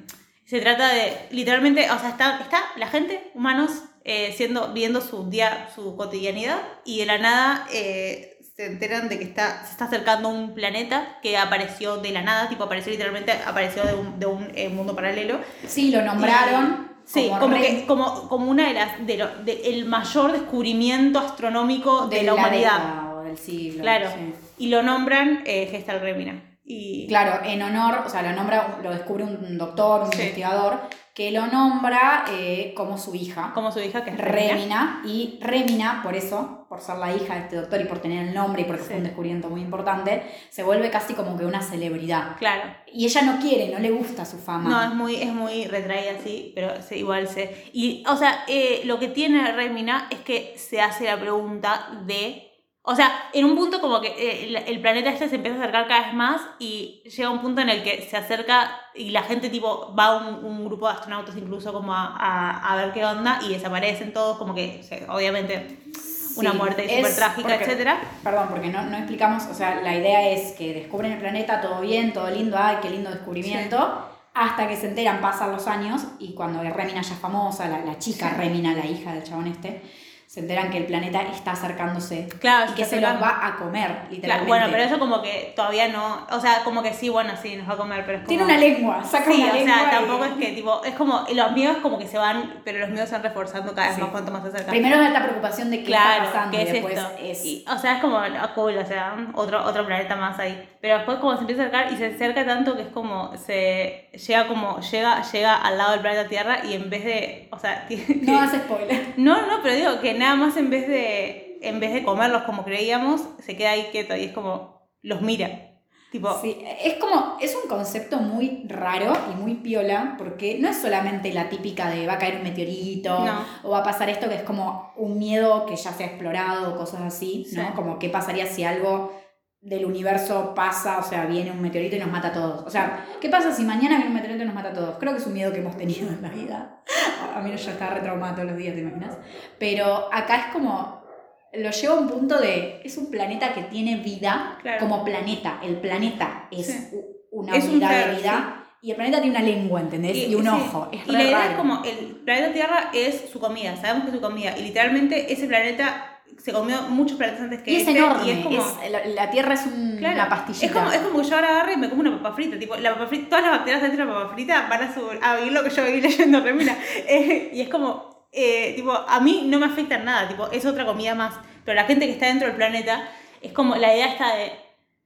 se trata de, literalmente, o sea, está, está la gente, humanos, eh, siendo, viendo su día, su cotidianidad, y de la nada eh, se enteran de que está, se está acercando un planeta que apareció de la nada, tipo apareció literalmente, apareció de un, de un eh, mundo paralelo. Sí, lo nombraron. Sí, como, que, como, como una de las, de, lo- de- el mayor descubrimiento astronómico de, la humanidad. década o del siglo. Claro. sí. Y lo nombran eh, Gestal Remina. Y Claro, en honor, o sea, lo nombra, lo descubre un doctor, un Sí. investigador, que lo nombra eh, como su hija. como su hija, que es Remina. Remina, y Remina, por eso, por ser la hija de este doctor y por tener el nombre y porque fue Sí. un descubrimiento muy importante, se vuelve casi como que una celebridad. Claro. Y ella no quiere, no le gusta su fama. No, es muy, es muy retraída así, pero igual se... Y, o sea, eh, lo que tiene Remina es que se hace la pregunta de... O sea, en un punto como que eh, el, el planeta este se empieza a acercar cada vez más y llega un punto en el que se acerca y la gente tipo va un, un grupo de astronautas incluso como a, a, a ver qué onda y desaparecen todos como que o sea, obviamente una Sí, muerte súper trágica, etcétera. Perdón, porque no, no explicamos, o sea, la idea es que descubren el planeta, todo bien, todo lindo, ay, qué lindo descubrimiento, hasta que se enteran, pasan los años, y cuando Remina ya es famosa, la, la chica Sí. Remina, la hija del chabón este, se enteran que el planeta está acercándose Claro, y que se los va a comer, Claro, literalmente. bueno, pero eso como que todavía no, o sea, como que sí, bueno, sí, nos va a comer, pero es como... Tiene una lengua, saca Sí, una o lengua. sea, y- tampoco es que, tipo, es como, los miedos como que se van, pero los miedos se van reforzando cada vez Sí. más cuanto más se acercan. Primero es la preocupación de qué claro, está pasando ¿qué y es después esto? es... Y, o sea, es como, ah, cool, o sea, otro, otro planeta más ahí. Pero después como se empieza a acercar y se acerca tanto que es como, se llega como, llega, llega al lado del planeta Tierra y en vez de, o sea, tiene- *laughs* No hace spoiler. no, no, pero digo que nada más en vez de, en vez de comerlos como creíamos, se queda ahí quieto y es como, los mira. Tipo, Sí, es como, es un concepto muy raro y muy piola, porque no es solamente la típica de va a caer un meteorito No. o va a pasar esto, que es como un miedo que ya se ha explorado, cosas así, ¿no? Sí. Como qué pasaría si algo del universo pasa, o sea, viene un meteorito y nos mata a todos. O sea, ¿qué pasa si mañana viene un meteorito y nos mata a todos? Creo que es un miedo que hemos tenido en la vida. A mí ya está retraumada todos los días, ¿te imaginas? Pero acá es como, lo lleva a un punto de, es un planeta que tiene vida Claro. como planeta. El planeta es Sí. una Es un unidad ser, de vida y el planeta tiene una lengua, ¿entendés? Y, un sí. ojo. Es y la idea raro. es como, el planeta Tierra es su comida, sabemos que es su comida. Y literalmente ese planeta se comió muchos planetas antes que Y es este. enorme. Y es como... es- la, la Tierra es un- Claro, una pastillita. Es como, es como que yo ahora agarre y me como una papa frita. Tipo, la papa frita, todas las bacterias dentro de la papa frita van a, subir, a vivir lo que yo viví *laughs* leyendo Remina. Eh, y es como, eh, tipo, a mí no me afecta en nada. Tipo, es otra comida más. Pero la gente que está dentro del planeta, es como la idea está de.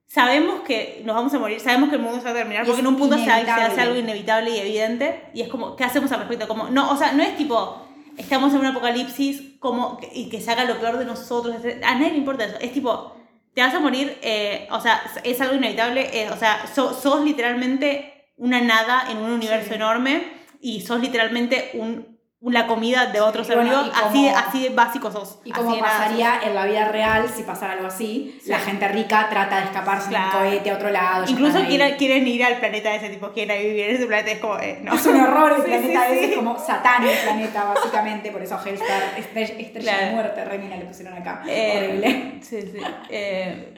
Sabemos que nos vamos a morir, sabemos que el mundo se va a terminar, Y porque en un punto se, se inevitable. hace algo inevitable y evidente. Y es como, ¿qué hacemos al respecto? Como, no, o sea, no es tipo, estamos en un apocalipsis como, y que saca lo peor de nosotros. A nadie le importa eso. Es tipo, te vas a morir, eh, o sea, es algo inevitable, eh, o sea, so- sos literalmente una nada en un universo Sí. enorme y sos literalmente un, la comida de otro Sí, ser bueno, así, de- como- así de básico sos. Y como de pasaría en la vida real si pasara algo así, Sí. la gente rica trata de escaparse en Claro. un cohete a otro lado. Incluso quieren, quieren ir al planeta de ese tipo, quieren ir vivir en ese planeta, es como, eh, no. Es un horror el *laughs* Sí, planeta ese, es como Satán el planeta, básicamente. Por eso Hellstar, estrella, estrella de Claro. muerte, Remina le pusieron acá. Eh, Horrible. Sí, sí. eh,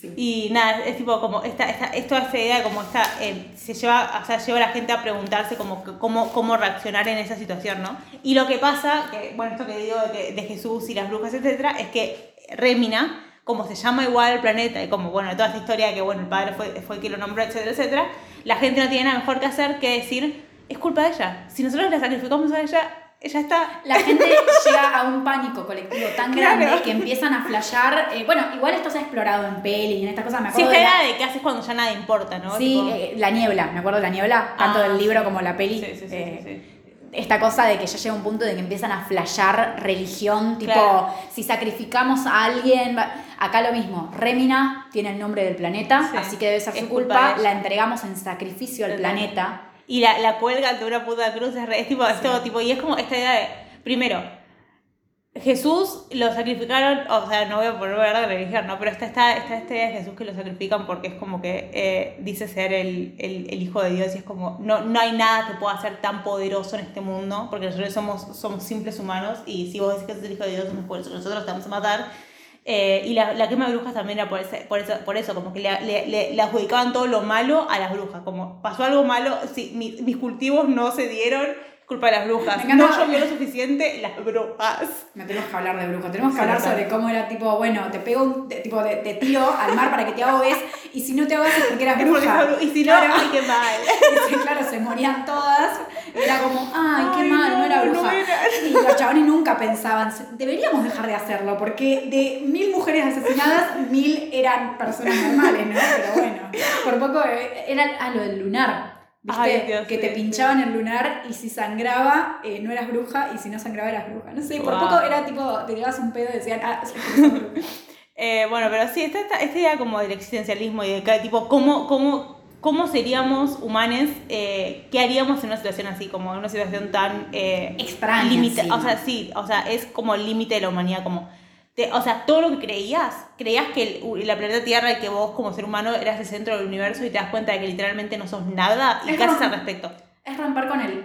Sí. Y nada, es tipo como esta, esta, es toda esta idea de como esta, eh, se lleva, o sea, lleva a la gente a preguntarse como cómo, cómo reaccionar en esa situación, ¿no? Y lo que pasa, que, bueno, esto que digo de, de Jesús y las brujas, etcétera, es que Remina, como se llama igual el planeta y como, bueno, toda esta historia de que, bueno, el padre fue, fue el que lo nombró, etcétera, etcétera, la gente no tiene nada mejor que hacer que decir, es culpa de ella. Si nosotros la sacrificamos a ella, ella está... La gente *laughs* llega a un pánico colectivo tan Claro. grande que empiezan a flashear. eh, bueno, igual esto se ha explorado en peli y en estas cosas. Me Si acuerdo esta de la- idea de qué haces cuando ya nada importa, ¿no? Sí, Tipo- eh, la niebla, me acuerdo de la niebla, tanto Ah, del libro sí. como la peli. Sí, sí, sí, eh, sí, sí. Esta cosa de que ya llega un punto de que empiezan a flashear religión, tipo, Claro. si sacrificamos a alguien, va- acá lo mismo, Remina tiene el nombre del planeta, Sí. así que debe ser Es su culpa la entregamos en sacrificio al planeta. Y la, la cuelga de una puta cruz, es, es tipo, es todo tipo, y es como esta idea de, primero, Jesús lo sacrificaron, o sea, no voy a poner hablar de religión, ¿no? Pero está esta, está esta idea de Jesús que lo sacrifican porque es como que eh, dice ser el, el, el Hijo de Dios y es como, no, no hay nada que pueda ser tan poderoso en este mundo, porque nosotros somos, somos simples humanos y si vos decís que sos el Hijo de Dios, es nosotros te vamos a matar. Eh, y la, la quema de brujas también era por, ese- por, eso, por eso, como que le, le, le- adjudicaban todo lo malo a las brujas. Como pasó algo malo, mi- mis cultivos no se dieron, culpa de las brujas. Me No llovió lo suficiente, las brujas. No tenemos que hablar de brujas, tenemos que hablar sobre cómo era tipo, bueno, te pego un te- tipo de, te tiro al mar para que te ahogues y si no te ahogas es porque eras bruja. Y si no, Claro. ay, qué mal. *laughs* Y claro, se morían todas. Era como, ay, qué Ay, mal, no, no, era no bruja. era. Y los chabones nunca pensaban, "Se- deberíamos dejar de hacerlo, porque de mil mujeres asesinadas, mil eran personas normales, ¿no? Pero bueno, por poco eh, era ah, lo del lunar. ¿Viste? Ay, Dios, que sí, te sí. pinchaban el lunar y si sangraba eh, no eras bruja y si no sangraba eras bruja. No sé, por Wow. poco era tipo, te llevas un pedo y decían, ah. *laughs* Eh, bueno, pero sí, esta, esta, esta idea como del existencialismo y de tipo, cómo, cómo, cómo seríamos humanos, eh, qué haríamos en una situación así, como en una situación tan... Eh, Extraña. encima. o sea, sí, o sea, es como el límite de la humanidad, como... te- o sea, todo lo que creías, creías que el, la planeta Tierra y que vos como ser humano eras el centro del universo y te das cuenta de que literalmente no sos nada y Es qué haces al respecto. Es romper con el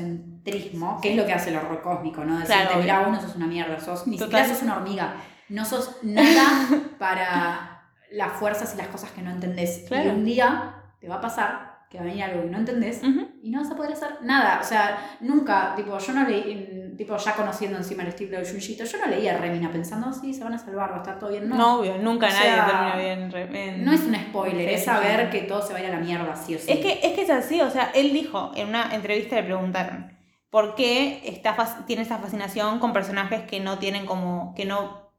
antropocentrismo, que es lo que hace el horror cósmico, ¿no? Decirte, Claro, mira, vos no sos una mierda, sos, ni Total. siquiera sos una hormiga, no sos nada para las fuerzas y las cosas que no entendés. Claro. Y un día te va a pasar que va a venir algo que no entendés y no vas a poder hacer nada. O sea, nunca, tipo, yo no leí, tipo, ya conociendo encima el estilo de Junjito, yo no leía Remina pensando, "Oh, sí, se van a salvar, va a estar todo bien. No, No, obvio, nunca O nadie sea, termina bien. re- en- no es un spoiler, es saber que todo se va a ir a la mierda, sí o sí. Es que, es que es así, o sea, él dijo, en una entrevista le preguntaron, ¿por qué está, tiene esta fascinación con personajes que no tienen como, que no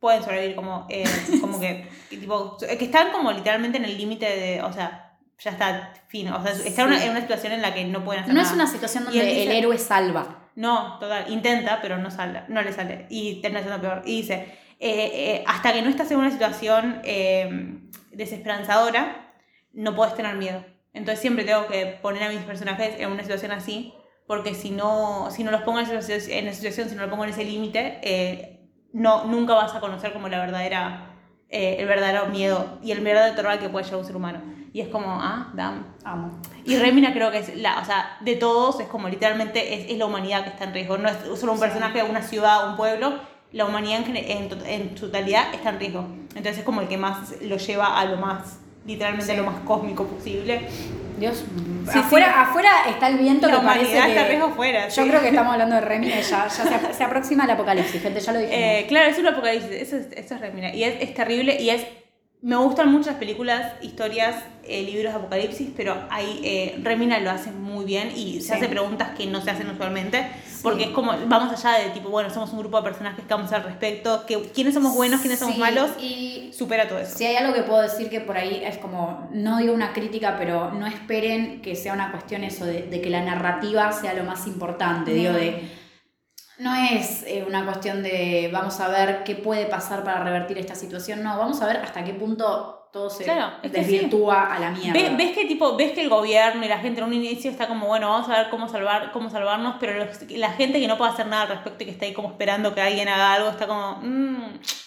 pueden sobrevivir, como, eh, como que, que tipo, que están como literalmente en el límite de, o sea, ya está, fin, o sea, está en una- Sí. en una situación en la que no pueden hacer No nada. es una situación donde dice- el héroe salva. No, total, intenta, pero no sale, no le sale. Y termina siendo peor. Y dice, eh, eh, hasta que no estás en una situación eh, desesperanzadora, no puedes tener miedo. Entonces siempre tengo que poner a mis personajes en una situación así, porque si no, si no los pongo en esa situación, si no los pongo en ese límite, eh, no, nunca vas a conocer como la verdadera, el verdadero miedo y el verdadero terror que puede llegar un ser humano. Y es como, ah, damn. Amo. Y Remina creo que es la, o sea, de todos es como literalmente es, es la humanidad que está en riesgo. No es solo un personaje, una ciudad, un pueblo. La humanidad en, en, en totalidad está en riesgo. Entonces es como el que más lo lleva a lo más, literalmente Sí. a lo más cósmico posible. Dios. Sí, afuera, sí. afuera está el viento La que parece humanidad está en que... riesgo afuera. Yo creo que estamos hablando de Remy y ya, ya se, se aproxima el apocalipsis, gente, ya lo dijimos. Eh, claro, es un apocalipsis, eso es, eso es Remina. Y es, es terrible y es... Me gustan mucho las películas, historias, eh, libros de apocalipsis, pero ahí eh, Remina lo hace muy bien y se Sí. hace preguntas que no se hacen usualmente. Porque es como, vamos allá de tipo, bueno, somos un grupo de personajes que vamos al respecto, que quiénes somos buenos, quiénes somos malos, Y supera todo eso. si hay algo que puedo decir que por ahí es como, no digo una crítica, pero no esperen que sea una cuestión eso de, de que la narrativa sea lo más importante, digo, de... No es eh, una cuestión de vamos a ver qué puede pasar para revertir esta situación, no, vamos a ver hasta qué punto todo se Claro, es que desvirtúa a la mierda. Ve- ¿Ves que tipo, ves que el gobierno y la gente en un inicio está como, bueno, vamos a ver cómo salvar, cómo salvarnos, pero los- la gente que no puede hacer nada al respecto y que está ahí como esperando que alguien haga algo, está como, mmm,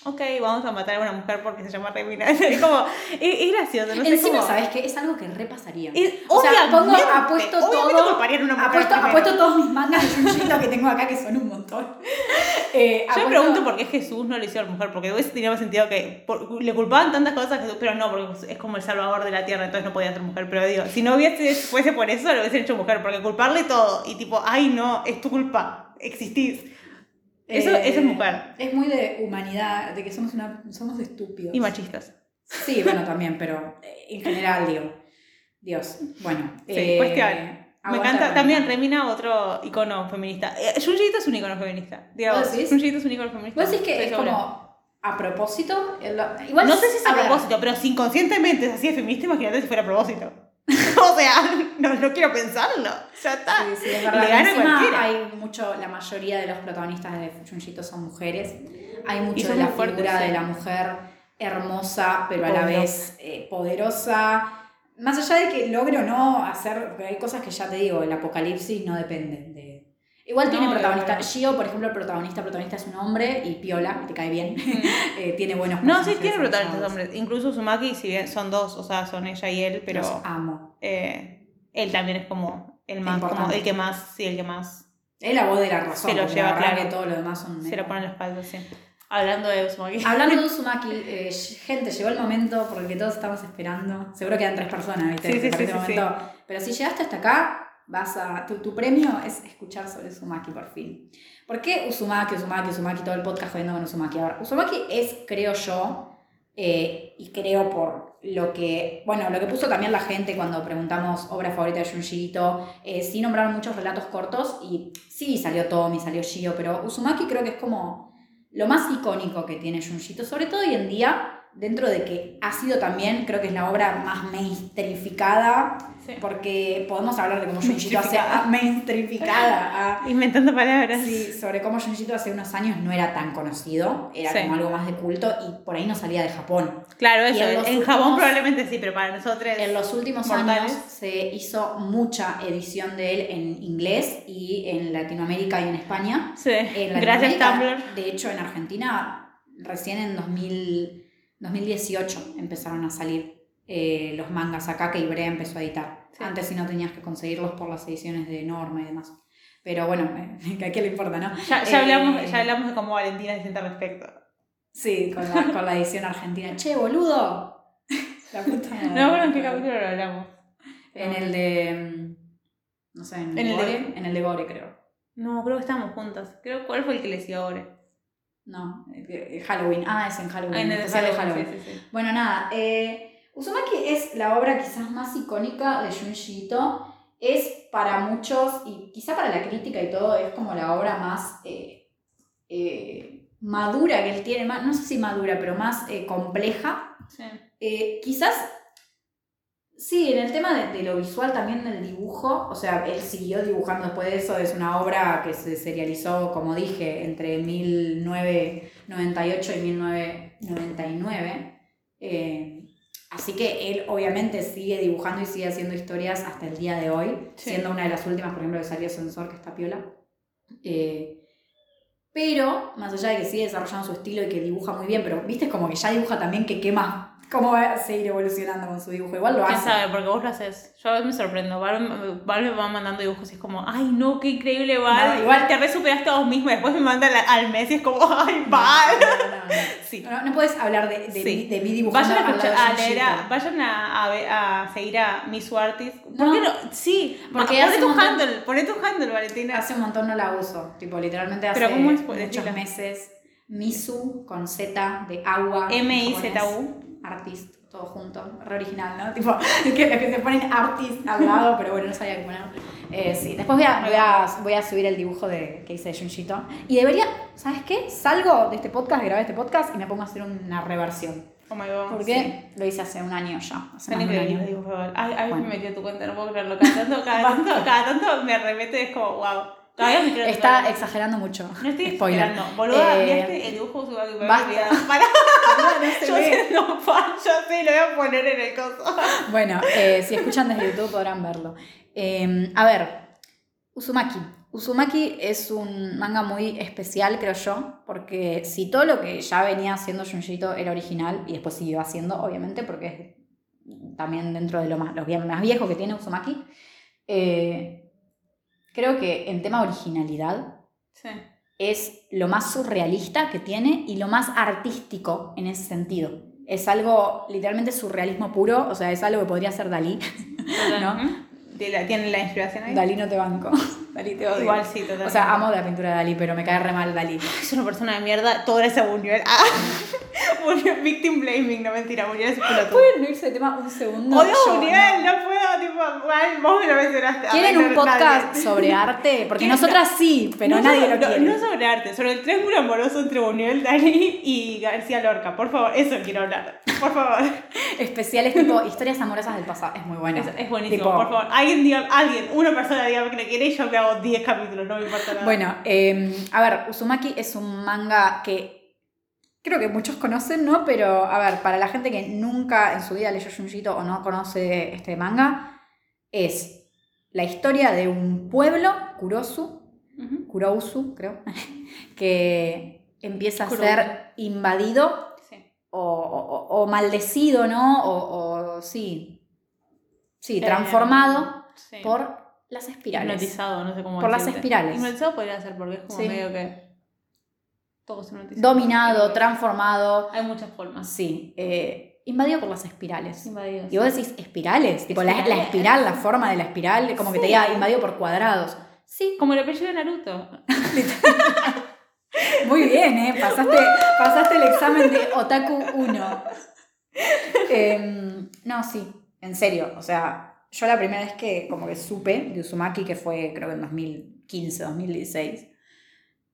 ok, vamos a matar a una mujer porque se llama Remina. *laughs* Es como, es, es gracioso, no sé Encima, cómo- ¿sabes qué? Es algo que repasaría. Es- O sea, pongo, apuesto todo. una Apuesto, apuesto todos mis mangas de Junjito que tengo acá, que son un montón. *laughs* Eh, Yo me pregunto por qué Jesús no le hizo a la mujer, porque hubiese tenido más sentido que por- le culpaban tantas cosas a Jesús, pero no, porque es como el salvador de la tierra, entonces no podía ser mujer. Pero digo, si no hubiese, fuese por eso, lo hubiesen hecho mujer, porque culparle todo y tipo, ay no, es tu culpa, existís. Eso, Eh, eso es mujer. Es muy de humanidad, de que somos, una, somos estúpidos. Y machistas. Sí, bueno, también, pero eh, en general digo. Dios, bueno. Sí, eh, cuestión. Me encanta también Remina, otro icono feminista. Eh, Junji Ito es un icono feminista. Digamos, ¿Vos decís? Junji Ito es un icono feminista. ¿Vos decís que es segura. como a propósito? Igual, no sé si es a ver, propósito, pero si inconscientemente es así de feminista, imagínate si fuera a propósito. *laughs* o sea, no, no quiero pensarlo. Ya está. Sí, sí, es Le gana cualquiera. hay mucho, la mayoría de los protagonistas de Junjito son mujeres. Hay mucho de la fuertes, figura sí. de la mujer hermosa, pero a la vez eh, poderosa. Más allá de que logre o no hacer, porque hay cosas que ya te digo, el apocalipsis no depende de... Igual tiene No, protagonista. no. Gio, por ejemplo, el protagonista, protagonista es un hombre y Piola, te cae bien. *laughs* Eh, tiene buenos No, sí, tiene protagonistas hombres. Incluso Sumaki, si bien son dos, o sea, son ella y él, pero Los amo. eh, él también es como el más, como el que más, sí, el que más Es la voz de la razón. Se lo lleva claro. que todo lo demás son... se lo pone en la espalda, sí. Hablando de Sumaki. Hablando de *laughs* Uzumaki, eh, gente, llegó el momento por el que todos estamos esperando. Seguro quedan tres personas, ¿viste? Sí, sí, sí, este momento. Pero si llegaste hasta acá, vas a, tu, tu premio es escuchar sobre Uzumaki por fin. ¿Por qué Uzumaki, Uzumaki, Uzumaki, todo el podcast jodiendo con Uzumaki? A ver, Uzumaki es, creo yo, eh, y creo por lo que, bueno, lo que puso también la gente cuando preguntamos obra favorita de Junji eh, sí nombraron muchos relatos cortos y sí salió Tommy, salió Shio, pero Uzumaki creo que es como lo más icónico que tiene Junji sobre todo hoy en día, dentro de que ha sido también, creo que es la obra más mainstreamificada, Sí. porque podemos hablar de cómo Junji Ito hace mainstreamificada. *laughs* Inventando palabras. Sí, sobre cómo Junji Ito hace unos años no era tan conocido, era Sí. como algo más de culto y por ahí no salía de Japón. Claro, eso. en En, los Japón últimos- probablemente sí, pero para nosotros. En los últimos Mortales. años se hizo mucha edición de él en inglés y en Latinoamérica y en España. Sí. En Gracias, Tumblr. De hecho, en Argentina, recién en 2000, 2018 empezaron a salir eh, los mangas acá que Ibrea empezó a editar. Sí. Antes sí no tenías que conseguirlos por las ediciones de Norma y demás. Pero bueno, que *laughs* a quién le importa, ¿no? Ya, ya Eh, hablamos, ya hablamos de cómo Valentina se siente al respecto. Sí, con la, con la edición argentina. *laughs* Che, boludo. *laughs* La puta. No acuerdo en qué capítulo lo hablamos. En el de. mm, No sé, en, En el de- Gore. En el de Gore, creo. No, creo que estábamos juntas. Creo cuál fue el que le decía ahora. No, eh, eh, Halloween. Ah, es en Halloween. Ah, en el de Halloween, Halloween. sí, sí, sí. Bueno, nada. Eh, Uzumaki es la obra quizás más icónica de Junji Ito. Es para muchos, y quizá para la crítica y todo, es como la obra más eh, eh, madura que él tiene. Más, no sé si madura, pero más compleja. Sí. Quizás, sí, en el tema de, de lo visual también del dibujo, o sea, él siguió dibujando después de eso, es una obra que se serializó, como dije, entre 1998 y 1999. eh, así que él obviamente sigue dibujando y sigue haciendo historias hasta el día de hoy, Sí. siendo una de las últimas, por ejemplo, que salió Sensor, que está piola. Eh, pero, más allá de que sigue desarrollando su estilo y que dibuja muy bien, pero viste, como que ya dibuja también que qué más, cómo va a seguir evolucionando con su dibujo. Igual lo ¿Quién hace. sabe? Porque vos lo haces. Yo a veces me sorprendo. Val, me- Val me va mandando dibujos y es como, ay, no, qué increíble, Val. No, igual- te re superaste a vos mismo y después me manda al mes y es como, ay, Val. No. *laughs* Sí. No, puedes hablar de, de, Sí. mí, de mí dibujando Vayan a, escuchar, a leer, a- vayan a, a, a seguir a Miss Artist. ¿Por No. qué no? Sí, Porque poné tu montón- handle, poné tu handle, Valentina. Hace un montón no la uso. Tipo, literalmente hace Pero ¿cómo es? muchos Decilo. meses. Misu con Z de agua. M-I-Z-U. Artist, todo junto. Re original, ¿no? *laughs* Tipo, que, que se ponen artist al lado, *laughs* pero bueno, no sabía qué poner. Eh, sí, después voy a, voy, a, voy a subir el dibujo de, que hice de Junjito. Y debería, ¿sabes qué? Salgo de este podcast, grabé este podcast y me pongo a hacer una reversión. Oh my god. Porque lo hice hace un año ya. Hace más de un año. Ay, ay, Bueno. me metió tu cuenta, no puedo creerlo. Cada tanto, cada *laughs* tanto, cada tanto me remete, es como, wow. Todavía me creo que Está exagerando mucho. No estoy *laughs* Spoiler. esperando. Boluda, Eh, ¿viste el dibujo me había basta. *laughs* no se yo ve. sé, no, pa, yo sé, lo voy a poner en el coso. *laughs* Bueno, eh, si escuchan desde YouTube podrán verlo. Eh, a ver, Uzumaki. Uzumaki es un manga muy especial, creo yo, porque si todo lo que ya venía haciendo Junjito era original, y después siguió haciendo, obviamente, porque es también dentro de lo más, lo bien- más viejo que tiene Uzumaki, eh, creo que en tema originalidad Sí. es lo más surrealista que tiene y lo más artístico en ese sentido. Es algo literalmente surrealismo puro, o sea, es algo que podría ser Dalí. *laughs* ¿No? ¿Tiene la, tiene la inspiración ahí? Dalí no te banco. Dalí te odio. Igual sí, totalmente. O sea, amo la pintura de Dalí, pero me cae re mal Dalí. *laughs* Es una persona de mierda, todo ese Buñuel. Ah. *laughs* Buñuel, victim blaming, no mentira, Buñuel es un pelotudo. ¿Pueden no irse de tema un segundo? Odio a Buñuel, no. puedo, tipo, mal, vos me lo mencionaste. ¿Quieren un no- podcast nadie. sobre arte? Porque ¿Quieren- nosotras sí, pero No nadie lo no- quiere. No sobre arte, sobre el triángulo amoroso entre Buñuel, Dalí y García Lorca. Por favor, eso quiero hablar. Por favor. *laughs* Especiales tipo historias amorosas del pasado. Es muy bueno. Es, es buenísimo, Tipo- por favor. Alguien, diga, alguien, una persona diga que le quiere y yo me hago 10 capítulos, no me importa nada. Bueno, eh, a ver, Uzumaki es un manga que creo que muchos conocen, ¿no? Pero, a ver, para la gente que nunca en su vida leyó Junjito o no conoce este manga, es la historia de un pueblo, Kurosu. Kurousu, creo, *laughs* que empieza a ser invadido Sí. o, o- o maldecido, ¿no? O, o sí, sí, Eh, transformado Sí. por las espirales. Hipnotizado, no sé cómo Por las espirales. Hipnotizado podría ser porque es como Sí. medio que. Todo se dominado, transformado. Hay muchas formas. Sí, eh, invadido por las espirales. Invadido. Y vos decís, ¿espirales? Tipo, la, espiral, la forma de la espiral, como que te diga invadido por cuadrados. Sí, Como el apellido de Naruto. *laughs* muy bien, ¿eh? Pasaste, pasaste el examen de Otaku 1. Em, no, sí, en serio. O sea, yo la primera vez que como que supe de Uzumaki, que fue creo que en 2015, 2016,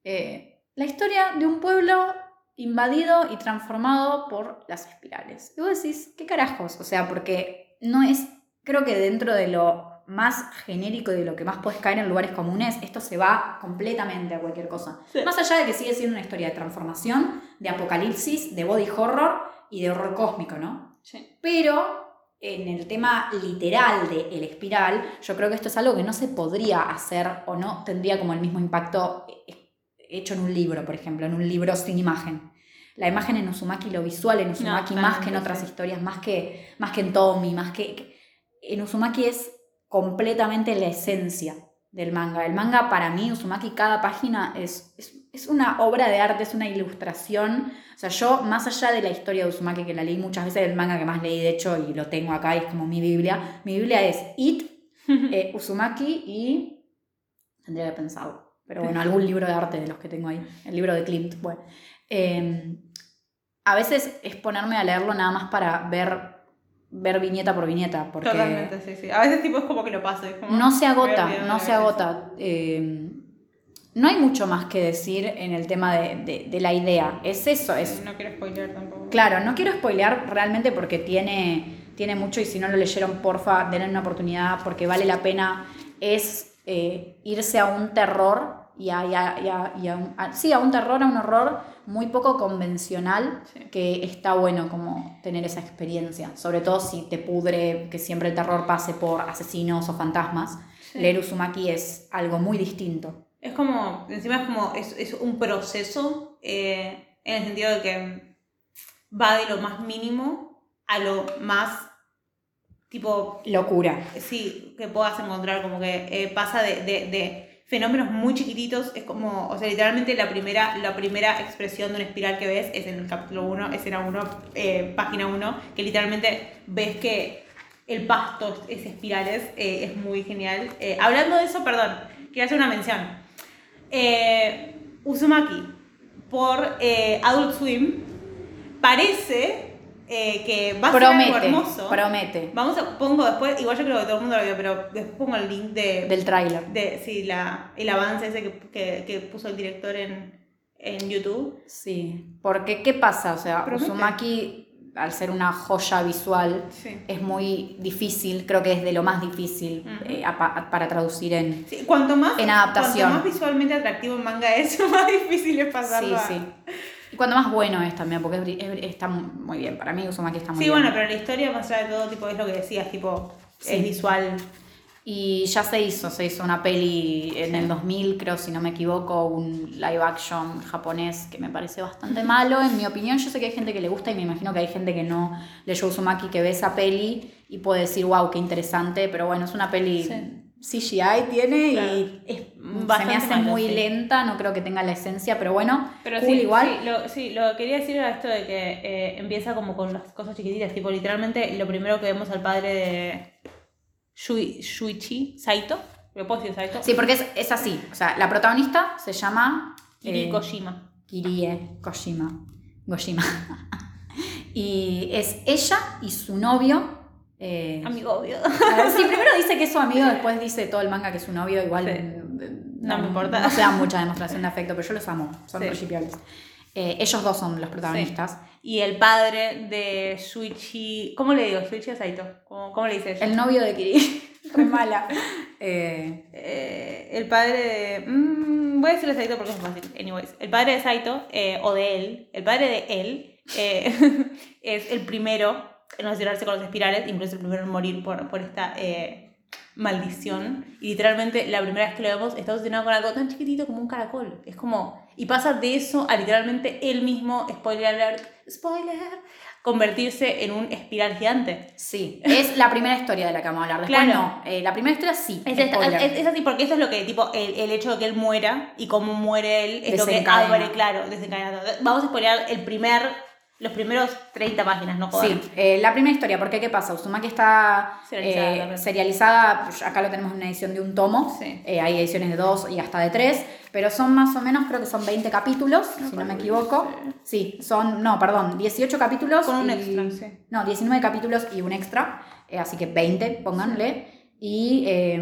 eh, la historia de un pueblo invadido y transformado por las espirales. Y vos decís, ¿qué carajos? O sea, porque no es, creo que dentro de lo más genérico y de lo que más puedes caer en lugares comunes, esto se va completamente a cualquier cosa. Sí. Más allá de que sigue siendo una historia de transformación, de apocalipsis, de body horror y de horror cósmico, ¿no? Sí. Pero en el tema literal de el espiral, yo creo que esto es algo que no se podría hacer o no tendría como el mismo impacto eh, hecho en un libro, por ejemplo, en un libro sin imagen. La imagen en Uzumaki, lo visual en Uzumaki, más que en otras historias, más que, más que en Tommy, más que, que- En Uzumaki es completamente la esencia del manga. El manga, para mí, Uzumaki, cada página es, es, es una obra de arte, es una ilustración. O sea, yo, más allá de la historia de Uzumaki, que la leí muchas veces, el manga que más leí, de hecho, y lo tengo acá, y es como mi Biblia, mi Biblia es It, *laughs* eh, Uzumaki y... Tendría que pensarlo. Pero bueno, algún libro de arte de los que tengo ahí. El libro de Klimt, bueno. Eh, a veces es ponerme a leerlo nada más para ver, ver viñeta por viñeta, porque Totalmente, sí, sí. A veces tipo es como que lo paso. es como, no se agota, no se agota. Eh, no hay mucho más que decir en el tema de, de- de la idea. Es eso, es No quiero spoiler tampoco. Claro, no quiero spoilear realmente porque tiene, tiene mucho y si no lo leyeron, porfa, denle una oportunidad porque vale la pena. Es eh, irse a un terror y a, y a- y a- y a un, a- sí, a un terror, a un horror muy poco convencional Sí. que está bueno como tener esa experiencia. Sobre todo si te pudre que siempre el terror pase por asesinos o fantasmas. Sí. Leer Uzumaki es algo muy distinto. Es como, encima es como, es, es un proceso eh, en el sentido de que va de lo más mínimo a lo más, tipo, Locura. sí, que puedas encontrar, como que eh, pasa de, de- de fenómenos muy chiquititos, es como, o sea, literalmente la primera, la primera expresión de una espiral que ves es en el capítulo 1, escena 1, eh, página 1, que literalmente ves que el pasto es espirales, eh, es muy genial. Eh, hablando de eso, perdón, quiero hacer una mención. Eh, Uzumaki, por Adult Swim, parece eh, que va a ser algo Promete, hermoso. promete. Vamos a, pongo después, igual yo creo que todo el mundo lo vio, pero después pongo el link de, Del tráiler. de sí, la, el avance ese que, que, que puso el director en, en YouTube. Sí, porque ¿qué pasa? O sea, Promete. Uzumaki, al ser una joya visual, Sí. es muy difícil, creo que es de lo más difícil Ujú. eh, a- pa- para traducir en... Sí, cuanto más, En adaptación. Cuanto más visualmente atractivo el manga *laughs* es, más difícil es Sí, pasarlo a- sí. Y cuando más bueno es también, porque es es está muy bien. Para mí Uzumaki está muy Sí, bien. bueno, pero la historia más allá de todo, tipo, es lo que decías, tipo, Sí. es visual. Y ya se hizo, se hizo una peli en el 2000, creo, si no me equivoco, un live action japonés que me parece bastante malo, en mi opinión. Yo sé que hay gente que le gusta y me imagino que hay gente que no leyó Uzumaki que ve esa peli y puede decir, wow, qué interesante, pero bueno, es una peli CGI tiene Claro. y es, se me hace malo, muy sí. lenta, no creo que tenga la esencia, pero bueno, Pero cool sí, igual. Sí lo, sí, lo que quería decir era esto de que eh, empieza como con las cosas chiquititas, tipo, literalmente lo primero que vemos al padre de Shui, Shuichi Saito, ¿lo puedo decir Saito? Sí, porque es, es así. O sea, la protagonista se llama... Kiri eh, Kojima. Kirie Kojima. Gojima. *laughs* y es ella y su novio. Eh, Amigo obvio. *laughs* a ver, sí, primero dice que es su amigo, después dice todo el manga que es su novio. Igual Sí. eh, No me importa. No se da mucha demostración de afecto, pero yo los amo. Son Sí. Eh, ellos dos son los protagonistas. Y el padre de Shuichi. ¿Cómo le digo? Shuichi o Saito. ¿Cómo, cómo le dices? El novio de Kiri. *laughs* Re mala. Eh, Eh, el padre de. mm, voy a decirle Saito porque es fácil. Anyways. El padre de Saito, eh, o de él, el padre de él, *laughs* es el primero relacionarse con los espirales, incluso el primero en morir por, por esta eh, maldición. Y literalmente, la primera vez que lo vemos, está obsesionado con algo tan chiquitito como un caracol. Es como. Y pasa de eso a literalmente él mismo, spoiler alert, spoiler, convertirse en un espiral gigante. Sí, es la primera historia de la que vamos a hablar. Después Claro. no. Eh, la primera historia sí. Es, esta- es- es así porque eso es lo que, tipo, el, el hecho de que él muera y cómo muere él es lo que abre, claro, desencadena. Vamos a spoilear el primer, los primeros 30 páginas, no jodas. Sí, eh, la primera historia, porque ¿qué pasa? Uzumaki está Serializada eh, serializada, pues, acá lo tenemos en una edición de un tomo, Sí. eh, hay ediciones de dos y hasta de tres, pero son más o menos, creo que son 20 capítulos, si no me equivoco. Sí, son, no, perdón, 18 capítulos. Con un y- extra, sí. No, 19 capítulos y un extra, eh, así que 20, pónganle. Y eh,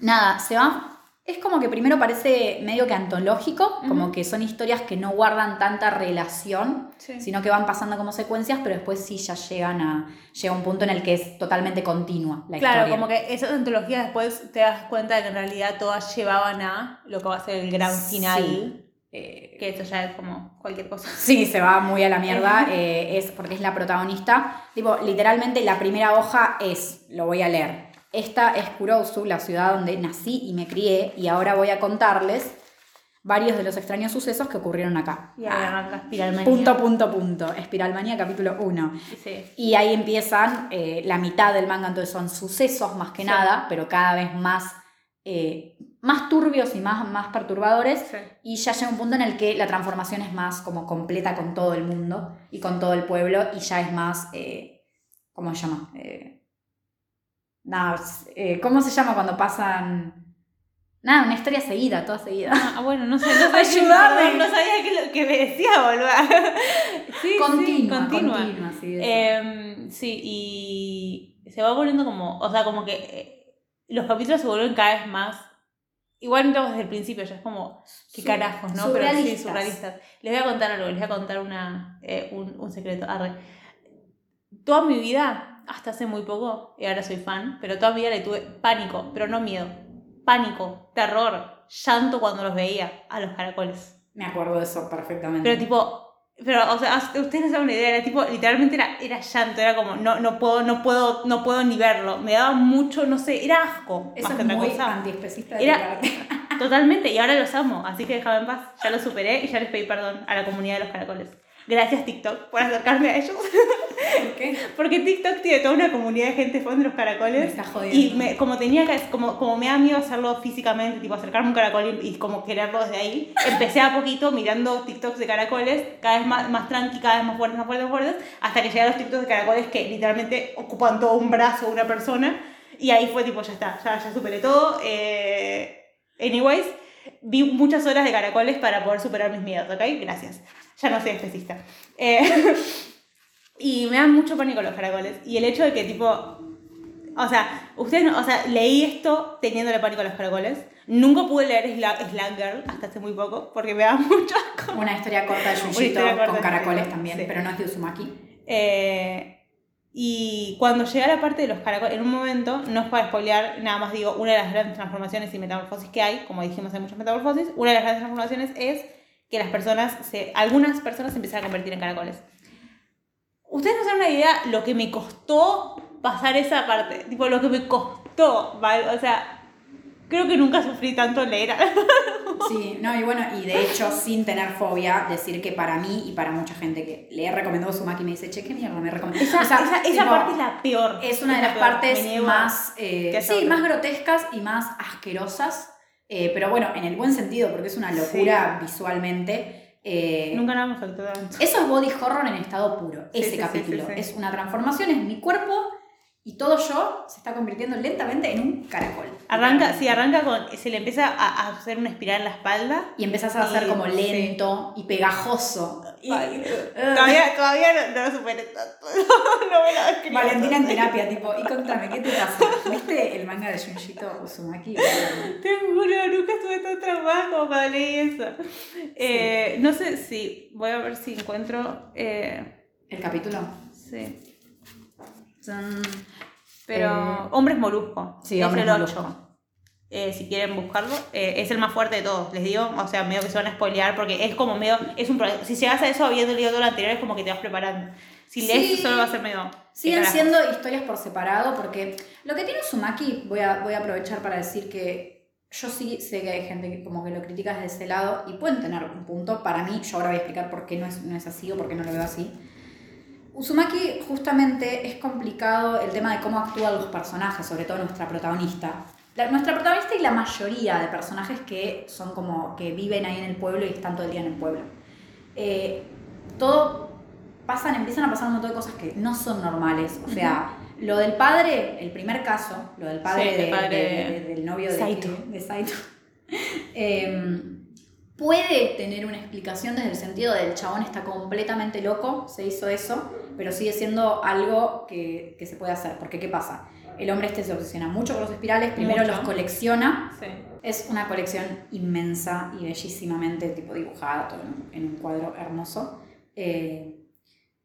nada, se va. Es como que primero parece medio que antológico, como que son historias que no guardan tanta relación, Sí. sino que van pasando como secuencias, pero después sí ya llegan a. llega un punto en el que es totalmente continua la Claro, historia. como que esas antologías después te das cuenta de que en realidad todas llevaban a lo que va a ser el gran final. Sí. Eh, Que esto ya es como cualquier cosa. *laughs* Sí, se va muy a la mierda, eh, es porque es la protagonista. Tipo, literalmente la primera hoja es, lo voy a leer. Esta es Kurousu, la ciudad donde nací y me crié, y ahora voy a contarles varios de los extraños sucesos que ocurrieron acá. Y ahí arranca Spiralmania. Punto, punto, punto. Espiralmanía, capítulo 1. Sí. Y ahí empiezan eh, la mitad del manga, entonces son sucesos más que Sí. nada, pero cada vez más, eh, más turbios y más, más perturbadores. Sí. Y ya llega un punto en el que la transformación es más como completa con todo el mundo y con todo el pueblo y ya es más, eh, ¿cómo se llama? Es- eh, ¿cómo se llama cuando pasan... Nada, una historia seguida, toda seguida. Ah, bueno, no sé, no *laughs* sabía, Ayúdame. no, no sabía que lo que me decía, boludo. Sí, continua, sí, continua. continua, sí. Em, sí, y se va volviendo como, o sea, como que eh, los capítulos se vuelven cada vez más, igualmente desde el principio, ya es como, qué carajos, ¿no? Pero sí, surrealistas. surrealistas. Les voy a contar algo, les voy a contar una, eh, un, un secreto. Arre. Toda mi vida, hasta hace muy poco, y ahora soy fan, pero toda mi vida le tuve pánico, pero no miedo, pánico, terror, llanto cuando los veía a los caracoles. Me acuerdo de eso perfectamente. Pero tipo, pero, o sea, ustedes no saben una idea, era tipo, literalmente era, era llanto, era como, no, no puedo, no puedo, no puedo ni verlo. Me daba mucho, no sé, era asco. eso más es que muy antiespecista de Era-. *laughs* Totalmente, y ahora los amo, así que déjame en paz. Ya lo superé y ya les pedí perdón a la comunidad de los caracoles. Gracias TikTok por acercarme a ellos. ¿Por qué? *laughs* Porque TikTok tiene toda una comunidad de gente fan de los Me caracoles. está jodiendo. Y me- como tenía que, como, como me da miedo hacerlo físicamente, tipo acercarme a un caracol y, y como quererlo desde ahí, *laughs* empecé a poquito mirando TikToks de caracoles, cada vez más, más tranqui, cada vez más fuertes, más fuertes, más fuertes, hasta que llegaron los TikToks de caracoles que literalmente ocupan todo un brazo de una persona. Y ahí fue tipo, ya está, ya, ya superé todo. Eh, anyways, vi muchas horas de caracoles para poder superar mis miedos, ¿ok? Gracias. *laughs* Ya no soy especista. Eh, *laughs* y me dan mucho pánico los caracoles. Y el hecho de que, tipo, o sea, ustedes no, o sea, leí esto teniéndole pánico a los caracoles. Nunca pude leer Sla- Slang Girl hasta hace muy poco porque me da *laughs* mucho asco. Una historia corta de Yuyito con caracoles también, sí. pero no es de Uzumaki. Eh, y cuando llegué a la parte de los caracoles, en un momento, no es para spoilear, nada más digo, una de las grandes transformaciones y metamorfosis que hay, como dijimos, hay muchas metamorfosis, una de las grandes transformaciones es que las personas, se, algunas personas se empiezan a convertir en caracoles. Ustedes no se dan una idea lo que me costó pasar esa parte, tipo lo que me costó, ¿vale? O sea, creo que nunca sufrí tanto leer. *laughs* Sí, no, y bueno, y de hecho, sin tener fobia, decir que para mí y para mucha gente que le he recomendado Uzumaki me dice, che, qué mierda me recomendó. Esa, O sea, esa, esa tipo, parte es la peor. Es una de la las peor. partes más, eh, sí, más grotescas y más asquerosas, eh, pero bueno, en el buen sentido, porque es una locura visualmente. eh, Nunca nada me afectó tanto. Eso es body horror en estado puro, Sí, ese sí, capítulo. Es una transformación, es mi cuerpo y todo yo se está convirtiendo lentamente en un caracol. Arranca, sí, arranca con. Se le empieza a, a hacer una espiral en la espalda. Y empezás a hacer como lento y pegajoso. Y, eh, Todavía, todavía no, no lo superé tanto. *laughs* No me lo describo. Valentina en terapia, tipo, y contame, ¿qué te pasa? ¿Viste el manga de Junjito Uzumaki? Te juro, nunca estuve tan traumada como cuando leí eso. Eh, no sé si. Voy a ver si encuentro. Eh, ¿El capítulo? sí. Son- Pero. Eh, Hombres Molusco. Sí, es Hombres el Molusco. 8. Eh, si quieren buscarlo, eh, es el más fuerte de todos, les digo. O sea, medio que se van a spoilear porque es como medio. Es un, si llegas a eso habiendo leído todo lo anterior, es como que te vas preparando. Si lees, Sí. solo va a ser medio. Siguen siendo historias por separado porque lo que tiene Uzumaki, voy a, voy a aprovechar para decir que yo sí sé que hay gente que como que lo critica desde ese lado y pueden tener un punto. Para mí, yo ahora voy a explicar por qué no es, no es así o por qué no lo veo así. Uzumaki justamente es complicado el tema de cómo actúan los personajes, sobre todo nuestra protagonista. La- nuestra protagonista y la mayoría de personajes que son como que viven ahí en el pueblo y están todo el día en el pueblo. Eh, todo pasan, empiezan a pasar un montón de cosas que no son normales. O sea, lo del padre, el primer caso, lo del padre, Sí, de- padre de- de- del novio de Saito. de Saito, *laughs* eh, puede tener una explicación desde el sentido del chabón está completamente loco, se hizo eso, pero sigue siendo algo que, que se puede hacer. Porque, ¿qué pasa? El hombre este se obsesiona mucho con los espirales, primero Mucho. los colecciona, Sí. es una colección inmensa y bellísimamente tipo dibujada, todo en un, en un cuadro hermoso. Eh,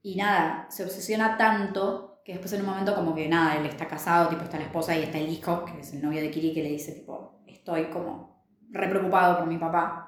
y nada, se obsesiona tanto que después en un momento como que nada, él está casado, tipo está la esposa y está el hijo, que es el novio de Kiri, que le dice tipo, estoy como re preocupado por mi papá.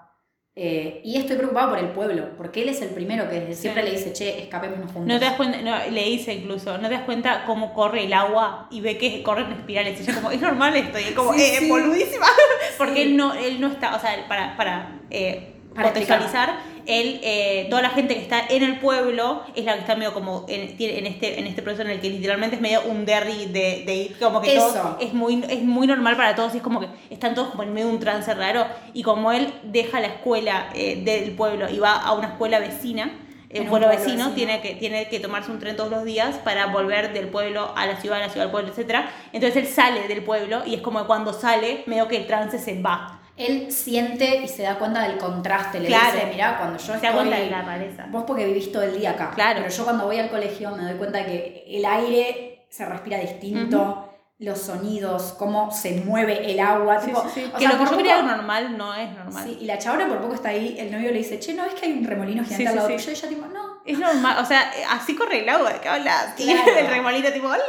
Eh, y estoy preocupado por el pueblo, porque él es el primero que desde siempre le dice, che, escapémonos juntos. No te das cuenta, no, le dice incluso, no te das cuenta cómo corre el agua y ve que corren espirales. Y ella como, es normal esto, y es como, Sí, eh, sí. boludísima. *laughs* Porque él no, él no está, o sea, para, para, eh, Para contextualizar, él, eh, toda la gente que está en el pueblo es la que está medio como en, en este, en este proceso en el que literalmente es medio un derry de, de ir, como que Eso. todo es muy, es muy normal para todos, y es como que están todos como en medio de un trance raro, y como él deja la escuela eh, del pueblo y va a una escuela vecina, el un pueblo pueblo vecino vecino. tiene que, tiene que tomarse un tren todos los días para volver del pueblo a la ciudad, a la ciudad al pueblo, etc. Entonces él sale del pueblo y es como cuando sale, medio que el trance se va. Él siente y se da cuenta del contraste, le Claro. dice, mirá, cuando yo Se estoy... da cuenta de la. Vos porque vivís todo el día acá. Claro. Pero yo cuando voy al colegio me doy cuenta que el aire se respira distinto, los sonidos, cómo se mueve el agua. tipo, o que sea, lo que yo poco- creía normal no es normal. Sí, y la chabona por poco está ahí, el novio le dice, che, ¿no ves que hay un remolino gigante Sí, al sí, lado sí. tuyo? Y ella tipo, no. Es normal, o sea, así corre el agua, ¿de qué hablas? *laughs* Y Claro. el remolino tipo, hola.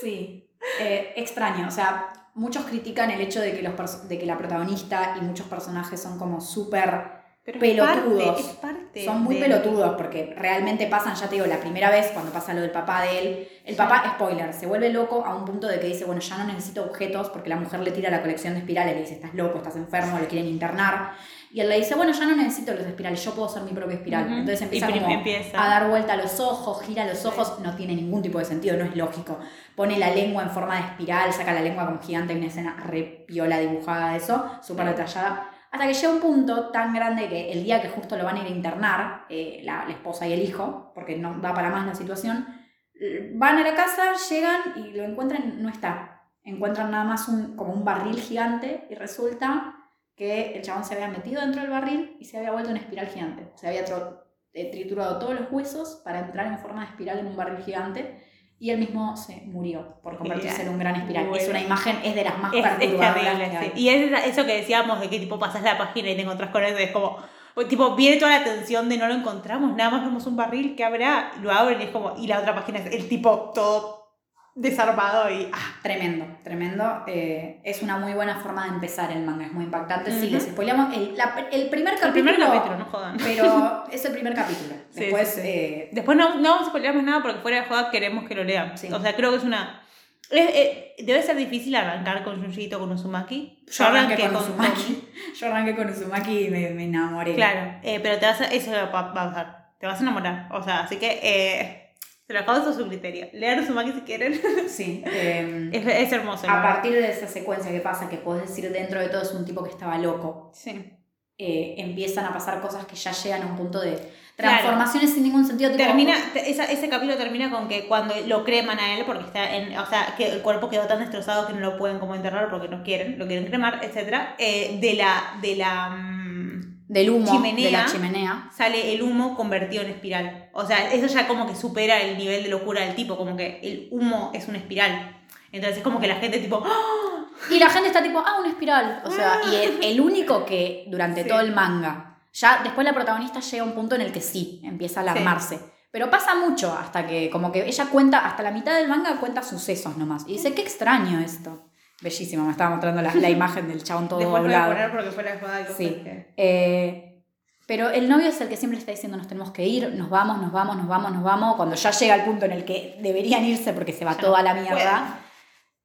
Sí. Eh, extraño, o sea, muchos critican el hecho de que, los de que la protagonista y muchos personajes son como súper Pelotudos. Es parte, es parte Son muy pelotudos porque realmente pasan, ya te digo, la primera vez cuando pasa lo del papá de él. El Sí. papá, spoiler, se vuelve loco a un punto de que dice, bueno, ya no necesito objetos porque la mujer le tira la colección de espirales, le dice, estás loco, estás enfermo, le quieren internar. Y él le dice, bueno, ya no necesito los espirales, yo puedo ser mi propia espiral. Ujú. Entonces empieza Y como empieza. a dar vuelta a los ojos, gira los ojos, no tiene ningún tipo de sentido, no es lógico. Pone la lengua en forma de espiral, saca la lengua como gigante, hay una escena re piola dibujada de eso, súper detallada. Hasta que llega un punto tan grande que el día que justo lo van a ir a internar, eh, la, la esposa y el hijo, porque no da para más la situación, van a la casa, llegan y lo encuentran, no está. Encuentran nada más un, como un barril gigante y resulta que el chabón se había metido dentro del barril y se había vuelto una espiral gigante. Se había eh, triturado todos los huesos para entrar en forma de espiral en un barril gigante y él mismo se murió por convertirse en un gran espiral. Bueno. Es una imagen, es de las más Es, es perturbadoras terrible, que hay. sí. Y es eso que decíamos de que tipo pasas la página y te encontrás con eso, es como, o tipo, viene toda la tensión de no lo encontramos, nada más vemos un barril que habrá, lo abren y es como, y la otra página es el tipo todo desarmado y ah, Tremendo, tremendo. Eh, es una muy buena forma de empezar el manga, es muy impactante. Sí, Ujú. les spoileamos el, la- el primer el capítulo. primer capítulo, no jodan. Pero *laughs* es el primer capítulo. Sí, Después, sí, sí. eh, Después no, no vamos a spoilear más nada porque fuera de joda queremos que lo lean. Sí. O sea, creo que es una... es- eh, debe ser difícil arrancar con Junjito con Uzumaki. yo arranqué con Uzumaki. *laughs* Yo arranqué con Uzumaki y me, me enamoré. Claro, eh, pero te vas a, eso va, va a pasar. Te vas a enamorar. O sea, así que eh, se lo dejo a su criterio. Lean Uzumaki si quieren. *laughs* Sí. eh, es, es hermoso. la a partir de esa secuencia que pasa, que podés decir dentro de todo es un tipo que estaba loco, Sí. eh, empiezan a pasar cosas que ya llegan a un punto de Claro. transformaciones sin ningún sentido. tipo, Termina, te- esa- ese capítulo termina con que cuando lo creman a él, porque está en, o sea, que el cuerpo quedó tan destrozado que no lo pueden como enterrar porque no quieren, lo quieren cremar, etc. Eh, de la, de la, mm, del humo chimenea. de la chimenea. sale el humo convertido en espiral. O sea, eso ya como que supera el nivel de locura del tipo, como que el humo es una espiral. Entonces es como que la gente tipo, ¡Ah! Y la gente está tipo, ah, una espiral. O sea, y el, el único que durante Sí. todo el manga, ya después la protagonista llega a un punto en el que sí, empieza a alarmarse. Pero pasa mucho hasta que, como que ella cuenta, hasta la mitad del manga cuenta sucesos nomás. Y dice, qué extraño esto. Bellísimo, me estaba mostrando la, la imagen del chabón todo después lo voy a doblado. poner porque fuera de joda y Sí. que- Eh, pero el novio es el que siempre está diciendo, nos tenemos que ir, nos vamos, nos vamos, nos vamos, nos vamos. Cuando ya llega el punto en el que deberían irse porque se va Ya toda no la mierda.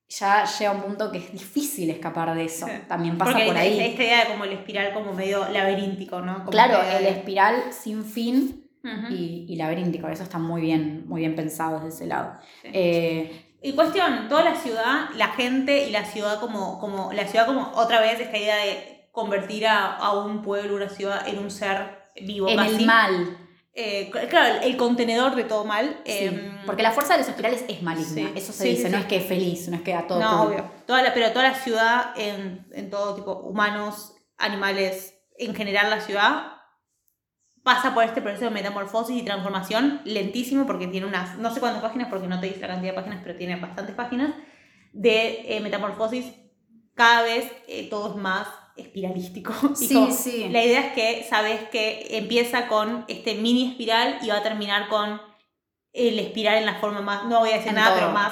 ya llega un punto que es difícil escapar de eso. Sí. También pasa Porque por ahí. Esta idea de como el espiral como medio laberíntico, ¿no? Como Claro, el espiral sin fin y laberíntico, eso está muy bien, muy bien pensado desde ese lado. Sí. Eh, Y cuestión, toda la ciudad, la gente y la ciudad como, como la ciudad como otra vez esta idea de convertir a, a un pueblo, una ciudad en un ser vivo en casi. el mal, Eh, claro, el contenedor de todo mal. sí, em, porque la fuerza de los espirales es maligna, sí, eso se sí, dice, no es que es feliz, no es que a todo No, obvio. Toda la, pero toda la ciudad, en, en todo tipo, humanos, animales, en general la ciudad, pasa por este proceso de metamorfosis y transformación lentísimo porque tiene unas, no sé cuántas páginas, porque no te dice la cantidad de páginas, pero tiene bastantes páginas, de eh, metamorfosis. Cada vez eh, todo es más espiralístico. *laughs* Sí, como- sí. La idea es que sabes que empieza con este mini espiral y va a terminar con el espiral en la forma más, no voy a decir En nada, todo. pero más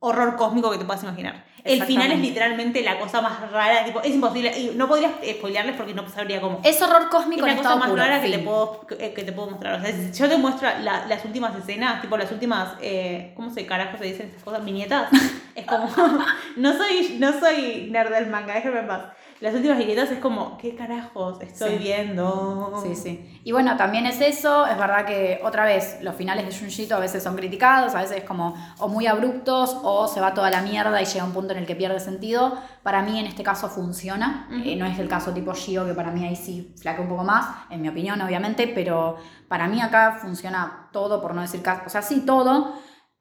horror cósmico que te puedas imaginar. El final es literalmente la cosa más rara, tipo, es imposible, y no podría eh, spoilearles porque no sabría cómo. Es horror Es cósmico la en cosa más puro. rara que te, puedo, que, que te puedo mostrar. O sea, si yo te muestro la- las últimas escenas, tipo las últimas, eh, ¿cómo se carajo se dicen estas cosas? Viñetas. Es como, *laughs* no soy, no soy nerd del manga, déjame en paz. Las últimas viñetas es como, ¿qué carajos estoy Sí. viendo? Sí, sí. Y bueno, también es eso, es verdad que otra vez los finales de Junjito a veces son criticados, a veces es como o muy abruptos o se va toda la mierda y llega un punto en el que pierde sentido. Para mí en este caso funciona. Eh, no es el caso tipo Shio que para mí ahí sí flaquea un poco más, en mi opinión obviamente, pero para mí acá funciona todo, por no decir casi, o sea, sí todo.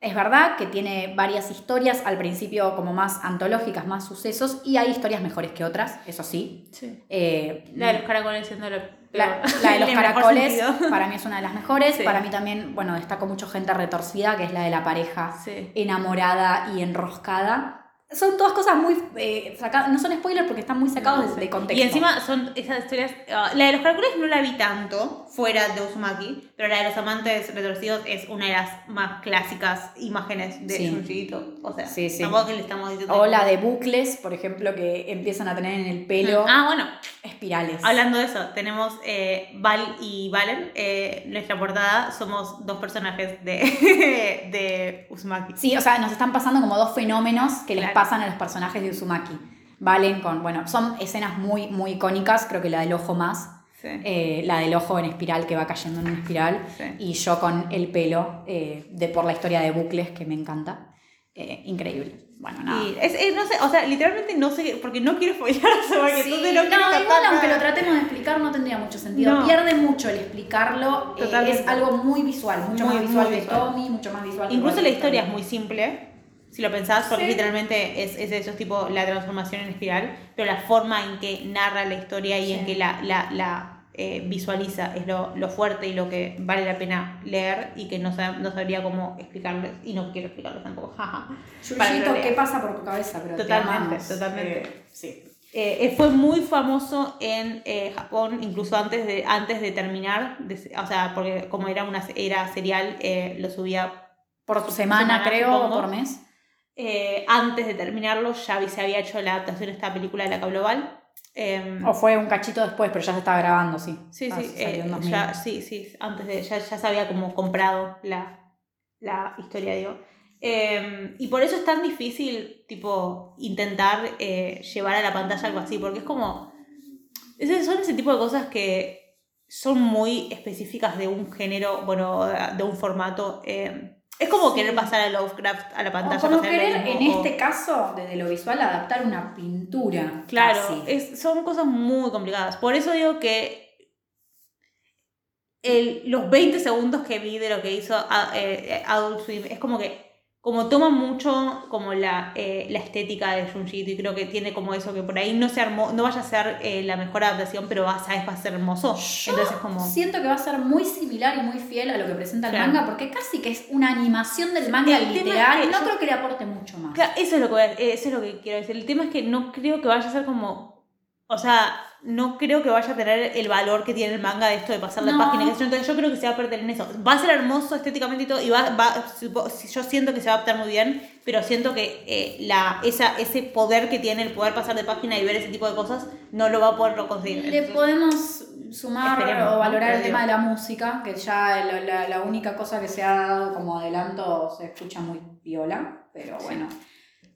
Es verdad que tiene varias historias, al principio como más antológicas, más sucesos, y hay historias mejores que otras, eso sí. Sí. Eh, La de los caracoles siendo la, peor. la de *laughs* los caracoles para mí es una de las mejores. Sí. Para mí también, bueno, destaco mucho gente retorcida, que es la de la pareja Sí. enamorada y enroscada. Son todas cosas muy eh, sacadas, no son spoilers porque están muy sacados No, de, de contexto. Y encima son esas historias. ah, la de los caracoles no la vi tanto fuera de Uzumaki, pero la de los amantes retorcidos es una de las más clásicas imágenes de Sí. Junjiito. O sea, Sí, sí. tampoco que le estamos diciendo. o la de bucles, por ejemplo, que empiezan a tener en el pelo Ah, bueno, espirales. hablando de eso, tenemos eh, Val y Valen. eh, nuestra portada somos dos personajes de, *laughs* de Uzumaki. Sí, o sea, nos están pasando como dos fenómenos que les Claro. Pasan a los personajes de Uzumaki. Valen con, bueno, son escenas muy, muy icónicas, creo que la del ojo más. Sí. eh, la del ojo en espiral que va cayendo en una espiral Sí. y yo con el pelo eh, de por la historia de bucles que me encanta Eh, increíble bueno nada Y es, es- no sé, o sea, literalmente no sé, porque no quiero follar a Uzumaki, Sí, entonces no, no, quiero igual aunque lo tratemos de explicar no tendría mucho sentido. No. Pierde mucho el explicarlo. eh, es algo muy visual, mucho Muy, más visual muy que visual. Tommy, mucho más visual que Incluso la cualquier historia es muy simple, si lo pensás, porque Sí. literalmente es, es eso, es tipo la transformación en espiral, pero la forma en que narra la historia y en Sí. que la, la, la eh, visualiza es lo, lo fuerte y lo que vale la pena leer y que no, sab- no sabría cómo explicarles, y no quiero explicarles tampoco, *laughs* jaja. Yuyito. ¿qué pasa por tu cabeza? Pero te Totalmente, totalmente. Eh, sí. Eh, eh, fue muy famoso en eh, Japón, incluso antes de, antes de terminar, de- o sea, porque como era una era serial, eh, lo subía Por semana, semana, creo, o por mes. Eh, antes de terminarlo ya se había hecho la adaptación de esta película de la Global. Eh, O fue un cachito después, pero ya se estaba grabando, sí. sí, Ah, sí, eh, en 2000. ya, sí, sí, antes de, ya, ya se había como comprado la, la historia, digo. Eh, y por eso es tan difícil, tipo, intentar eh, llevar a la pantalla algo así, porque es como, ese- son ese tipo de cosas que son muy específicas de un género, bueno, de un formato. Eh, es como Sí. querer pasar a Lovecraft a la O pantalla. como pasar el querer, en o- este caso, desde lo visual, adaptar una pintura. Claro, casi. es, son cosas muy complicadas. Por eso digo que el- los 20 segundos que vi de lo que hizo a- eh, Adult Swim es como que como toma mucho como la, eh, la estética de Junjito y creo que tiene como eso que por ahí no se armó, no vaya a ser eh, la mejor adaptación, pero va, sabes, va a ser hermoso. Yo Entonces como... Siento que va a ser muy similar y muy fiel a lo que presenta el Claro. manga, porque casi que es una animación del manga El tema es literal. que no yo- creo que le aporte mucho más. Claro, eso es lo que a- eso es lo que quiero decir. El tema es que no creo que vaya a ser como. O sea, no creo que vaya a tener el valor que tiene el manga de esto de pasar la No. página. Entonces yo creo que se va a perder en eso. Va a ser hermoso estéticamente y todo. Y va, va, yo siento que se va a adaptar muy bien. Pero siento que eh, la, esa, ese poder que tiene el poder pasar de página y ver ese tipo de cosas no lo va a poder conseguir. Le Entonces, podemos sumar o valorar el tema de la música, que ya la, la- la única cosa que se ha dado como adelanto se escucha muy viola, pero bueno.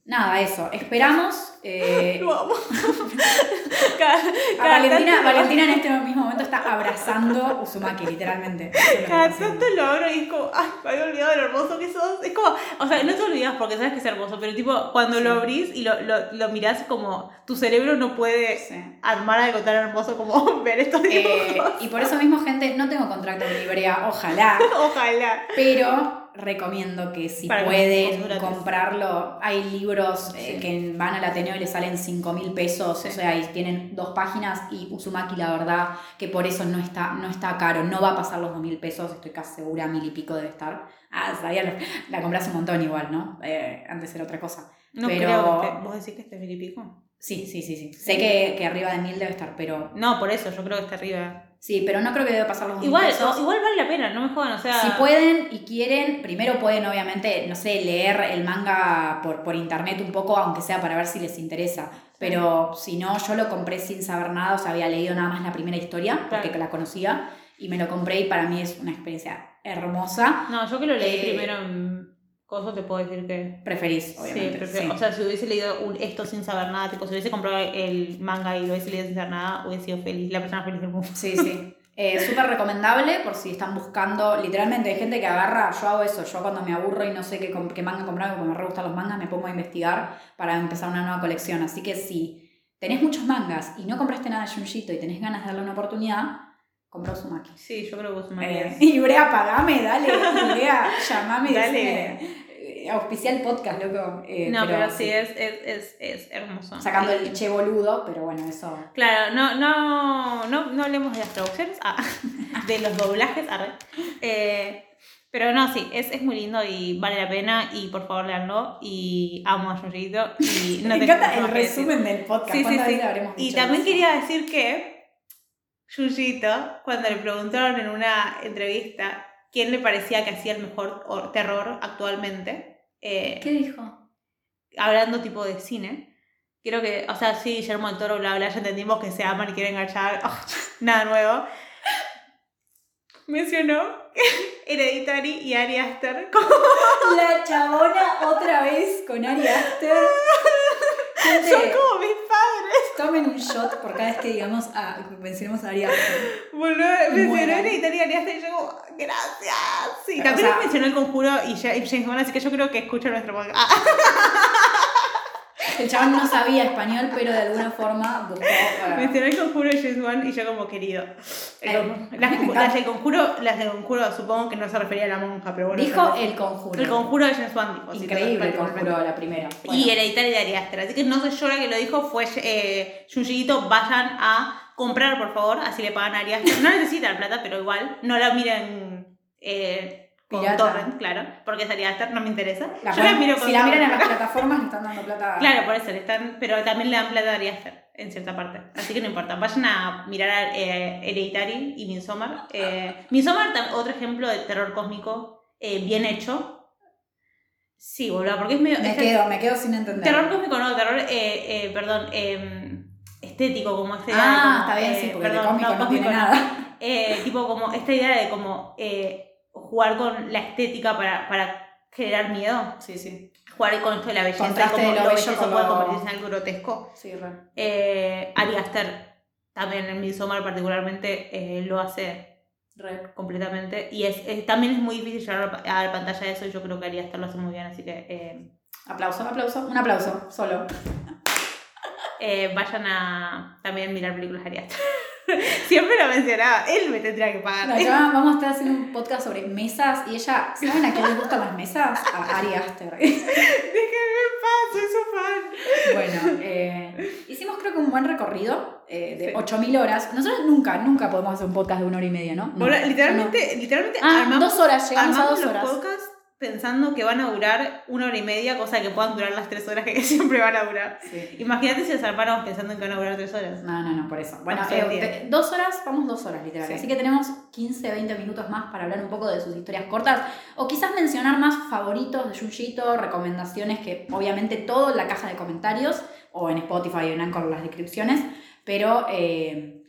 Nada, eso. Esperamos. eh, *laughs* Lo amo. *laughs* Cada- a cada Valentina, tanto Valentina en este mismo momento está abrazando Uzumaki, literalmente. *laughs* Es Cada tanto lo abro y es como, ay, me había olvidado de lo hermoso que sos. Es como, o sea, no te olvidas porque sabes que es hermoso, pero tipo, cuando lo abrís y lo, lo, lo mirás, como tu cerebro no puede Sí. armar algo tan hermoso como ver estos Eh, dibujos. y por eso mismo, gente, no tengo contrato de librería, ojalá. Ojalá. Pero recomiendo que si Para pueden comprarlo, hay libros eh, que van al Ateneo y les salen 5 mil pesos, Sí. o sea, y tienen dos páginas y Uzumaki la verdad que por eso no está, no está caro, no va a pasar los 2 mil pesos, estoy casi segura, mil y pico debe estar. Ah, sabía, lo- la compras un montón igual, ¿no? Eh, antes era otra cosa. No Pero- creo que esté- ¿Vos decís que esté mil y pico? Sí, sí, sí, sí. Sé que, que arriba de mil debe estar, pero... No, por eso, yo creo que está arriba. Sí, pero no creo que debe pasar los 2 Igual, pesos. igual vale la pena, no me jodan, o sea. Si pueden y quieren, primero pueden obviamente, no sé, leer el manga por, por internet un poco, aunque sea para ver si les interesa. Pero si no, yo lo compré sin saber nada, o sea, había leído nada más la primera historia, porque Claro. la conocía, y me lo compré y para mí es una experiencia hermosa. No, yo que lo leí Eh, primero en Coso te puedo decir que. Preferís, obviamente. sí, prefiero- sí. o sea, si hubiese leído un- esto sin saber nada, tipo, si hubiese comprado el manga y lo hubiese leído sin saber nada, hubiese sido feliz, la persona feliz del mundo. Sí, sí. Eh, *laughs* Súper recomendable por si están buscando, literalmente hay gente que agarra, yo hago eso, yo cuando me aburro y no sé qué, qué manga comprar, porque me re gustan los mangas, me pongo a investigar para empezar una nueva colección. Así que si tenés muchos mangas y no compraste nada de Junjito y tenés ganas de darle una oportunidad, compra Uzumaki. Sí, yo creo que vos Eh, y *laughs* Brea, pagame, dale, Brea, *laughs* llamame, Dale. decime, eh, auspicia el podcast, loco. Eh, No, pero, sí, es, es, es, es hermoso. Sacando el che boludo, pero bueno, eso... Claro, no, no, no, no hablemos de las traducciones, ah, *laughs* de los doblajes. Eh, pero no, sí, es, es muy lindo y vale la pena y por favor leanlo y amo a Junjito y no me encanta el resumen del podcast. Sí, sí, ¿Cuántas sí. Y también eso? quería decir que Junjito, cuando le preguntaron en una entrevista quién le parecía que hacía el mejor or- terror actualmente, eh, ¿Qué dijo? hablando tipo de cine, creo que, o sea, sí, Guillermo del Toro, bla, bla, ya entendimos que se aman y quieren enganchar, *laughs* oh, nada nuevo. Mencionó *laughs* Hereditary y Ari Aster como La chabona otra vez con Ari Aster. *laughs* Gente, son como mis padres. tomen un shot por cada vez que digamos a, mencionemos a Ari Aster. Boludo, Y mencionó mueran. Hereditary y yo como, gracias. Sí, Pero, también o sea- mencionó El Conjuro y Ja- y James Wan, así que yo creo que escucha nuestro podcast. Ah, *laughs* El chabón no sabía español, pero de alguna forma buscó. para- mencionó El Conjuro y James Wan y yo como, querido. El las, las del Conjuro, las del Conjuro supongo que no se refería a la monja, pero bueno. Dijo el conjuro. El conjuro de James Wan dijo. Increíble el conjuro, la primera. Y Bueno, Hereditaria de Ari Aster. Así que no soy yo la que lo dijo, fue eh. Vayan a comprar, por favor, así le pagan a Ari Aster. No necesitan plata, pero igual, no la miren eh, con torrent, claro, porque es Ari Aster, no me interesa. la yo la miro con si la miran en las plataformas, le están dando plata. *laughs* Claro, por eso le están, pero también le dan plata a Ari Aster en cierta parte. Así que no importa. Vayan a mirar eh, Hereditary y Midsommar. Eh, Midsommar, tam- otro ejemplo de terror cósmico eh, bien hecho. Sí, boludo, porque es medio. Me es- quedo, me quedo sin entender. Terror cósmico, no, terror, eh, eh, perdón, eh, estético, como de ah, como, está bien, eh, sí, porque perdón, no, cósmico tiene nada. Eh, tipo como esta idea de como eh, jugar con la estética para, para generar miedo. Sí, sí. Jugar con esto de la belleza, como de lo lo bello con puede convertirse en algo grotesco. Sí, re. Eh, Ari Aster, también en Midsommar particularmente, eh, lo hace Re. completamente. Y es, es- también es muy difícil llegar a la- pantalla de eso y yo creo que Ari Aster lo hace muy bien, así que... eh, Aplauso, aplauso. Un aplauso, solo. *laughs* Eh, vayan a también mirar películas de Ari Aster. *laughs* Siempre lo mencionaba, él me tendría que pagar. No, ya vamos a estar haciendo un podcast sobre mesas y ella, ¿saben a quién les gustan las mesas? A Ari Aster. *laughs* Déjenme en paz, soy. Bueno, eh, hicimos creo que un buen recorrido eh, de Sí. 8000 horas. Nosotros nunca, nunca podemos hacer un podcast de una hora y media, ¿no? No, Bueno, no. literalmente, literalmente Ah, armamos, dos horas, llegamos a dos horas. podcasts pensando que van a durar una hora y media, cosa que puedan durar las tres horas que *laughs* siempre van a durar. Sí. Imagínate si nos armáramos pensando en que van a durar tres horas. No, no, no, por eso. Bueno, eh, dos horas, vamos dos horas literal. Sí. Así que tenemos 15, 20 minutos más para hablar un poco de sus historias cortas. O quizás mencionar más favoritos de Junjito, recomendaciones que obviamente todo en la caja de comentarios o en Spotify o en Anchor las descripciones. Pero eh,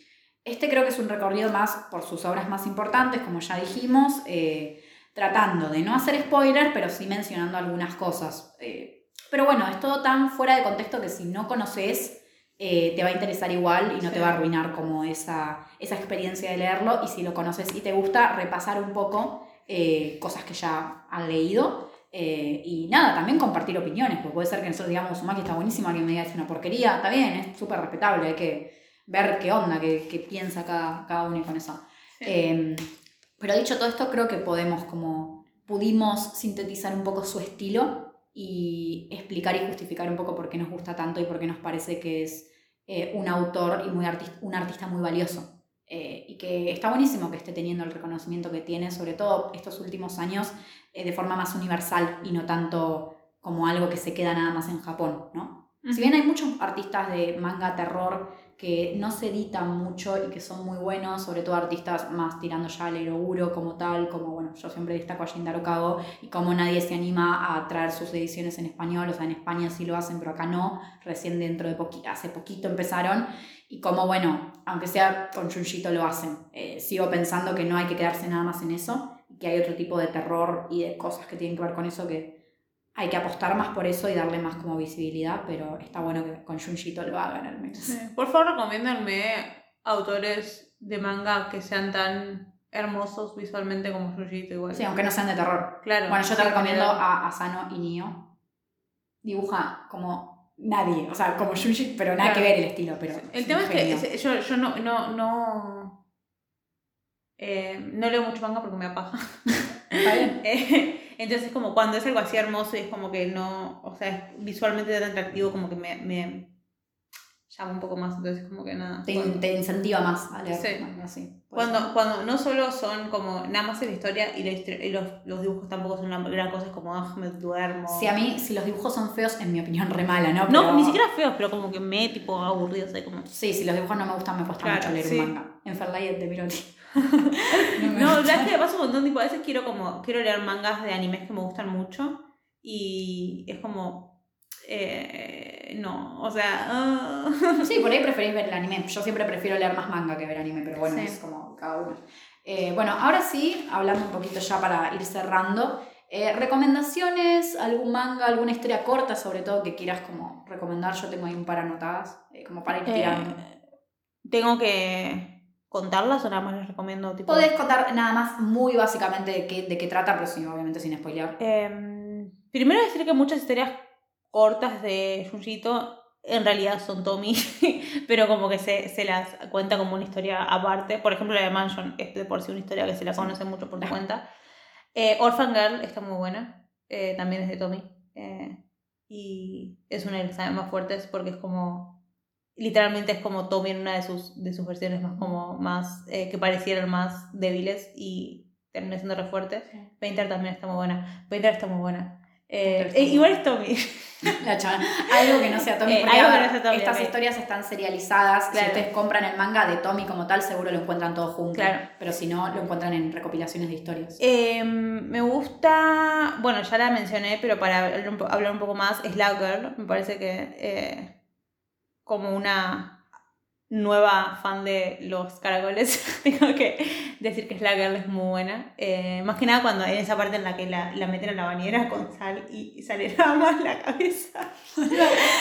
este creo que es un recorrido más por sus obras más importantes, como ya dijimos. eh, tratando de no hacer spoilers, pero sí mencionando algunas cosas. Eh, Pero bueno, es todo tan fuera de contexto que si no conoces, eh, te va a interesar igual y no te Sí. va a arruinar como esa, esa experiencia de leerlo. Y si lo conoces y te gusta, repasar un poco eh, cosas que ya han leído. eh, y nada, también compartir opiniones, porque puede ser que nosotros digamos, Sumaki está buenísimo, alguien me diga es una porquería, está bien, es súper respetable, hay que ver qué onda, qué, qué piensa cada, cada uno con eso. Eh, pero dicho todo esto, creo que podemos como pudimos sintetizar un poco su estilo y explicar y justificar un poco por qué nos gusta tanto y por qué nos parece que es eh, un autor y muy artis- un artista muy valioso. Eh, y que está buenísimo que esté teniendo el reconocimiento que tiene, sobre todo estos últimos años, eh, de forma más universal y no tanto como algo que se queda nada más en Japón, ¿no? Si bien hay muchos artistas de manga terror que no se editan mucho y que son muy buenos, sobre todo artistas más tirando ya al eroguro como tal, como bueno, yo siempre destaco a Shintaro Kago y como nadie se anima a traer sus ediciones en español, o sea, en España sí lo hacen, pero acá no, recién dentro de poqui- hace poquito empezaron y como bueno, aunque sea con Junjito lo hacen. Eh, sigo pensando que no hay que quedarse nada más en eso que hay otro tipo de terror y de cosas que tienen que ver con eso que hay que apostar más por eso y darle más como visibilidad, pero está bueno que con Junjito lo hagan al menos. Sí. Por favor, recomiéndenme autores de manga que sean tan hermosos visualmente como Yujito igual. Sí, aunque no sean de terror. Claro. Bueno, yo te recomiendo a Asano y Nio. Dibuja como nadie, o sea, como Junji, pero nada Claro. que ver el estilo, pero El tema es que yo, yo no, no, no, eh, no leo mucho manga porque me apaja. *laughs* *laughs* Eh, Entonces como cuando es algo así hermoso y es como que no, o sea, es visualmente tan atractivo como que me, me llama un poco más, entonces como que nada. Te, Cuando- te incentiva más a leer. Sí. manga, sí, puede ser. Cuando, cuando no solo son como nada más es la historia y, la histori- y los, los dibujos tampoco son una gran cosa, es como, ah, me duermo. Sí, a mí, si los dibujos son feos, en mi opinión, re mala, ¿no? No, Pero- ni siquiera feos, pero como que me tipo aburrido, o sea, como... Sí, si los dibujos no me gustan, me cuesta Claro, mucho leer sí. un manga. En Fairlight de Miroti. No, la es que pasa un montón, tipo, a veces quiero como, quiero leer mangas de animes que me gustan mucho y es como, eh, no, o sea, ah. Sí, por ahí preferís ver el anime. Yo siempre prefiero leer más manga que ver anime, pero bueno, Sí. es como cada uno. Eh, bueno, ahora sí, hablando un poquito ya para ir cerrando. eh, ¿Recomendaciones? ¿Algún manga? ¿Alguna historia corta, sobre todo, que quieras como recomendar? Yo tengo ahí un par anotadas, como para ir tirando. Tengo que contarlas o nada más les recomiendo, tipo... Podés contar nada más muy básicamente de qué, de qué trata, pero sí, obviamente sin spoilear. Em, primero decir que muchas historias cortas de Junjito en realidad son Tommy, *laughs* pero como que se, se las cuenta como una historia aparte. Por ejemplo, la de Mansion es de por sí una historia que se la conoce mucho por su cuenta. Eh, Orphan Girl está muy buena, eh, también es de Tommy. eh, y es una de las más fuertes porque es como. Literalmente es como Tommy en una de sus, de sus versiones más como más. eh, que parecieran más débiles y termina siendo re fuerte. Painter también está muy buena. Painter está muy buena. Eh, eh, igual es Tommy. *laughs* La chavana. Algo que no sea Tommy. Porque, algo a que ver, no sea Tommy, Estas historias están serializadas. Si ustedes compran el manga de Tommy como tal, seguro lo encuentran todo junto. Claro. Pero si no, lo encuentran en recopilaciones de historias. Eh, me gusta, bueno, ya la mencioné, pero para hablar un, poco más, es La Girl. Me parece que como una nueva fan de los caracoles, *laughs* tengo que decir que La Girl es muy buena. Eh, más que nada cuando en esa parte en la que la, la meten en la bañera con sal y, y sale *laughs* nada más la cabeza. *laughs*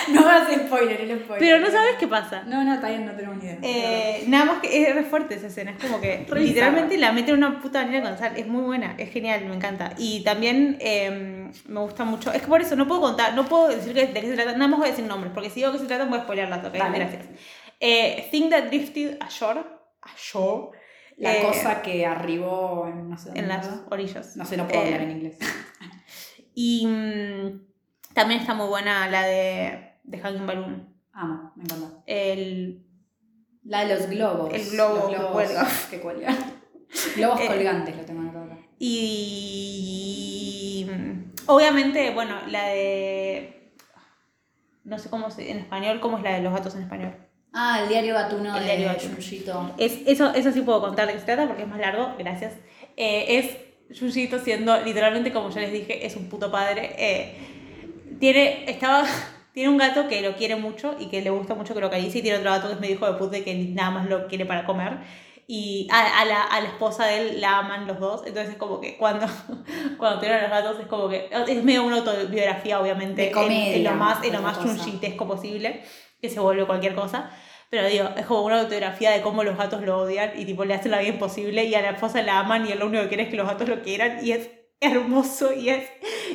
No hagas spoiler, el spoiler. Pero no sabes qué pasa. No, no, bien, no tenemos ni idea. Eh, nada más que es re fuerte esa escena, es como que literalmente la meten en una puta bañera con sal, es muy buena, es genial, me encanta. Y también eh, me gusta mucho, es que por eso no puedo contar, no puedo decir que- de qué se trata, nada más voy a decir nombres, porque si digo que se trata voy a spoilerlas, ¿ok? Dale. Gracias. Eh, Thing That Drifted Ashore, ashore La eh, cosa que arribó en no sé dónde. en las orillas. No sé, no puedo Eh, hablar en inglés. *laughs* Y mm, también está muy buena la de, de Hanging Balloon. Amo, me encanta. El, La de los globos. El globo Los globos. *laughs* Que cuelga. globos *laughs* Eh, colgantes lo tengo acá. Y mm, obviamente, bueno, la de. No sé cómo se. En español, ¿cómo es la de los gatos en español? Ah, el diario gatuno El de diario gatuno. Junjito. Es, eso, eso sí puedo contar de qué se trata porque es más largo, gracias. Eh, es Yuyito siendo, literalmente, como ya les dije, es un puto padre. Eh, tiene, estaba, *laughs* tiene un gato que lo quiere mucho y que le gusta mucho que lo acaricie y tiene otro gato que es medio hijo de puta y que nada más lo quiere para comer. y a, a la, a la esposa de él la aman los dos. Entonces es como que cuando, *laughs* cuando tienen los gatos es como que es medio una autobiografía, obviamente, De en- comedia, en, lo más, en lo más chunchitesco posible, que se vuelve cualquier cosa. Pero digo, es como una autobiografía de cómo los gatos lo odian y tipo le hacen la vida imposible y a la esposa la aman y lo único que quiere es que los gatos lo quieran y es hermoso y es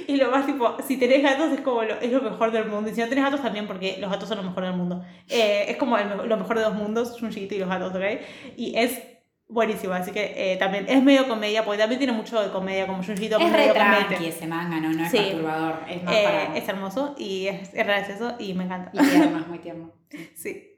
y lo más tipo si tenés gatos es como lo, es lo mejor del mundo y si no tenés gatos también porque los gatos son lo mejor del mundo Eh, es como el lo mejor de dos mundos Junjito y los gatos ¿ok? y es buenísimo así que eh, también es medio comedia porque también tiene mucho de comedia como Junjito Es re tranqui ese manga, ¿no? No es Sí. perturbador. Es más Eh, para... es hermoso y es, es gracioso y me encanta Y tierno, es muy tierno. *laughs* sí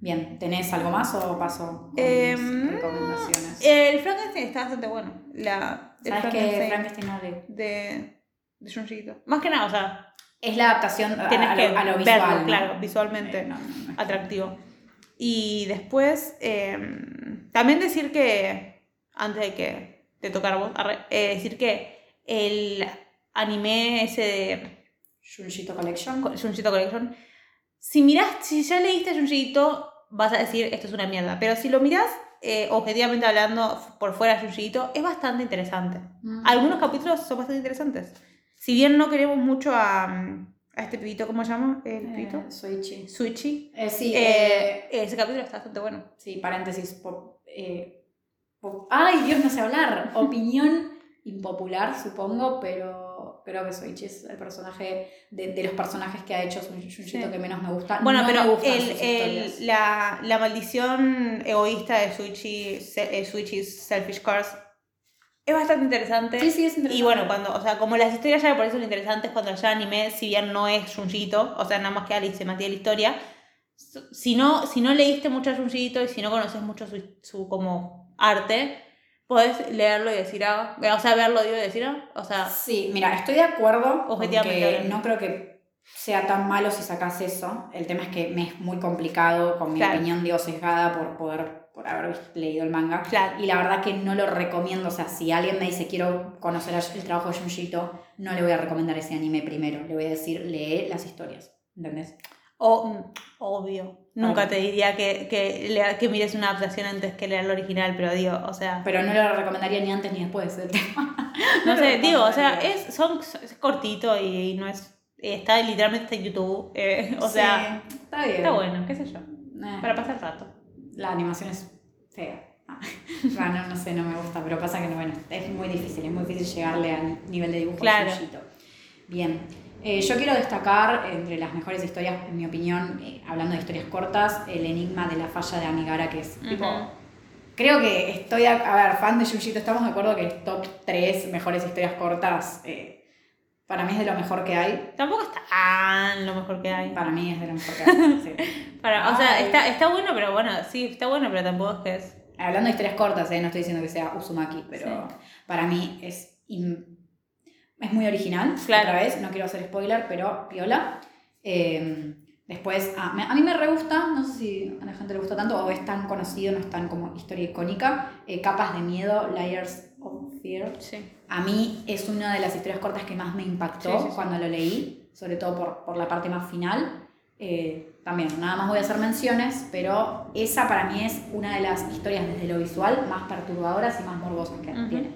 Bien, ¿tenés algo más o paso Em, mis recomendaciones? el Frankenstein está bastante bueno la el ¿Sabes que Frankenstein Frankenstein no de de Junjito más que nada o sea Es la adaptación a, tienes a que lo, a lo verlo, visual. ¿no? claro visualmente Eh, no, no, atractivo. Y después, eh, también decir que, antes de que te tocara a vos, eh, decir que el anime ese de Junjito Collection. Junjito Collection, si mirás, si ya leíste Junjito, vas a decir esto es una mierda. Pero si lo mirás, eh, objetivamente hablando, por fuera Junjito, es bastante interesante. Mm. Algunos capítulos son bastante interesantes. Si bien no queremos mucho a, a este pibito, ¿cómo se llama? El. Eh, Soichi. Suichi. Eh, sí, Eh, eh, ese capítulo está bastante bueno. sí, paréntesis. po- eh, po- ay, Dios, no sé hablar. *laughs* Opinión impopular, supongo, pero creo que Soichi es el personaje de, de los personajes que ha hecho Junjito Sí. que menos me gusta. Bueno, No me pero gustan el, el, la, la maldición egoísta de Suichi, se- eh, Suichi's Selfish Cars es bastante interesante. Sí, sí, es interesante. Y bueno, cuando, o sea, como las historias ya me parecen interesantes cuando ya anime, si bien no es Junjito, o sea, nada más que Ali se mantiene la historia. Si no, si no leíste mucho a Junjito y si no conoces mucho su, su como arte, podés leerlo y decir, ah, o sea, verlo digo, y decir, ah, o sea, Sí, mira, estoy de acuerdo. Objetivamente no creo que sea tan malo si sacas eso. El tema es que me es muy complicado, con mi Claro. opinión, digo, sesgada por poder por haber leído el manga. Claro. Y la verdad que no lo recomiendo. O sea, si alguien me dice quiero conocer el trabajo de Junjito, no le voy a recomendar ese anime primero. Le voy a decir, lee las historias. ¿Entendés? O, mm, obvio. Nunca te diría que, que, lea- que mires una adaptación antes que leer el original, pero digo, o sea. Pero no lo recomendaría ni antes ni después del tema. *laughs* no sé, digo, o sea, es, son, es cortito y no es. Está literalmente en YouTube. eh, *laughs* o sea, está bien. está bueno, qué sé yo. Eh. Para pasar rato. La animación es fea. Ah. *laughs* Bueno, no sé, no me gusta, pero pasa que no, bueno, es muy difícil, es muy difícil llegarle al nivel de dibujo Claro. Bien. Eh, yo quiero destacar entre las mejores historias, en mi opinión, eh, hablando de historias cortas, el enigma de la falla de Amigara, que es tipo. Creo que estoy, a, a ver, fan de Yujito, estamos de acuerdo que es top 3 mejores historias cortas. eh, para mí es de lo mejor que hay. Tampoco está tan lo mejor que hay. Para mí es de lo mejor que hay. *laughs* sí. Para, o sea, está, está bueno, pero bueno, sí, está bueno, pero tampoco es que es. Hablando de historias cortas, no estoy diciendo que sea Uzumaki, pero Sí. para mí es, es muy original. Claro. Otra vez, no quiero hacer spoiler, pero piola. Eh, después, ah, a mí me re gusta, no sé si a la gente le gusta tanto o es tan conocido, no es tan como historia icónica. eh, Capas de miedo, Layers of Fear. Sí. A mí es una de las historias cortas que más me impactó Sí, sí, sí. cuando lo leí, sobre todo por, por la parte más final. Eh, también, nada más voy a hacer menciones, pero esa para mí es una de las historias desde lo visual más perturbadoras y más morbosas que Ujú. tiene.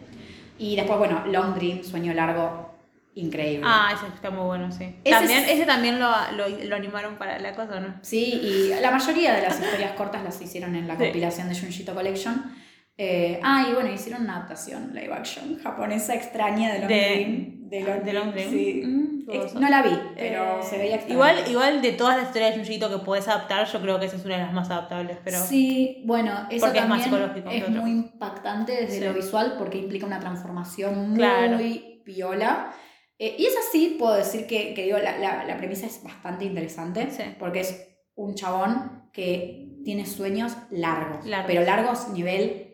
Y después, bueno, Long Dream, Sueño Largo, increíble. Ah, ese está muy bueno, sí. Ese también, es- ese también lo, lo, lo animaron para la cosa, ¿no? Sí, y la mayoría de las historias cortas las hicieron en la Sí. compilación de Junjito Collection. Eh, ah, y bueno, hicieron una adaptación live action japonesa extraña de Long De- Dream. De Long, de Long Dream. Sí. Mm, Eh, no la vi, pero Eh, se veía extraña. igual, igual de todas las historias de Junjito que puedes adaptar, yo creo que esa es una de las más adaptables, pero Sí, bueno, eso Porque es más también psicológico es muy impactante desde Sí. lo visual porque implica una transformación muy Claro. piola. Eh, y es así, puedo decir que, que digo, la, la- la premisa es bastante interesante Sí. porque es un chabón que tiene sueños largos, Largos. pero largos nivel,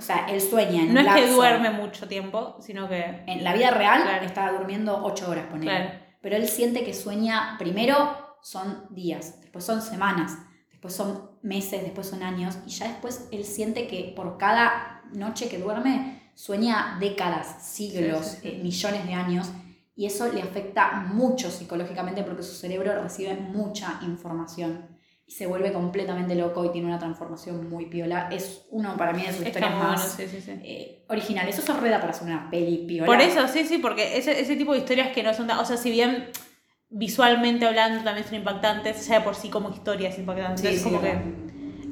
o sea, él sueña en no un es que duerme mucho tiempo, sino que... En la vida real Claro. está durmiendo ocho horas, ponele. Claro. Pero él siente que sueña, primero son días, después son semanas, después son meses, después son años, y ya después él siente que por cada noche que duerme sueña décadas, siglos, Sí, sí, sí. eh, millones de años, y eso le afecta mucho psicológicamente porque su cerebro recibe mucha información. Se vuelve completamente loco y tiene una transformación muy piola. Es uno para mí de sus historias bueno, más sí, sí, sí. eh, originales. Eso se reda para hacer una peli piola. Por eso, sí, sí, porque ese, ese tipo de historias que no son. O sea, si bien visualmente hablando también son impactantes, ya de por sí como historias impactantes. Es como que.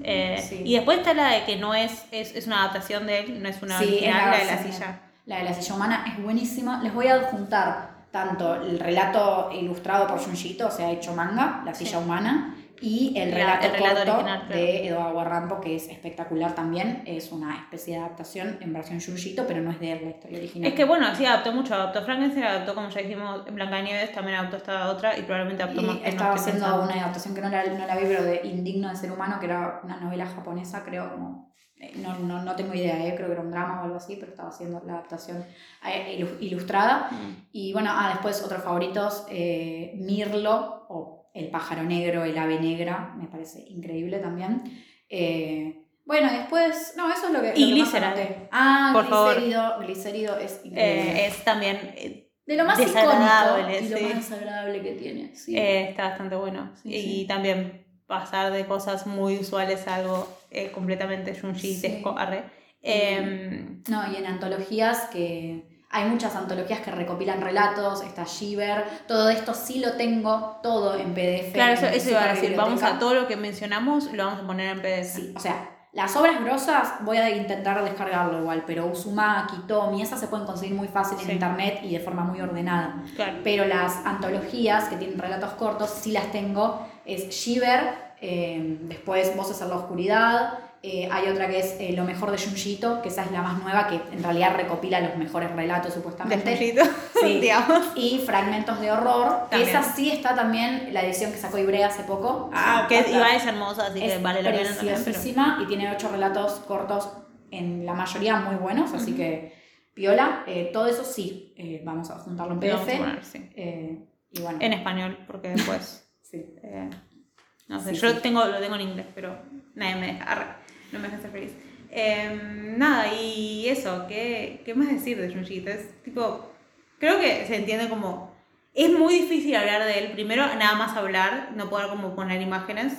eh. Y después está la de que no es, es, es una adaptación de él, no es una Sí, es original, la la de la silla. La de la silla humana es buenísima. Les voy a adjuntar tanto el relato ilustrado por Junjito, o sea, hecho manga, La silla humana, y el La- relato, el relato corto original, claro. de Eduardo Guarrampo, que es espectacular también. Es una especie de adaptación en versión Junjito, pero no es de él la historia original. Es que bueno, sí, adaptó mucho, adaptó Frankenstein, adaptó, como ya dijimos, Blancanieves, también adaptó esta otra y probablemente adaptó más Y que no estaba haciendo pensando. una adaptación que no la, no la vi, pero de Indigno de Ser Humano, que era una novela japonesa, creo, como, eh, no, no, no tengo idea, eh, creo que era un drama o algo así, pero estaba haciendo la adaptación eh, ilu- ilustrada. Mm. Y bueno, ah, después otros favoritos, eh, Mirlo o El pájaro negro, El ave negra, me parece increíble también. Eh, bueno, después, no, eso es lo que... Y anoté. Ah, Por favor. Glicérido, Glicérido es increíble. Eh, es también, eh, de lo más icónico y lo más desagradable que tiene. Sí. eh, está bastante bueno. Sí, y sí. también pasar de cosas muy usuales a algo eh, completamente junjitesco, Sí. arre. Em, No, y en antologías que hay muchas antologías que recopilan relatos, está Shiver, todo esto sí lo tengo todo en PDF. claro, eso, en eso iba a decir, vamos a todo lo que mencionamos, lo vamos a poner en PDF. Sí, o sea, las obras grosas voy a intentar descargarlo igual, pero Uzumaki, Tomi, esas se pueden conseguir muy fácil en Sí. internet y de forma muy ordenada. Claro. Pero las antologías que tienen relatos cortos, sí las tengo. Es Shiver, eh, después Voces en la Oscuridad. Eh, hay otra que es eh, Lo mejor de Junjito, que esa es la más nueva, que en realidad recopila los mejores relatos De supuestamente. Junjito, *laughs* Sí. digamos. Y Fragmentos de Horror. También. Esa sí está también, la edición que sacó Ibrea hace poco. Ah, que Está- igual es hermosa, así que es vale la pena también. Pero... preciosísima y tiene ocho relatos cortos, en la mayoría muy buenos, así que piola. Eh, todo eso sí, eh, vamos a juntarlo en Lo vamos a PDF. poner, sí. eh, y bueno, En español, porque después. *laughs* sí. eh, no sé, Sí, yo. Tengo, lo tengo en inglés, pero nadie me deja, no me deja ser feliz. Eh, nada, y eso, ¿qué, ¿qué más decir de Junjito? Es tipo, creo que se entiende como. Es muy difícil hablar de él. Primero, nada más hablar, no poder como poner imágenes.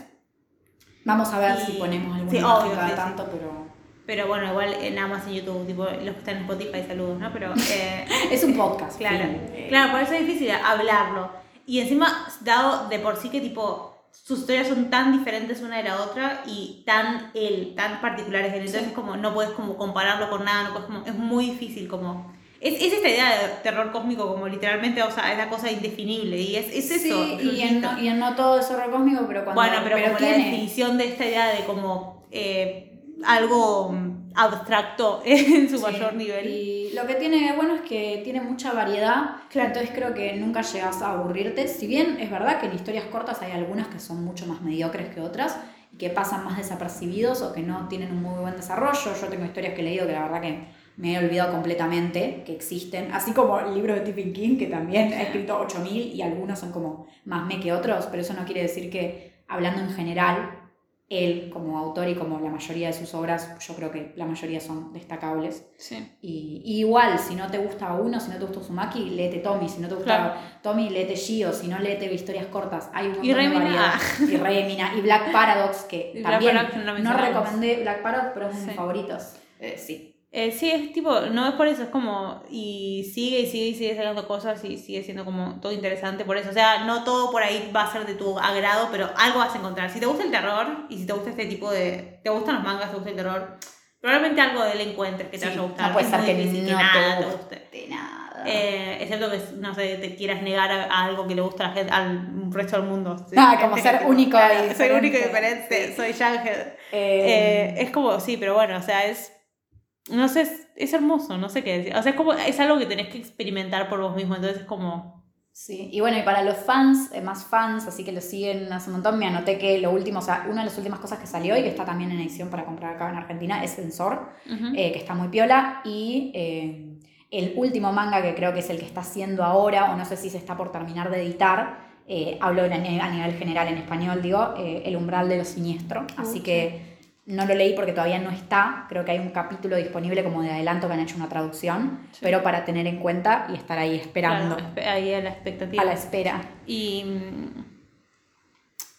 Vamos a ver Y- si ponemos alguna sí, imagen cada sí, sí. tanto, pero Pero bueno, igual eh, nada más en YouTube, tipo, los que están en Spotify, saludos, ¿no? Pero. *laughs* Eh, es un podcast. Claro. Eh, claro, por eso es difícil hablarlo. Y encima, dado de por sí que tipo, sus historias son tan diferentes una de la otra y tan él, tan particulares. Entonces Sí. es como, no puedes como compararlo con nada, no puedes como, es muy difícil como... Es, es esta idea de terror cósmico como literalmente, o sea, es la cosa indefinible y es, es sí, eso. y en, no, y en no todo es horror cósmico, pero cuando. bueno, pero, como la definición de esta idea de como eh, algo mm, abstracto *laughs* en su Sí, mayor nivel. Y lo que tiene bueno es que tiene mucha variedad, entonces creo que nunca llegas a aburrirte. Si bien es verdad que en historias cortas hay algunas que son mucho más mediocres que otras y que pasan más desapercibidos o que no tienen un muy buen desarrollo. Yo tengo historias que he leído que la verdad que me he olvidado completamente que existen, así como el libro de Stephen King, que también ha escrito 8000 y algunos son como más me que otros, pero eso no quiere decir que, hablando en general, él como autor y como la mayoría de sus obras, yo creo que la mayoría son destacables. Sí. Y, y igual, si no te gusta uno, si no te gusta Uzumaki, léete Tommy. Si no te gusta Claro. Tommy, léete Shio. Si no, léete historias cortas. Hay un montón Y de Remina. variedad. Y Remina. Y Black Paradox, que *laughs* Y Black también Paradox no no recomendé Black Paradox, pero es uno de mis favoritos. Eh, sí. Eh, sí, es tipo, no es por eso, es como, y sigue y sigue y sigue sacando cosas y sigue siendo como todo interesante por eso. O sea, no todo por ahí va a ser de tu agrado, pero algo vas a encontrar. Si te gusta el terror y si te gusta este tipo de. ¿Te gustan los mangas? ¿Te gusta el terror? Probablemente algo de él encuentres que te Sí, vaya a gustar. no puede ser que difícil no nada te te guste. nada. Eh, excepto que, no sé, te quieras negar a, a algo que le gusta a la gente, al resto del mundo. Ah, como que ser único Soy único y diferente. soy Shanhead. Eh, Eh, es como, sí, pero bueno, o sea, es. No sé, es, es hermoso, no sé qué decir. O sea, es como, es algo que tenés que experimentar por vos mismo, entonces es como. Sí, y bueno, y para los fans, eh, más fans, así que lo siguen hace un montón, me anoté que lo último, o sea, una de las últimas cosas que salió y que está también en edición para comprar acá en Argentina es Sensor, eh, que está muy piola, y eh, el último manga que creo que es el que está haciendo ahora, o no sé si se está por terminar de editar, eh, hablo a nivel general en español, digo, El umbral de lo siniestro, así que no lo leí porque todavía no está, creo que hay un capítulo disponible como de adelanto que han hecho una traducción, Sí. pero para tener en cuenta y estar ahí esperando, Claro, ahí a la expectativa. a la espera. Y. mm,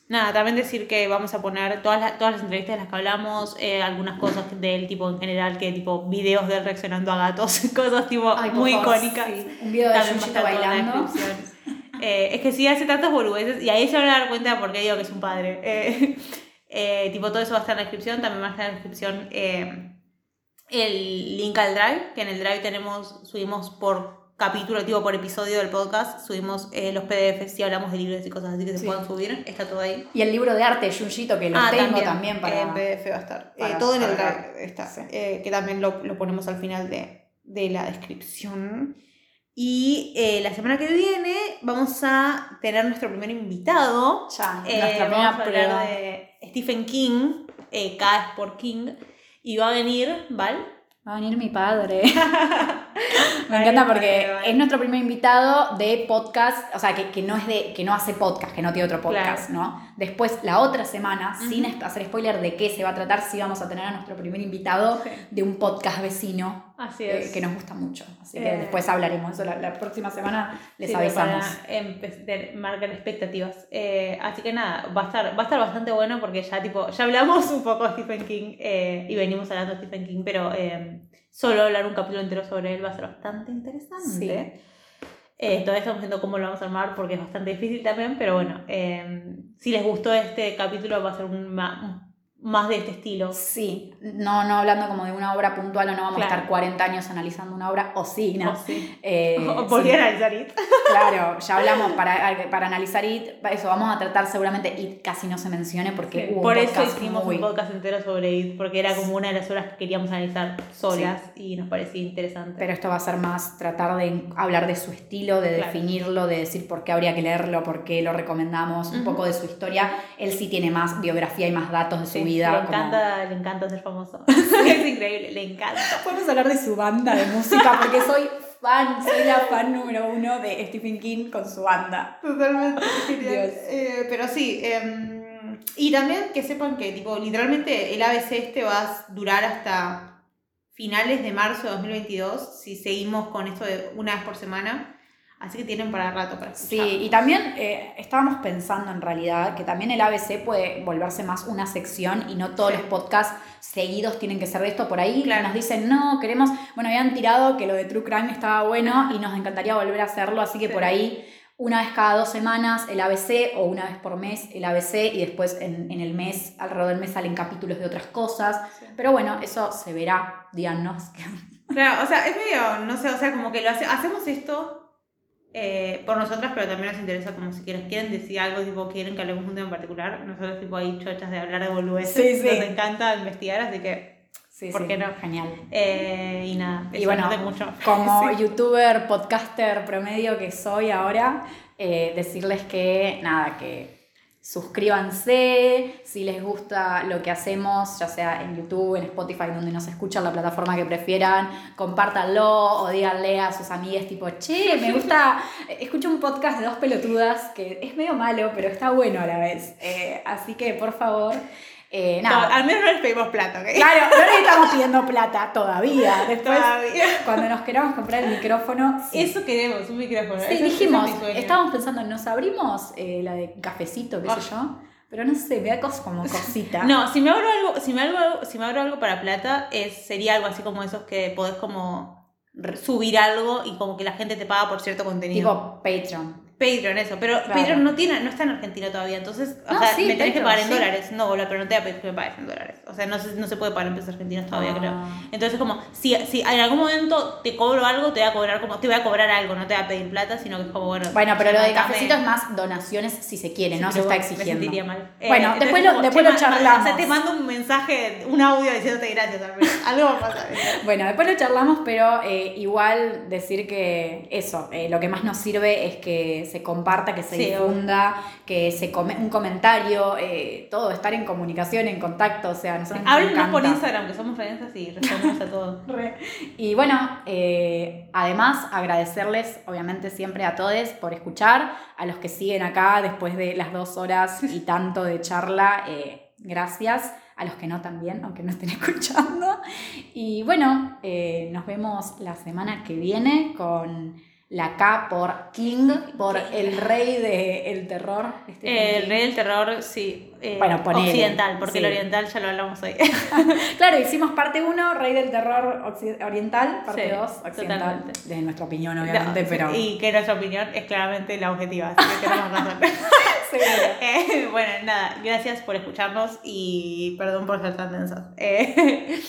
nada, también decir que vamos a poner todas las, todas las entrevistas de las que hablamos, eh, algunas cosas del tipo en general, que tipo videos de él reaccionando a gatos, *laughs* cosas tipo Ay, muy favor, icónicas. sí. Un video de También va a Yuyito estar todo en la bailando. Eh, es que sí hace tantas boludeces y ahí se van a dar cuenta de por qué digo que es un padre. Eh, eh, tipo, todo eso va a estar en la descripción. También va a estar en la descripción eh, el link al Drive, que en el Drive tenemos, subimos por capítulo, tipo por episodio del podcast, subimos eh, los PDFs si hablamos de libros y cosas así que se Sí. puedan subir. Está todo ahí. Y el libro de arte Junjito, que lo Ah, tengo también, para. En PDF va a estar. Eh, para todo en el. Drive está. Sí. eh, que también lo, lo ponemos al final de, de la descripción. Y eh, la semana que viene vamos a tener nuestro primer invitado. Ya, Eh, nuestra primera prueba. de Stephen King, eh, K es por King. Y va a venir, ¿Val? Va a venir mi padre. *laughs* Me Vale, encanta vale, porque vale. es nuestro primer invitado de podcast, o sea, que, que no es de, que no hace podcast, que no tiene otro podcast, ¿no? Después, la otra semana, sin Ujú. hacer spoiler de qué se va a tratar, sí vamos a tener a nuestro primer invitado Sí. de un podcast vecino Así eh, que nos gusta mucho. Así que Eh. después hablaremos, eso la, la próxima semana les Sí, avisamos. Para empe- de- marcar expectativas. Eh, así que nada, va a, estar, va a estar bastante bueno porque ya tipo, ya hablamos un poco de Stephen King y venimos hablando de Stephen King, pero eh, solo hablar un capítulo entero sobre él va a ser bastante interesante. Eh, todavía estamos viendo cómo lo vamos a armar porque es bastante difícil también, pero bueno, eh, si les gustó este capítulo va a ser un un- más de este estilo. Sí, no, no hablando como de una obra puntual o no vamos Claro. a estar 40 años analizando una obra, o sí, ¿no? O sí. Eh, *laughs* sí. analizar it. *laughs* Claro, ya hablamos para, para analizar IT, eso vamos a tratar seguramente IT casi no se mencione porque Sí, hubo Por un eso hicimos muy- un podcast entero sobre IT, porque era como una de las obras que queríamos analizar solas y nos parecía interesante. Pero esto va a ser más tratar de hablar de su estilo, de Claro. definirlo, de decir por qué habría que leerlo, por qué lo recomendamos, un poco de su historia. Él sí tiene más biografía y más datos de su Sí, vida. Le como- encanta, le encanta ser famoso. *laughs* *laughs* es increíble, le encanta. Podemos hablar de su banda de música porque soy fan, soy la fan número uno de Stephen King con su banda. Totalmente. *laughs* Eh, pero sí, em, y también que sepan que tipo, literalmente el ABC este va a durar hasta finales de marzo de 2022 si seguimos con esto de una vez por semana. Así que tienen para rato para Sí, escuchar. y también eh, estábamos pensando en realidad que también el ABC puede volverse más una sección y no todos Sí. los podcasts seguidos tienen que ser de esto. Por ahí Claro. nos dicen, no, queremos, bueno, habían tirado que lo de True Crime estaba bueno y nos encantaría volver a hacerlo, así que Sí. por ahí una vez cada dos semanas el ABC o una vez por mes el ABC y después en, en el mes, alrededor del mes salen capítulos de otras cosas. Sí. Pero bueno, eso se verá, díganos. Claro, o sea, es medio, no sé, o sea, como que lo hace- hacemos esto eh, por nosotras, pero también nos interesa como si quieren, quieren decir algo, tipo, quieren que hablemos de un tema en particular. Nosotros, tipo, ahí chochas de hablar de boludeces. Sí, sí. Nos encanta investigar, así que, Sí, ¿Por sí, qué no? Genial. eh, y nada, Y bueno, mucho. Como *laughs* Sí. youtuber, podcaster promedio que soy ahora, eh, decirles que nada, que suscríbanse, si les gusta lo que hacemos, ya sea en YouTube, en Spotify, donde nos escuchan, la plataforma que prefieran, compártanlo o díganle a sus amigas tipo, che, me *laughs* gusta, escucho un podcast de dos pelotudas que es medio malo, pero está bueno a la vez. Eh, así que, por favor, eh, No, nada. al menos no les pedimos plata, ¿ok? Claro, no le estamos pidiendo plata todavía. Después, Todavía. cuando nos queramos comprar el micrófono, sí. Eso queremos, un micrófono. Sí, es dijimos, sueño. estábamos pensando, nos abrimos eh, la de cafecito, qué Ah. sé yo, pero no sé, me da cos- como cosita. *laughs* No, si me abro algo, si me abro, si me abro algo para plata, es, sería algo así como esos que podés como subir algo y como que la gente te paga por cierto contenido. Tipo Patreon. Patreon, eso. Pero Claro. Patreon no tiene, no está en Argentina todavía. Entonces, o No, sea, sí, me tenés que pagar en sí. dólares. No, boludo, pero no te voy a pedir que me pagues en dólares. O sea, no se, no se puede pagar en pesos argentinos todavía, Ah. creo. Entonces, como, si, si en algún momento te cobro algo, te voy a cobrar como, te voy a cobrar algo, no te voy a pedir plata, sino que es como, bueno. Bueno, pero lo de cafecito es más donaciones si se quiere, no se está Me exigiendo. sentiría mal. Eh, Bueno, después lo- como, después lo charlamos. O sea, te mando un mensaje, un audio diciéndote gracias. *laughs* Algo va a pasar. Bueno, después lo charlamos, pero eh, igual decir que eso, eh, lo que más nos sirve es que se comparta, que se Sí, difunda, que se come un comentario, eh, todo, estar en comunicación, en contacto, o sea, nosotros nos Háblenos por. Instagram, que somos redes y respondemos a todo. *laughs* Y bueno, eh, además agradecerles obviamente siempre a todos por escuchar, a los que siguen acá después de las dos horas y *laughs* tanto de charla, eh, gracias, a los que no también, aunque no estén *laughs* escuchando. Y bueno, eh, nos vemos la semana que viene con la K por King, por el rey del terror. Stephen Eh, el rey del terror, sí. eh, Bueno, ponele, occidental, porque el oriental ya lo hablamos hoy. *laughs* *laughs* Claro, hicimos parte 1, Rey del Terror Oriental, parte Sí, 2, Occidental, totalmente. de nuestra opinión, obviamente, No, pero... Y que nuestra opinión es claramente la objetiva, así que tenemos razón. *laughs* Eh, bueno, nada, gracias por escucharnos y perdón por ser tan densas. Eh,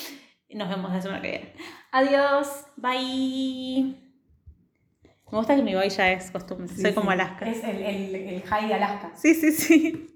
nos vemos la semana que viene. Adiós. Bye. Me gusta que mi bye ya es costumbre. Soy Sí, como. Alaska. Es el, el, el high de Alaska. Sí, sí, sí.